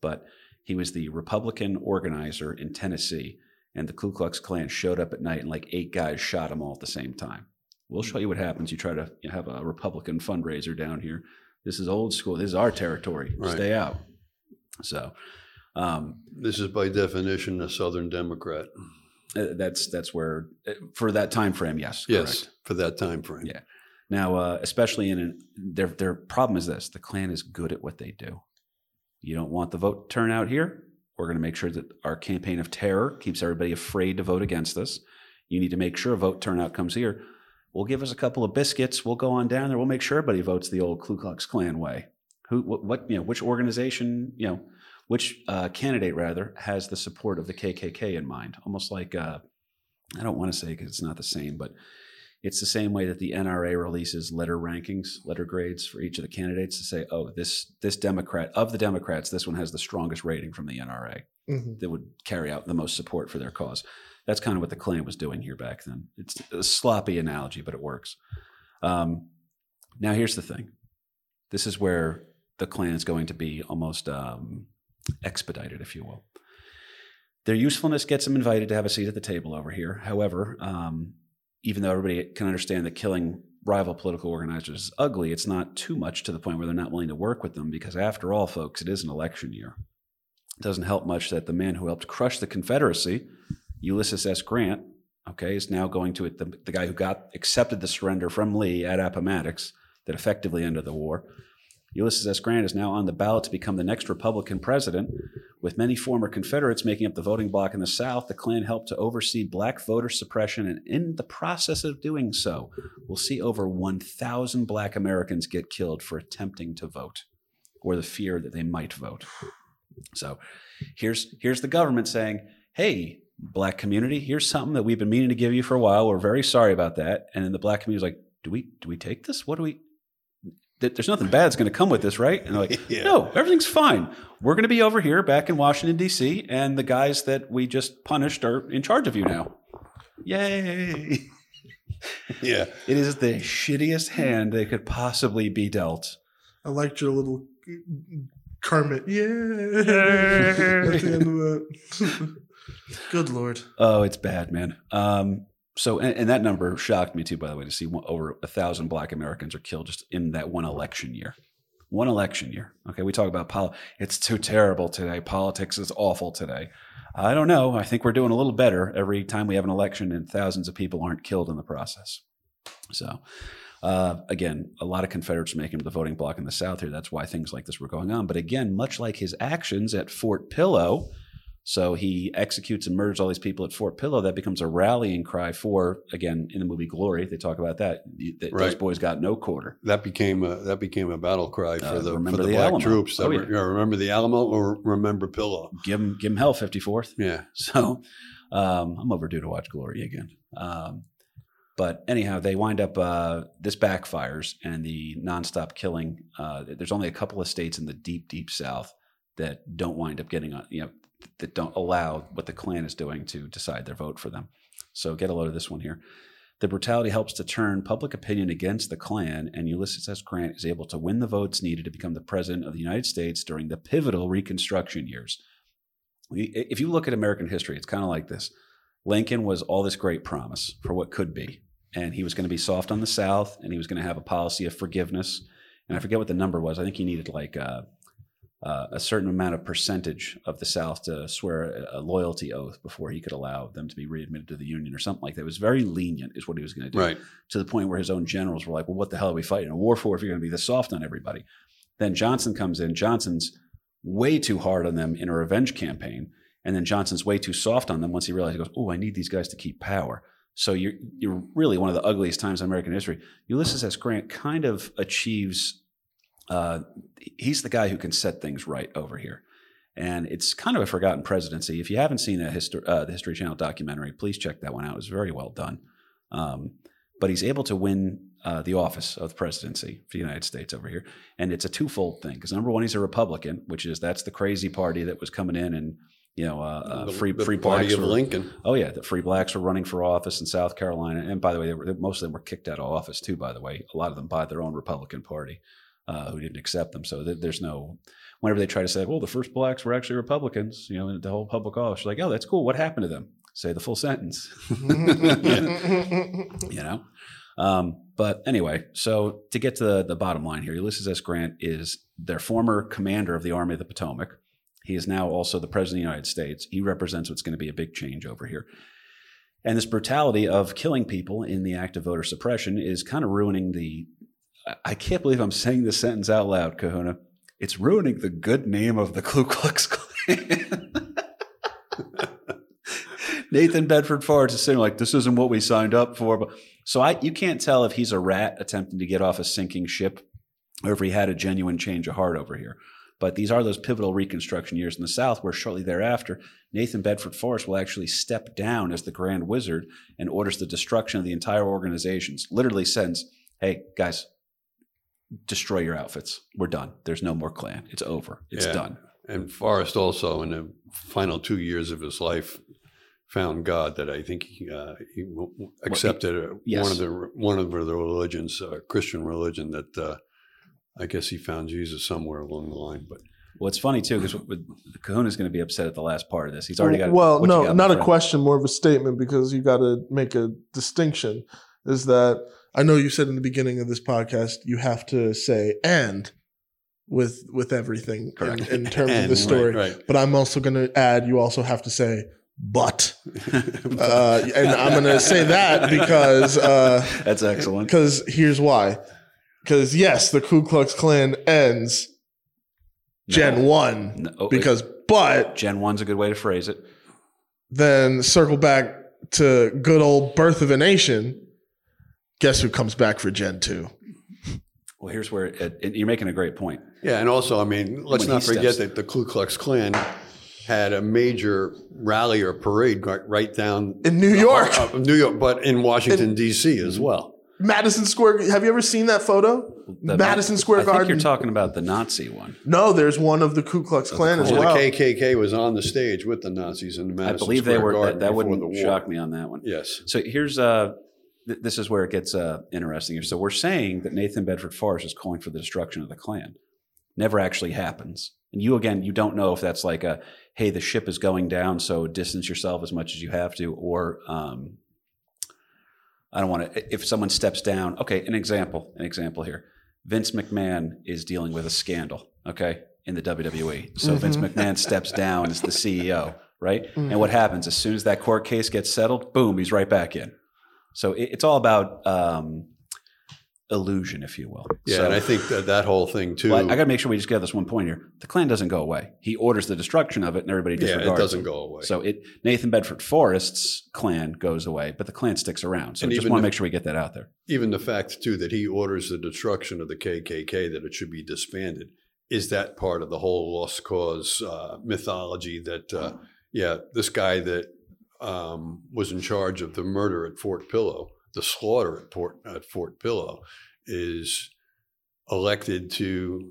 But he was the Republican organizer in Tennessee. And the Ku Klux Klan showed up at night and like eight guys shot him all at the same time. We'll show you what happens. You try to you have a Republican fundraiser down here. This is old school. This is our territory. Right. Stay out. So um, This is by definition a Southern Democrat. uh, that's that's where uh, for that time frame, yes, Yes, correct. for that time frame. Yeah. Now, uh, especially in an, their their problem is this: the Klan is good at what they do. You don't want the vote turnout here. We're going to make sure that our campaign of terror keeps everybody afraid to vote against us. You need to make sure vote turnout comes here. We'll give us a couple of biscuits. We'll go on down there. We'll make sure everybody votes the old Ku Klux Klan way. Who, what, what you know, which organization, you know, which uh, candidate rather has the support of the KKK in mind? Almost like uh, I don't want to say because it's not the same, but it's the same way that the NRA releases letter rankings, letter grades for each of the candidates to say, oh, this this Democrat of the Democrats, this one has the strongest rating from the NRA Mhm. that would carry out the most support for their cause. That's kind of what the Klan was doing here back then. It's a sloppy analogy, but it works. Um, now, here's the thing: this is where the Klan is going to be almost um, expedited, if you will. Their usefulness gets them invited to have a seat at the table over here. However, um, even though everybody can understand that killing rival political organizers is ugly, it's not too much to the point where they're not willing to work with them because, after all, folks, it is an election year. It doesn't help much that the man who helped crush the Confederacy, Ulysses S. Grant, okay, is now going to the, the guy who got accepted the surrender from Lee at Appomattox that effectively ended the war. Ulysses S. Grant is now on the ballot to become the next Republican president. With many former Confederates making up the voting bloc in the South, the Klan helped to oversee black voter suppression, and in the process of doing so, we'll see over 1,000 black Americans get killed for attempting to vote or the fear that they might vote. So here's here's the government saying, "Hey, black community, here's something that we've been meaning to give you for a while. We're very sorry about that." And then the black community is like, "Do we do we take this? What do we th- there's nothing bad's going to come with this, right?" And they're like, Yeah. "No, everything's fine. We're going to be over here back in Washington D.C. and the guys that we just punished are in charge of you now." Yay! Yeah. It is the shittiest hand they could possibly be dealt. I liked your little Kermit. Yeah. At the end of that. Good lord. Oh, it's bad, man. Um, so, and, and that number shocked me too, by the way, to see one, over a thousand Black Americans are killed just in that one election year. One election year. Okay, we talk about pol. It's too terrible today. Politics is awful today. I don't know. I think we're doing a little better every time we have an election, and thousands of people aren't killed in the process. So, uh, again, a lot of Confederates making the voting bloc in the South here. That's why things like this were going on. But again, much like his actions at Fort Pillow, so he executes and murders all these people at Fort Pillow. That becomes a rallying cry for, again, in the movie Glory, they talk about that. That Those boys got no quarter. That became a that became a battle cry for Uh, the for the, the black Alamo. troops. That Oh, yeah. know, remember the Alamo or remember Pillow? Give him, give him hell, 54th. Yeah. So um, I'm overdue to watch Glory again. Um, but anyhow, they wind up, uh, this backfires and the nonstop killing. Uh, there's only a couple of states in the deep, deep South that don't wind up getting, on, you know, that don't allow what the Klan is doing to decide their vote for them. So get a load of this one here. The brutality helps to turn public opinion against the Klan, and Ulysses S. Grant is able to win the votes needed to become the president of the United States during the pivotal Reconstruction years. If you look at American history, it's kind of like this Lincoln was all this great promise for what could be, and he was going to be soft on the South, and he was going to have a policy of forgiveness. And I forget what the number was. I think he needed like uh, uh, a certain amount of percentage of the South to swear a, a loyalty oath before he could allow them to be readmitted to the Union or something like that. It was very lenient, is what he was going to do Right. to the point where his own generals were like, well, what the hell are we fighting a war for if you're going to be this soft on everybody? Then Johnson comes in. Johnson's way too hard on them in a revenge campaign. And then Johnson's way too soft on them once he realized, he goes, oh, I need these guys to keep power. So you're, you're really one of the ugliest times in American history. Ulysses S. Grant kind of achieves, uh, he's the guy who can set things right over here. And it's kind of a forgotten presidency. If you haven't seen a history, uh, the History Channel documentary, please check that one out. It was very well done. Um, but he's able to win uh, the office of the presidency for the United States over here, and it's a twofold thing. Because number one, he's a Republican, which is that's the crazy party that was coming in and you know uh, uh, The- free the free party blacks of were- Lincoln. Oh yeah, the free blacks were running for office in South Carolina, and by the way, they were, most of them were kicked out of office too. By the way, a lot of them by their own Republican Party, uh, who didn't accept them. So th- there's no. Whenever they try to say, "Well, the first blacks were actually Republicans," you know, the whole public office, you're like, "Oh, that's cool. What happened to them?" Say the full sentence. you know. Um, but anyway, so to get to the, the bottom line here, Ulysses S. Grant is their former commander of the Army of the Potomac. He is now also the president of the United States. He represents what's going to be a big change over here. And this brutality of killing people in the act of voter suppression is kind of ruining the. I- can't believe I'm saying this sentence out loud, Kahuna. It's ruining the good name of the Ku Klux Klan. Nathan Bedford Forrest is saying like this isn't what we signed up for. So I you can't tell if he's a rat attempting to get off a sinking ship or if he had a genuine change of heart over here. But these are those pivotal Reconstruction years in the South, where shortly thereafter, Nathan Bedford Forrest will actually step down as the Grand Wizard and orders the destruction of the entire organizations. Literally says, "Hey guys, destroy your outfits. We're done. There's no more Klan. It's over. It's Yeah. done." And Forrest also, in the final two years of his life, found God. That I think he, uh, he w- w- accepted uh, yes. one of the one of the religions, uh, Christian religion. That uh, I guess he found Jesus somewhere along the line. But Well, it's funny too because Kahuna's going to be upset at the last part of this. He's already got. Well, no, got, not my a question, more of a statement because you got to make a distinction. Is that I know you said in the beginning of this podcast you have to say and with with everything in, in terms of the story, right, right. but I'm also going to add you also have to say but uh, and I'm gonna say that because uh, That's excellent. because here's why. Because yes, the Ku Klux Klan ends Gen one No, oh, because but Gen one's a good way to phrase it. then circle back to good old birth of a nation. Guess who comes back for Gen two? Well, here's where it, it- you're making a great point. Yeah, and also, I mean, let's When not forget steps- that the Ku Klux Klan had a major rally or parade right, right down In New York, uh, New York, but in Washington D.C. as well. Madison Square. Have you ever seen that photo? The- Madison Square I think Garden. you're talking about the Nazi one. no, there's one of the Ku Klux Klan as well. the KKK was on the stage with the Nazis in the Madison I believe Square they were. Garden That, that before wouldn't the war. shock me on that one. Yes. So here's uh, th- this is where it gets uh, interesting. So we're saying that Nathan Bedford Forrest is calling for the destruction of the Klan. Never actually happens. And you again, you don't know if that's like a hey, the ship is going down, so distance yourself as much as you have to, or um, I don't want to. If someone steps down, okay. An example. An example here. Vince McMahon is dealing with a scandal. Okay, in the WWE. So Vince McMahon steps down as the CEO, right? And what happens as soon as that court case gets settled? Boom, he's right back in. So it, it's all about um, illusion, if you will. Yeah, So- and I think that that whole thing too. I, got to make sure we just get this one point here. The Klan doesn't go away. He orders the destruction of it, and everybody disregards it It doesn't him. go away. So it Nathan Bedford Forrest's Klan goes away, but the Klan sticks around. So And just want to make sure we get that out there. even the fact too that he orders the destruction of the KKK, that it should be disbanded, is that part of the whole lost cause uh, mythology? That uh, yeah, this guy that um, was in charge of the murder at Fort Pillow, the slaughter at Fort at Fort Pillow, is elected to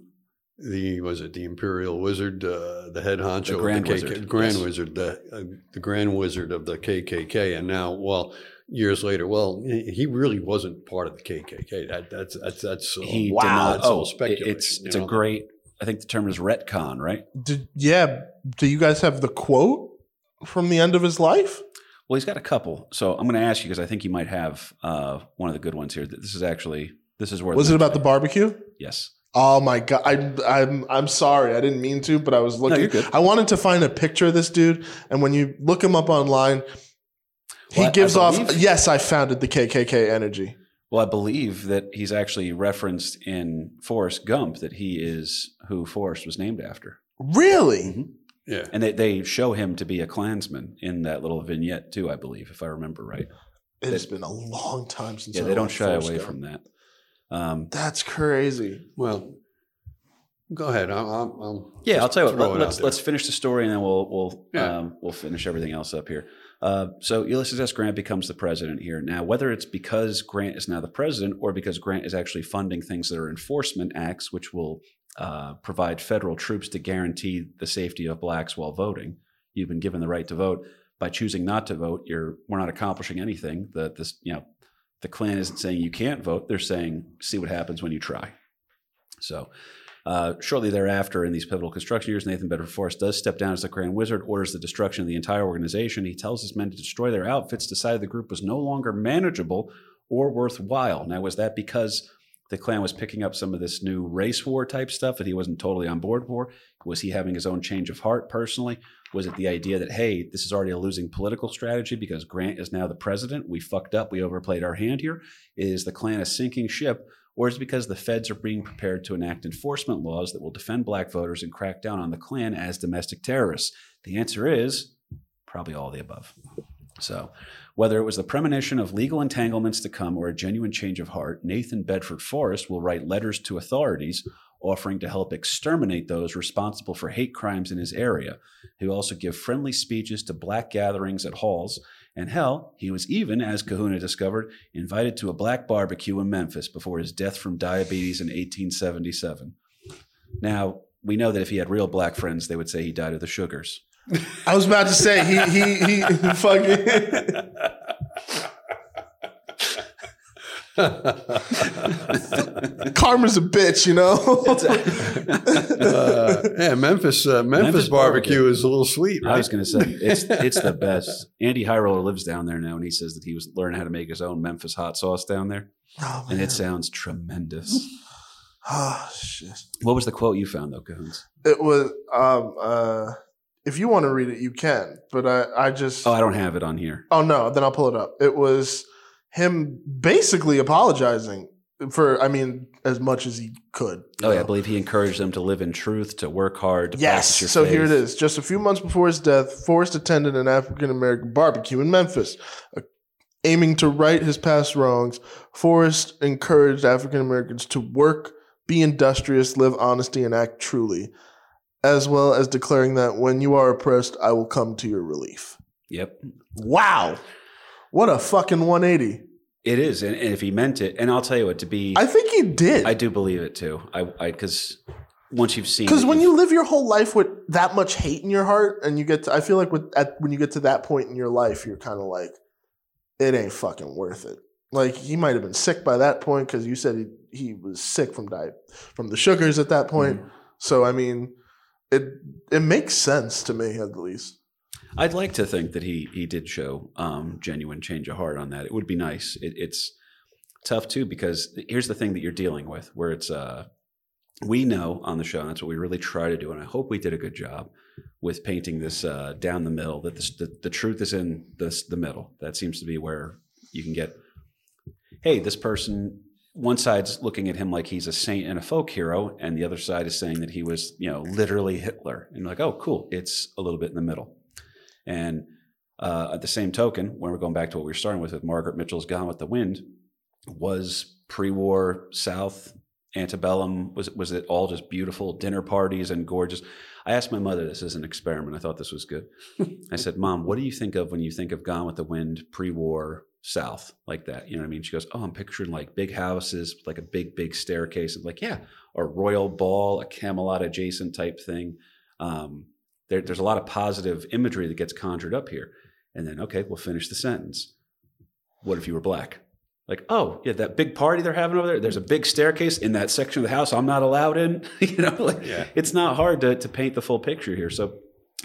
the was it the Imperial Wizard, uh, the head honcho, The of Grand the KK, Wizard, Grand yes. Wizard, the uh, the Grand Wizard of the KKK, and now well years later, well, he he really wasn't part of the KKK. That that's that's that's uh, He Wow. denied. That's all Oh, speculation, it's it's know? a great. I think the term is retcon, right? Did, yeah. Do you guys have the quote from the end of his life? Well, he's got a couple. So I'm going to ask you because I think you might have uh, one of the good ones here. This is actually this is where Was it about the barbecue? yes. Oh my god! I, I'm I'm sorry. I didn't mean to, but I was looking. you're good. I wanted to find a picture of this dude, and when you look him up online, he Well, gives off. Yes, I founded the KKK energy. Well, I believe that he's actually referenced in Forrest Gump that he is who Forrest was named after. Really? Mhm. Yeah. And they, they show him to be a Klansman in that little vignette too, I believe, if I remember right. It has been a long time since. Yeah, I they don't shy away Gump. from that. Um, That's crazy. Well, go ahead. I'll, I'll, I'll yeah, I'll tell you what. Let, us let's finish the story and then we'll we'll Yeah. um, we'll finish everything else up here. Uh, so Ulysses S. Grant becomes the president here. Now, whether it's because Grant is now the president or because Grant is actually funding things that are enforcement acts, which will uh, provide federal troops to guarantee the safety of blacks while voting, you've been given the right to vote. By choosing not to vote, you're we're not accomplishing anything. The this you know the Klan isn't saying you can't vote. They're saying see what happens when you try. So uh, shortly thereafter, in these pivotal construction years, Nathan Bedford Forrest does step down as the Grand Wizard, orders the destruction of the entire organization. He tells his men to destroy their outfits, decided the group was no longer manageable or worthwhile. Now, was that because the Klan was picking up some of this new race war type stuff that he wasn't totally on board for? Was he having his own change of heart personally? Was it the idea that, hey, this is already a losing political strategy because Grant is now the president? We fucked up. We overplayed our hand here. Is the Klan a sinking ship? Or is it because the feds are being prepared to enact enforcement laws that will defend black voters and crack down on the Klan as domestic terrorists? The answer is probably all the above. So, whether it was the premonition of legal entanglements to come or a genuine change of heart, Nathan Bedford Forrest will write letters to authorities offering to help exterminate those responsible for hate crimes in his area. He will also give friendly speeches to black gatherings at halls. And hell, he was even, as Kahuna discovered, invited to a black barbecue in Memphis before his death from diabetes in 1877. Now, we know that if he had real black friends, they would say he died of the sugars. I was about to say he he he fucking karma's a bitch, you know. uh, yeah, Memphis, uh, Memphis, Memphis barbecue, barbecue. is a little sweet, right? I was going to say it's it's the best. Andy Highroller lives down there now, and he says that he was learning how to make his own Memphis hot sauce down there, oh, and it sounds tremendous. oh shit. What was the quote you found though, Cahoons? It was um uh if you want to read it, you can. But I, I just Oh, I don't have it on here. Oh no, then I'll pull it up. It was him basically apologizing for I mean, as much as he could. Oh, yeah, I believe he encouraged them to live in truth, to work hard. To Yes. So here it is. Just a few months before his death, Forrest attended an African American barbecue in Memphis. Aiming to right his past wrongs, Forrest encouraged African Americans to work, be industrious, live honesty, and act truly, as well as declaring that when you are oppressed, I will come to your relief. Yep, Wow. What a fucking 180. it is. And, and if he meant it, and I'll tell you what, to be, I think he did. I do believe it too. I, I, because once you've seen, Because when you've- you live your whole life with that much hate in your heart, and you get to, I feel like with at, when you get to that point in your life, you're kind of like, it ain't fucking worth it. Like he might have been sick by that point because you said he, he was sick from diet from the sugars at that point. Mm-hmm. So I mean, it it makes sense to me at least. I'd like to think that he he did show um, genuine change of heart on that. It would be nice. It, it's tough too because here's the thing that you're dealing with, where it's uh, we know on the show, and that's what we really try to do, and I hope we did a good job with painting this uh, down the middle. That this, the the truth is in this the middle. That seems to be where you can get. Hey, this person. One side's looking at him like he's a saint and a folk hero, and the other side is saying that he was, you know, literally Hitler. And like, oh, cool. It's a little bit in the middle. And uh, at the same token, when we're going back to what we were starting with, with Margaret Mitchell's Gone with the Wind, was pre-war South antebellum was was it all just beautiful dinner parties and gorgeous? I asked my mother this as an experiment. I thought this was good. I said, "Mom, what do you think of when you think of Gone with the Wind pre-war South like that?" You know what I mean? She goes, "Oh, I'm picturing like big houses, like a big big staircase." I'm like, "Yeah, a royal ball, a Camelot adjacent type thing." Um, there, there's a lot of positive imagery that gets conjured up here. And then, okay, we'll finish the sentence. What if you were black? Like, oh, yeah, that big party they're having over there. There's a big staircase in that section of the house I'm not allowed in. you know, like Yeah. it's not hard to, to paint the full picture here. So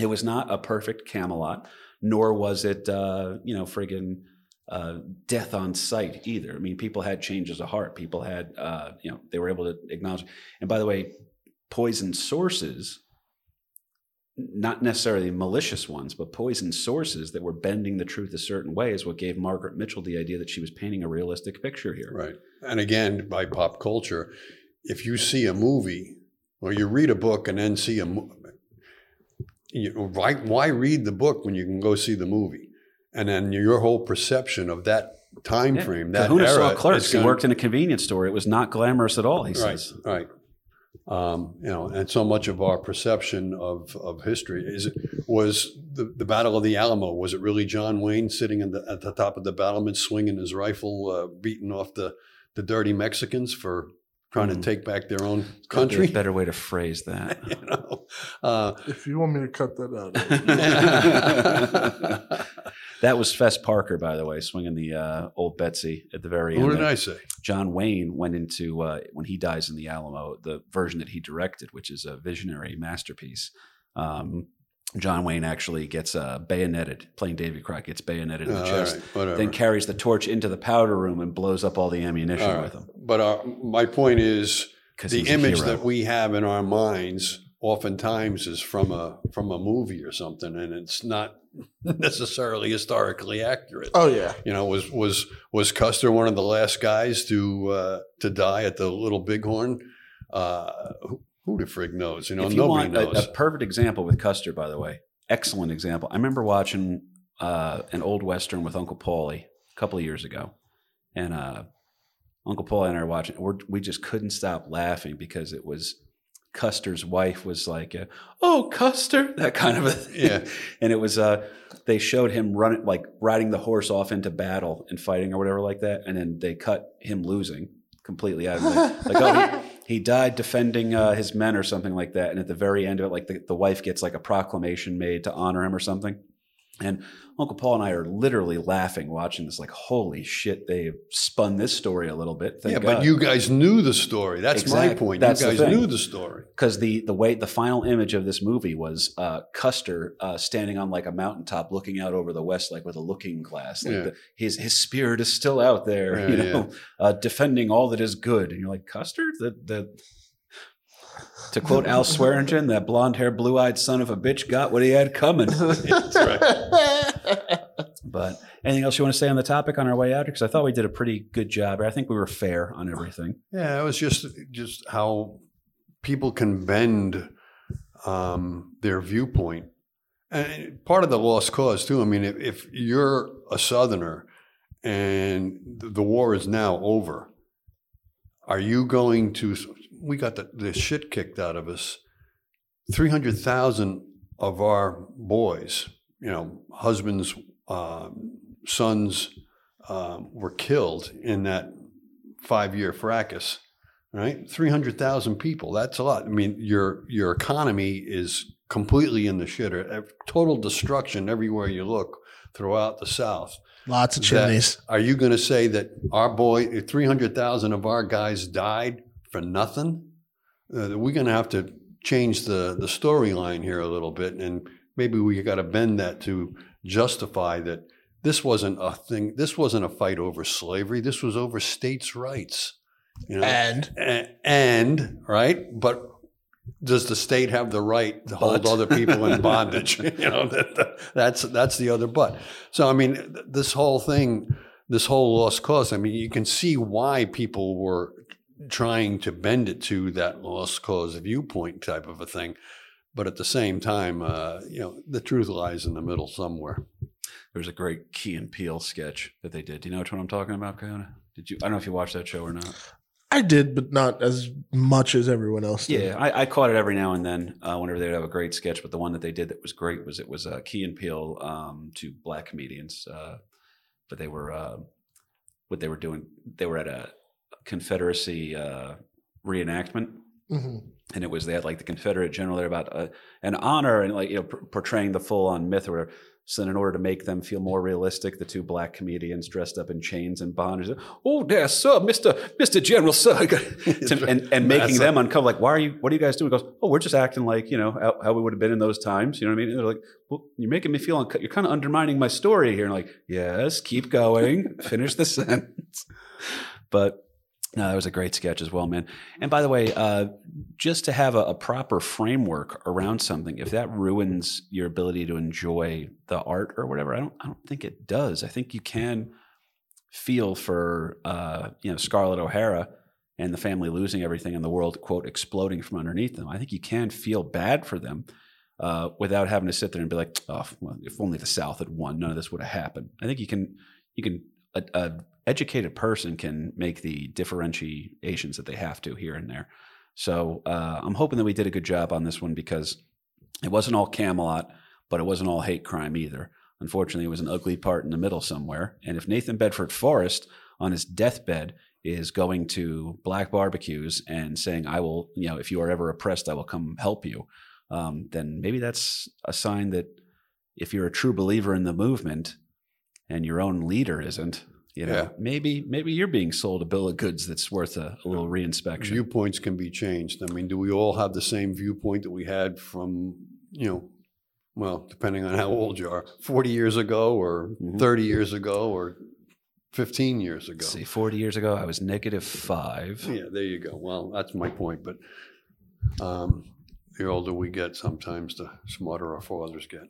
it was not a perfect Camelot, nor was it, uh, you know, friggin' uh, death on sight either. I mean, people had changes of heart. People had, uh, you know, they were able to acknowledge. And by the way, poison sources not necessarily malicious ones, but poison sources that were bending the truth a certain way is what gave Margaret Mitchell the idea that she was painting a realistic picture here. Right. And again, by pop culture, if you see a movie or you read a book and then see a movie, you know, why, why read the book when you can go see the movie? And then your whole perception of that time Yeah. frame, that Kahuna era, saw clerks. He worked in a convenience store. It was not glamorous at all. He right, says. right. Um, you know, and so much of our perception of, of history is was the, the Battle of the Alamo. Was it really John Wayne sitting at the, at the top of the battlement, swinging his rifle, uh, beating off the, the dirty Mexicans for trying Mhm. to take back their own That'd be country? a better way to phrase that. you know, uh, If you want me to cut that out, that was Fess Parker, by the way, swinging the uh, old Betsy at the very what end. What did I say? John Wayne went into uh, when he dies in the Alamo, the version that he directed, which is a visionary masterpiece. Um, John Wayne actually gets uh, bayoneted, playing Davy Crockett, gets bayoneted in the all chest, right, then carries the torch into the powder room and blows up all the ammunition All right. with him. But uh, my point is the image that we have in our minds oftentimes is from a from a movie or something, and it's not necessarily historically accurate. oh yeah, You know, was was was Custer one of the last guys to uh, to die at the Little Bighorn? Uh, who, the frig knows? You know, if you nobody want knows. a perfect example with Custer, by the way, excellent example. I remember watching uh, an old western with Uncle Paulie a couple of years ago, and uh, Uncle Paulie and I were watching. We're, we just couldn't stop laughing because it was Custer's wife was like, uh, "Oh, Custer," that kind of a thing. Yeah. and it was uh, they showed him running like riding the horse off into battle and fighting or whatever like that, and then they cut him losing completely out of it. Like, oh, he, died defending uh, his men or something like that. And at the very end of it, like the, the wife gets like a proclamation made to honor him or something. And Uncle Paul and I are literally laughing watching this, like, holy shit, they spun this story a little bit. Thank yeah, God. but you guys knew the story. That's my point. that's you guys thing. knew the story. because the the way the final image of this movie was uh, Custer uh, standing on like a mountaintop, looking out over the west, like with a looking glass. Like Yeah. the, his his spirit is still out there, Yeah, you know, uh, defending all that is good. And you're like Custer, the the To quote Al Swearingen, that blonde haired, blue eyed son of a bitch got what he had coming. That's right. But anything else you want to say on the topic on our way out? Because I thought we did a pretty good job. I think we were fair on everything. Yeah, it was just just how people can bend um, their viewpoint, and part of the lost cause too. I mean, if, if you're a Southerner and the war is now over, are you going to? We got the, the shit kicked out of us. Three hundred thousand of our boys, you know, husbands, um, sons, um, were killed in that five-year fracas right? 300,000 people. That's a lot. I mean, your your economy is completely in the shitter. Total destruction everywhere you look throughout the South. Lots of That- chimneys. Are you going to say that our boy, 300,000 of our guys died for nothing? Uh, we're going to have to change the, the storyline here a little bit. And maybe we got to bend that to justify that this wasn't a thing. This wasn't a fight over slavery. This was over states' rights. You know? And and right but does the state have the right to hold other people in bondage you know that, that- that's that's the other but so i mean this whole thing this whole lost cause i mean you can see why people were trying to bend it to that lost cause viewpoint type of a thing but at the same time uh, you know the truth lies in the middle somewhere There's a great Key and Peele sketch that they did. Do you know which one I'm talking about, Kahuna? Did you? I don't know if you watched that show or not. I did, but not as much as everyone else did. Yeah, I, I caught it every now and then uh, whenever they would have a great sketch. But the one that they did that was great was it was uh, Key and Peele um, to black comedians, uh, but they were uh, what they were doing. They were at a Confederacy uh, reenactment, Mhm. and it was they had like the Confederate general there about uh, an honor and like you know p- portraying the full on myth or. So in order to make them feel more realistic, the two black comedians dressed up in chains and bondage, oh there, sir, Mister Mister General, sir, to- and, and making them uncomfortable. Like, why are you? What are you guys doing? He goes, oh, we're just acting like you know how, how we would have been in those times. You know what I mean? And they're like, well, you're making me feel. Unco- you're kind of undermining my story here. And like, yes, keep going, finish the sentence. But no, that was a great sketch as well, man. And by the way, uh, just to have a, a proper framework around something, if that ruins your ability to enjoy the art or whatever, I don't. I don't think it does. I think you can feel for uh, you know Scarlett O'Hara and the family losing everything in the world quote exploding from underneath them. I think you can feel bad for them uh, without having to sit there and be like, oh, well, if only the South had won, none of this would have happened. I think you can you can a, a educated person can make the differentiations that they have to here and there. So uh, I'm hoping that we did a good job on this one because it wasn't all Camelot, but it wasn't all hate crime either. Unfortunately, it was an ugly part in the middle somewhere. And if Nathan Bedford Forrest on his deathbed is going to black barbecues and saying, I will, you know, if you are ever oppressed, I will come help you, um, then maybe that's a sign that if you're a true believer in the movement and your own leader isn't, you know, Yeah. maybe maybe you're being sold a bill of goods that's worth a, a little reinspection. viewpoints can be changed. I mean, do we all have the same viewpoint that we had from, you know, well, depending on how old you are, 40 years ago or Mhm. 30 years ago or 15 years ago? Let's see, 40 years ago, I was negative five. Yeah, there you go. Well, that's my point. But um, the older we get, sometimes the smarter our fathers get.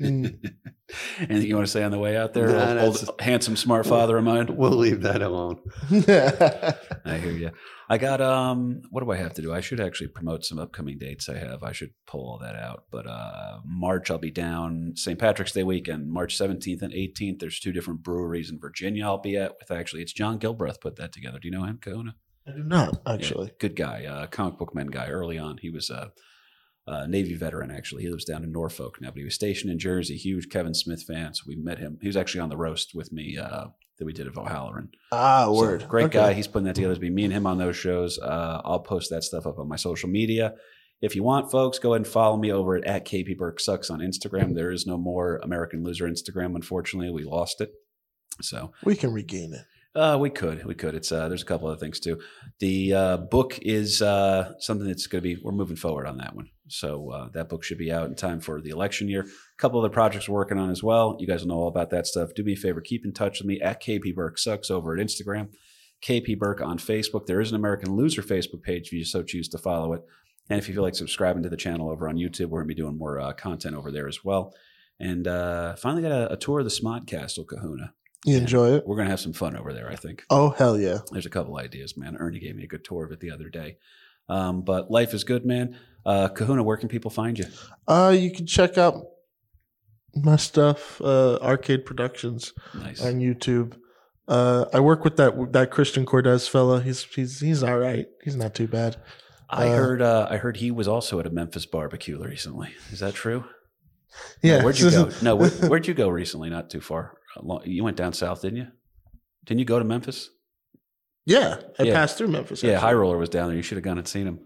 Mm. Anything you want to say on the way out there? Nah, old, old handsome, smart father of mine. We'll leave that alone. I hear you. I got um. What do I have to do? I should actually promote some upcoming dates I have. I should pull all that out. But uh, March I'll be down St. Patrick's Day weekend, March seventeenth and eighteenth. There's two different breweries in Virginia. I'll be at with actually. It's John Gilbreth put that together. Do you know him, Kahuna? I do not Yeah, actually. good guy, uh, comic book man guy. Early on, he was a, a Navy veteran. Actually, he lives down in Norfolk now, but he was stationed in Jersey. Huge Kevin Smith fan, so we met him. He was actually on the roast with me uh, that we did at Valhalloran. Ah, So, word. great Okay. guy. He's putting that together. It's be me and him on those shows. Uh, I'll post that stuff up on my social media. If you want, folks, go ahead and follow me over at, at KP Burke Sucks on Instagram. There is no more American Loser Instagram, unfortunately. We lost it. So We can regain it. Uh, we could, we could. It's uh, there's a couple other things too. The uh, book is uh, something that's going to be. We're moving forward on that one, so uh, that book should be out in time for the election year. A couple other projects we're working on as well. You guys know all about that stuff. Do me a favor, keep in touch with me at KP Burke Sucks over at Instagram. KP Burke on Facebook. There is an American Loser Facebook page if you so choose to follow it. And if you feel like subscribing to the channel over on YouTube, we're going to be doing more uh, content over there as well. And uh, finally got a, a tour of the Smodcastle Kahuna. You enjoy it? We're going to have some fun over there, I think. Oh hell yeah! There's a couple ideas, man. Ernie gave me a good tour of it the other day. Um, but life is good, man. Uh, Kahuna, where can people find you? Uh, you can check out my stuff, uh, Arcade Productions Nice. on YouTube. Uh, I work with that that Christian Cordes fella. He's he's he's all right. He's not too bad. I uh, heard. Uh, I heard he was also at a Memphis barbecue recently. Is that true? Yeah. No, where'd you go? No, where, where'd you go recently? Not too far. Long- You went down south, didn't you? Didn't you go to Memphis? yeah, I Yeah. passed through Memphis. Yeah. High Roller was down there. You should have gone and seen him.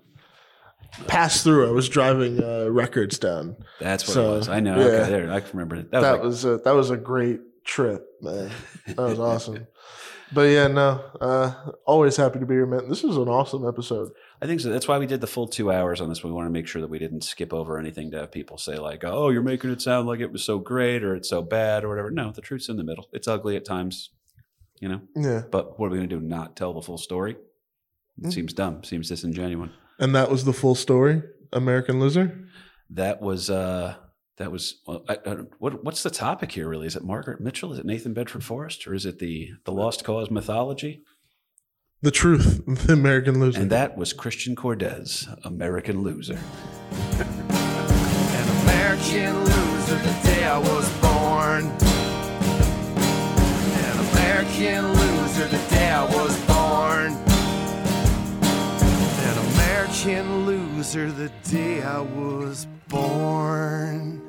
Passed through. I was driving uh, records down. That's what So, it was. I know. yeah. Okay, there. I can remember it. That was, That like- was a, that was a great trip, man. That was awesome. But yeah, no, uh, always happy to be here, man. This was an awesome episode. I think so. That's why we did the full two hours on this. We want to make sure that we didn't skip over anything to have people say like, "Oh, you're making it sound like it was so great or it's so bad or whatever." No, the truth's in the middle. It's ugly at times, you know. Yeah, But what are we going to do? Not tell the full story? It Mm. seems dumb. Seems disingenuous. and that was the full story. American Loser. That was uh that was well, I, I, what what's the topic here really? Is it Margaret Mitchell? Is it Nathan Bedford Forrest, or is it the the Lost Cause mythology? The truth, the American Loser. And that was Christian Cortez, American loser. An American loser the day I was born. An American loser the day I was born. An American loser the day I was born.